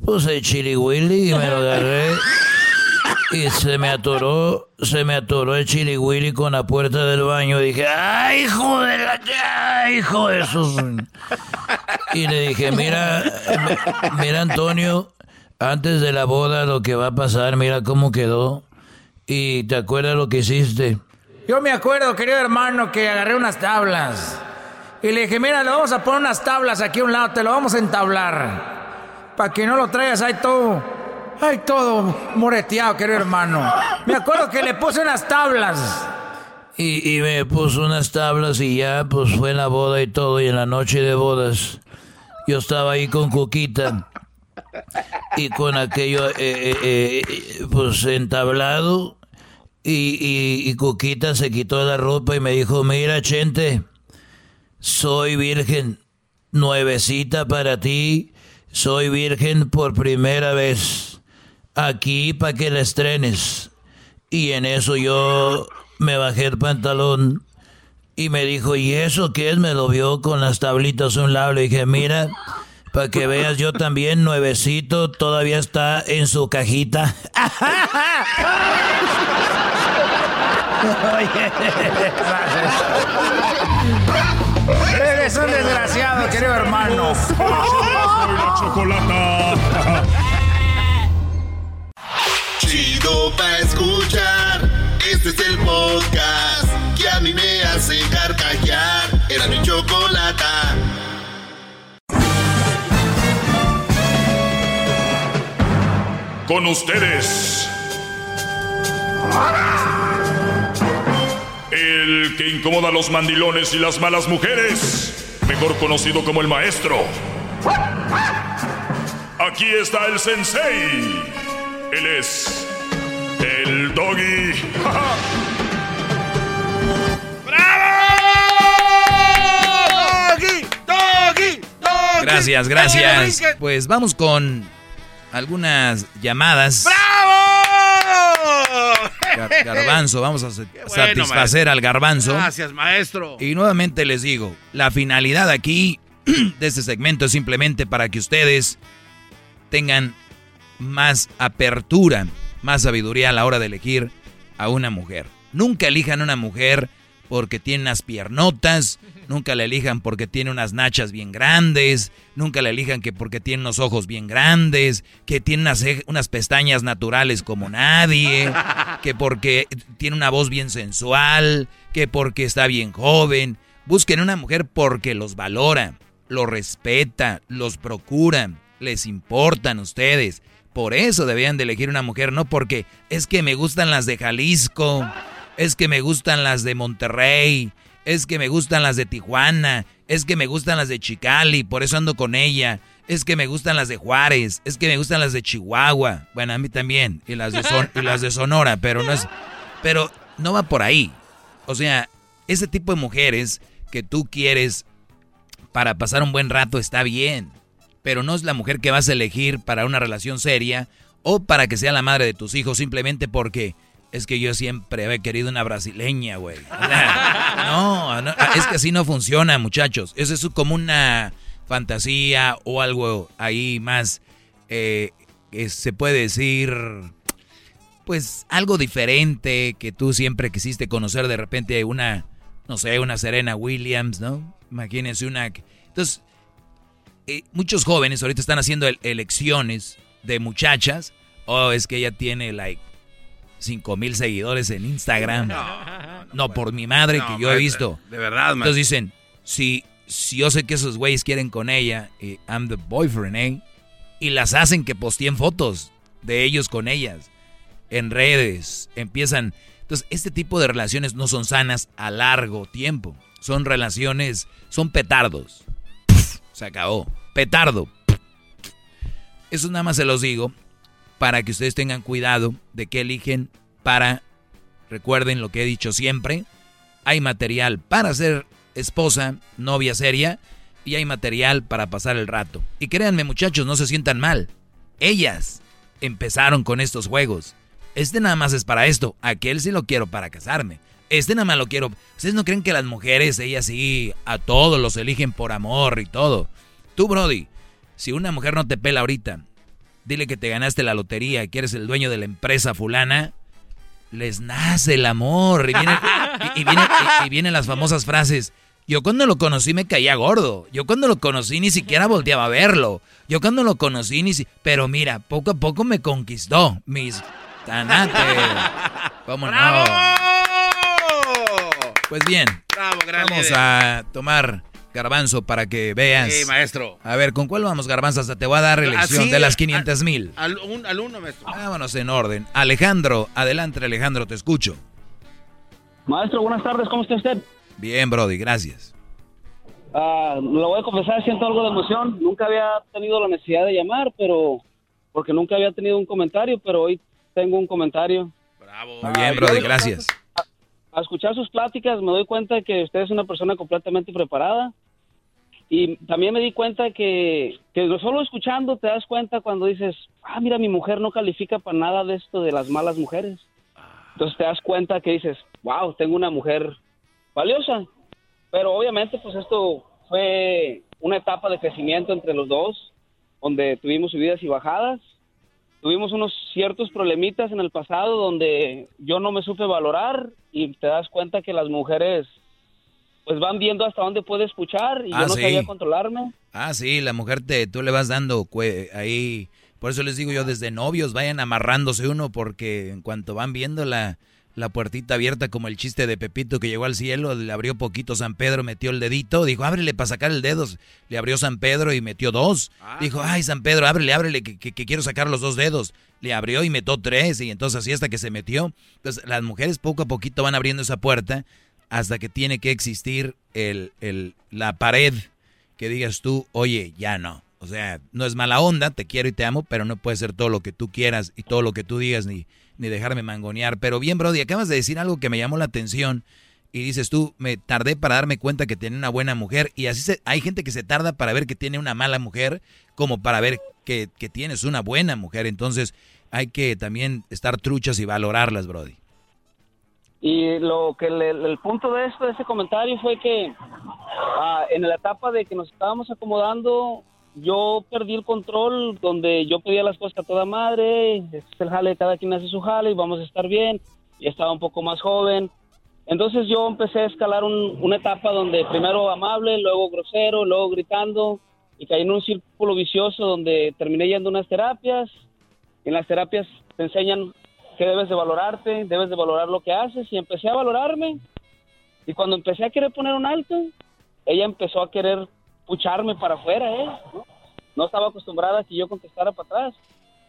S16: pues el chili y me lo agarré y se me atoró, se me atoró el chili willy con la puerta del baño dije, ¡ay, hijo de la, hijo de sus... Y le dije, mira, mi- mira Antonio, antes de la boda lo que va a pasar, mira cómo quedó. ¿Y te acuerdas lo que hiciste?
S13: Yo me acuerdo, querido hermano, que agarré unas tablas. Y le dije, mira, le vamos a poner unas tablas aquí a un lado, te lo vamos a entablar. Para que no lo traigas ahí todo. Ay, todo moreteado, querido hermano. Me acuerdo que le puse unas tablas.
S16: Y, y me puso unas tablas y ya, pues fue la boda y todo. Y en la noche de bodas, yo estaba ahí con Cuquita. Y con aquello, eh, eh, eh, pues entablado. Y, y, y Cuquita se quitó la ropa y me dijo, mira, Chente, soy virgen, nuevecita para ti, soy virgen por primera vez, aquí para que la estrenes. Y en eso yo me bajé el pantalón y me dijo, ¿y eso qué es? Me lo vio con las tablitas a un lado. Le dije, mira, para que veas, yo también, nuevecito, todavía está en su cajita.
S13: Eres un desgraciado, querido hermano.
S3: Chido pa' escuchar. Este es el podcast que a mí me hace carcajear. Era mi chocolata.
S17: Con ustedes. El que incomoda a los mandilones y las malas mujeres. Mejor conocido como el maestro. Aquí está el sensei. Él es el doggy.
S22: ¡Doggy! ¡Doggy! ¡Doggy!
S16: Gracias, gracias. Pues vamos con algunas llamadas.
S22: ¡Bravo!
S16: Gar- Garbanzo, vamos a
S22: bueno,
S16: satisfacer
S22: maestro.
S16: al garbanzo.
S22: Gracias, maestro.
S16: Y nuevamente les digo, la finalidad aquí de este segmento es simplemente para que ustedes tengan más apertura, más sabiduría a la hora de elegir a una mujer. Nunca elijan una mujer porque tiene unas piernotas, nunca la elijan porque tiene unas nachas bien grandes, nunca la elijan que porque tiene unos ojos bien grandes, que tiene unas, unas pestañas naturales como nadie, que porque tiene una voz bien sensual, que porque está bien joven. Busquen una mujer porque los valora, los respeta, los procura, les importan ustedes. Por eso deberían de elegir una mujer, no porque es que me gustan las de Jalisco, es que me gustan las de Monterrey, es que me gustan las de Tijuana, es que me gustan las de Chicali, por eso ando con ella, es que me gustan las de Juárez, es que me gustan las de Chihuahua, bueno, a mí también, y las de, Son- y las de Sonora, pero no es, pero no va por ahí. O sea, ese tipo de mujeres que tú quieres para pasar un buen rato está bien, pero no es la mujer que vas a elegir para una relación seria o para que sea la madre de tus hijos simplemente porque es que yo siempre he querido una brasileña, güey. No, no, es que así no funciona, muchachos. Eso es como una fantasía o algo ahí más, eh, que se puede decir, pues algo diferente que tú siempre quisiste conocer de repente una, no sé, una Serena Williams, ¿no? Imagínense una... Entonces, eh, muchos jóvenes ahorita están haciendo el- elecciones de muchachas. Oh, es que ella tiene like 5 mil seguidores en Instagram. No, por mi madre
S22: No,
S16: que yo he visto.
S22: de verdad, maestra.
S16: Entonces dicen, si, si yo sé que esos güeyes quieren con ella, y I'm the boyfriend, ¿eh? Y las hacen que posteen fotos de ellos con ellas en redes. Empiezan. Entonces, este tipo de relaciones no son sanas a largo tiempo. Son relaciones, son petardos. Se acabó. Petardo. Eso nada más se los digo para que ustedes tengan cuidado de que eligen para, recuerden lo que he dicho siempre, hay material para ser esposa, novia seria, y hay material para pasar el rato. Y créanme muchachos, no se sientan mal. Ellas empezaron con estos juegos. Este nada más es para esto, aquel sí lo quiero para casarme. Este nada más lo quiero. ¿Ustedes no creen que las mujeres, ellas sí, a todos los eligen por amor y todo? Tú, Brody, si una mujer no te pela ahorita, dile que te ganaste la lotería, que eres el dueño de la empresa fulana, les nace el amor. Y vienen, y, y vienen- y- y vienen las famosas frases, Yo cuando lo conocí me caía gordo. Yo cuando lo conocí ni siquiera volteaba a verlo. Yo cuando lo conocí ni si... Pero mira, poco a poco me conquistó. Mis tanates. ¿Cómo no? Pues bien.
S22: Bravo, gran
S16: Vamos a tomar garbanzo para que veas.
S22: Sí, maestro.
S16: A ver, ¿con cuál vamos, garbanzo? Hasta te voy a dar elección
S22: Así,
S16: de las 500 mil.
S22: Al, un, al uno, maestro.
S16: Vámonos en orden. Alejandro, adelante Alejandro, te escucho.
S10: Maestro, buenas tardes, ¿cómo está usted?
S16: Bien, Brody, gracias.
S10: Ah, lo voy a confesar, siento algo de emoción. Nunca había tenido la necesidad de llamar, pero porque nunca había tenido un comentario, pero hoy tengo un comentario.
S16: Muy bien, Brody, gracias.
S10: A escuchar sus pláticas me doy cuenta que usted es una persona completamente preparada y también me di cuenta que, que solo escuchando te das cuenta cuando dices, ah, mira, mi mujer no califica para nada de esto de las malas mujeres. Entonces te das cuenta que dices, wow, tengo una mujer valiosa. Pero obviamente pues esto fue una etapa de crecimiento entre los dos, donde tuvimos subidas y bajadas. Tuvimos unos ciertos problemitas en el pasado donde yo no me supe valorar y te das cuenta que las mujeres pues van viendo hasta dónde puede escuchar y
S16: Ah,
S10: yo no
S16: sí.
S10: sabía controlarme.
S16: Ah, sí, la mujer te, tú le vas dando ahí. Por eso les digo yo, desde novios vayan amarrándose uno, porque en cuanto van viendo la, puertita abierta, como el chiste de Pepito que llegó al cielo, le abrió poquito San Pedro, metió el dedito, dijo, ábrele para sacar el dedo. Le abrió San Pedro y metió dos. Dijo, ay, San Pedro, ábrele, ábrele, que, que- que quiero sacar los dos dedos. Le abrió y metió tres, y entonces así hasta que se metió. Entonces las mujeres poco a poquito van abriendo esa puerta hasta que tiene que existir el, el, la pared que digas tú, oye, ya no. O sea, no es mala onda, te quiero y te amo, pero no puede ser todo lo que tú quieras y todo lo que tú digas ni, ni dejarme mangonear. Pero bien, Brody, acabas de decir algo que me llamó la atención y dices tú, me tardé para darme cuenta que tiene una buena mujer y así se, hay gente que se tarda para ver que tiene una mala mujer como para ver que, que tienes una buena mujer. Entonces hay que también estar truchas y valorarlas, Brody.
S10: Y lo que le- el punto de esto, de ese comentario, fue que ah, en la etapa de que nos estábamos acomodando, yo perdí el control, donde yo pedía las cosas a toda madre, este es el jale, cada quien hace su jale y vamos a estar bien, y estaba un poco más joven. Entonces yo empecé a escalar un- una etapa donde primero amable, luego grosero, luego gritando, y caí en un círculo vicioso donde terminé yendo a unas terapias. En las terapias te enseñan que debes de valorarte, debes de valorar lo que haces, y empecé a valorarme. Y cuando empecé a querer poner un alto, ella empezó a querer pucharme para afuera, ¿eh? ¿no? No estaba acostumbrada a que yo contestara para atrás.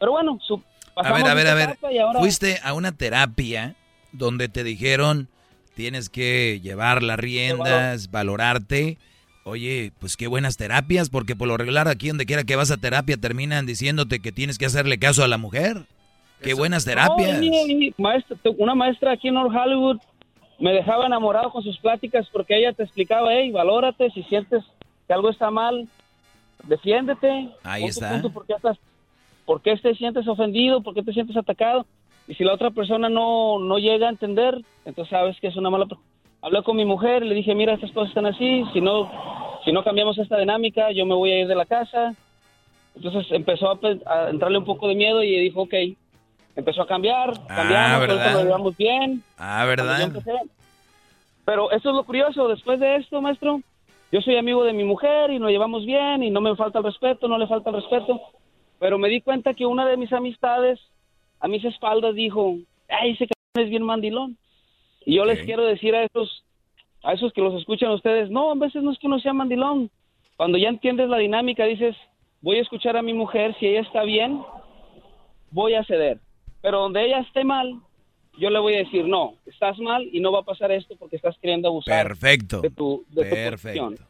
S10: Pero bueno, su,
S16: A ver, a ver, a ver.
S10: ahora-
S16: Fuiste a una terapia donde te dijeron tienes que llevar las riendas, valorarte. Oye, pues qué buenas terapias, porque por lo regular aquí donde quiera que vas a terapia terminan diciéndote que tienes que hacerle caso a la mujer. Qué buenas terapias.
S10: No, y- y maestra- una maestra aquí en North Hollywood me dejaba enamorado con sus pláticas porque ella te explicaba, hey, valórate, si sientes que algo está mal, defiéndete.
S16: Ahí está.
S10: punto, ¿Por qué, estás, ¿Por qué te sientes ofendido? ¿Por qué te sientes atacado? Y si la otra persona no, no llega a entender, entonces sabes que es una mala... Hablé con mi mujer, le dije, mira, estas cosas están así, si no, si no cambiamos esta dinámica, yo me voy a ir de la casa. Entonces empezó a, a entrarle un poco de miedo y dijo, ok, empezó a cambiar, cambiamos, ahorita
S16: ¿verdad?
S10: nos llevamos bien.
S16: Ah, ¿verdad?
S10: Pero eso es lo curioso, después de esto, maestro, yo soy amigo de mi mujer y nos llevamos bien y no me falta el respeto, no le falta el respeto, pero me di cuenta que una de mis amistades a mis espaldas dijo, ay, ese cabrón es bien mandilón. Y yo les quiero decir a esos, a esos que los escuchan ustedes, no, a veces no es que uno sea mandilón. Cuando ya entiendes la dinámica, dices, voy a escuchar a mi mujer, si ella está bien, voy a ceder. Pero donde ella esté mal, yo le voy a decir, no, estás mal y no va a pasar esto porque estás queriendo abusar
S16: Perfecto.
S10: de tu, de tu
S16: Perfecto.
S10: posición.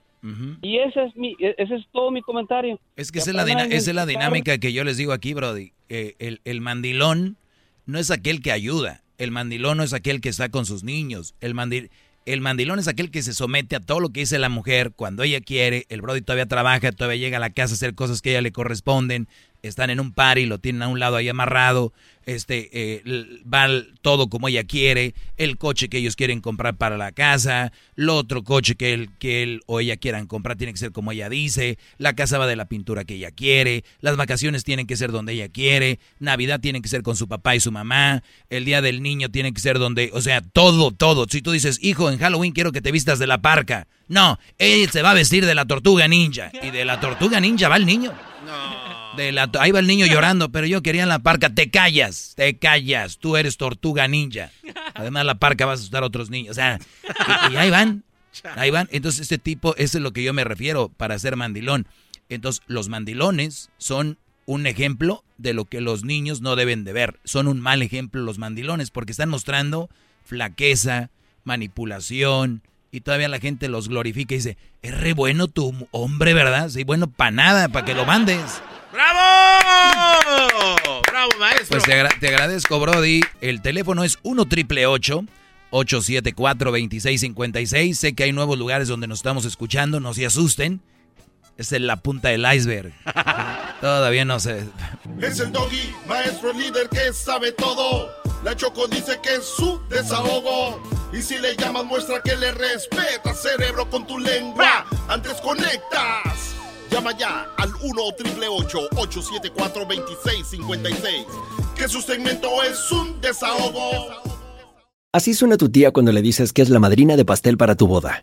S10: Y ese es, mi, e- ese es todo mi comentario.
S16: Es que esa es, la esa es la dinámica que yo les digo aquí, Brody. Eh, el, el mandilón no es aquel que ayuda. El mandilón no es aquel que está con sus niños. El, mandi- el mandilón es aquel que se somete a todo lo que dice la mujer cuando ella quiere. El Brody todavía trabaja, todavía llega a la casa a hacer cosas que a ella le corresponden. Están en un par y lo tienen a un lado ahí amarrado, este, eh, va todo como ella quiere, el coche que ellos quieren comprar para la casa, el otro coche que él, que él o ella quieran comprar tiene que ser como ella dice, la casa va de la pintura que ella quiere, las vacaciones tienen que ser donde ella quiere, Navidad tiene que ser con su papá y su mamá, el día del niño tiene que ser donde, o sea, todo, todo. Si tú dices, hijo, en Halloween quiero que te vistas de la parca, no, él se va a vestir de la tortuga ninja, y de la tortuga ninja va el niño. De la, ahí va el niño llorando, pero yo quería en la parca. Te callas, te callas. Tú eres tortuga ninja. Además, la parca va a asustar a otros niños. O sea, y, y ahí van. Ahí van. Entonces, este tipo, eso es lo que yo me refiero para ser mandilón. Entonces, los mandilones son un ejemplo de lo que los niños no deben de ver. Son un mal ejemplo los mandilones porque están mostrando flaqueza, manipulación y todavía la gente los glorifica y dice, es re bueno tu hombre, ¿verdad? Sí, bueno, para nada, para que lo mandes.
S22: ¡Bravo! ¡Bravo, maestro!
S16: Pues te, agra- te agradezco, Brody. El teléfono es 1 triple 874 2656 Sé que hay nuevos lugares donde nos estamos escuchando, no se asusten. Es en la punta del iceberg. Todavía no sé.
S3: Es el doggy, maestro líder que sabe todo. La Choco dice que es su desahogo. Y si le llamas, muestra que le respeta, cerebro, con tu lengua. Antes conectas. Llama ya al 1-888-874-2656. Que su segmento es un desahogo.
S38: Así suena tu tía cuando le dices que es la madrina de pastel para tu boda.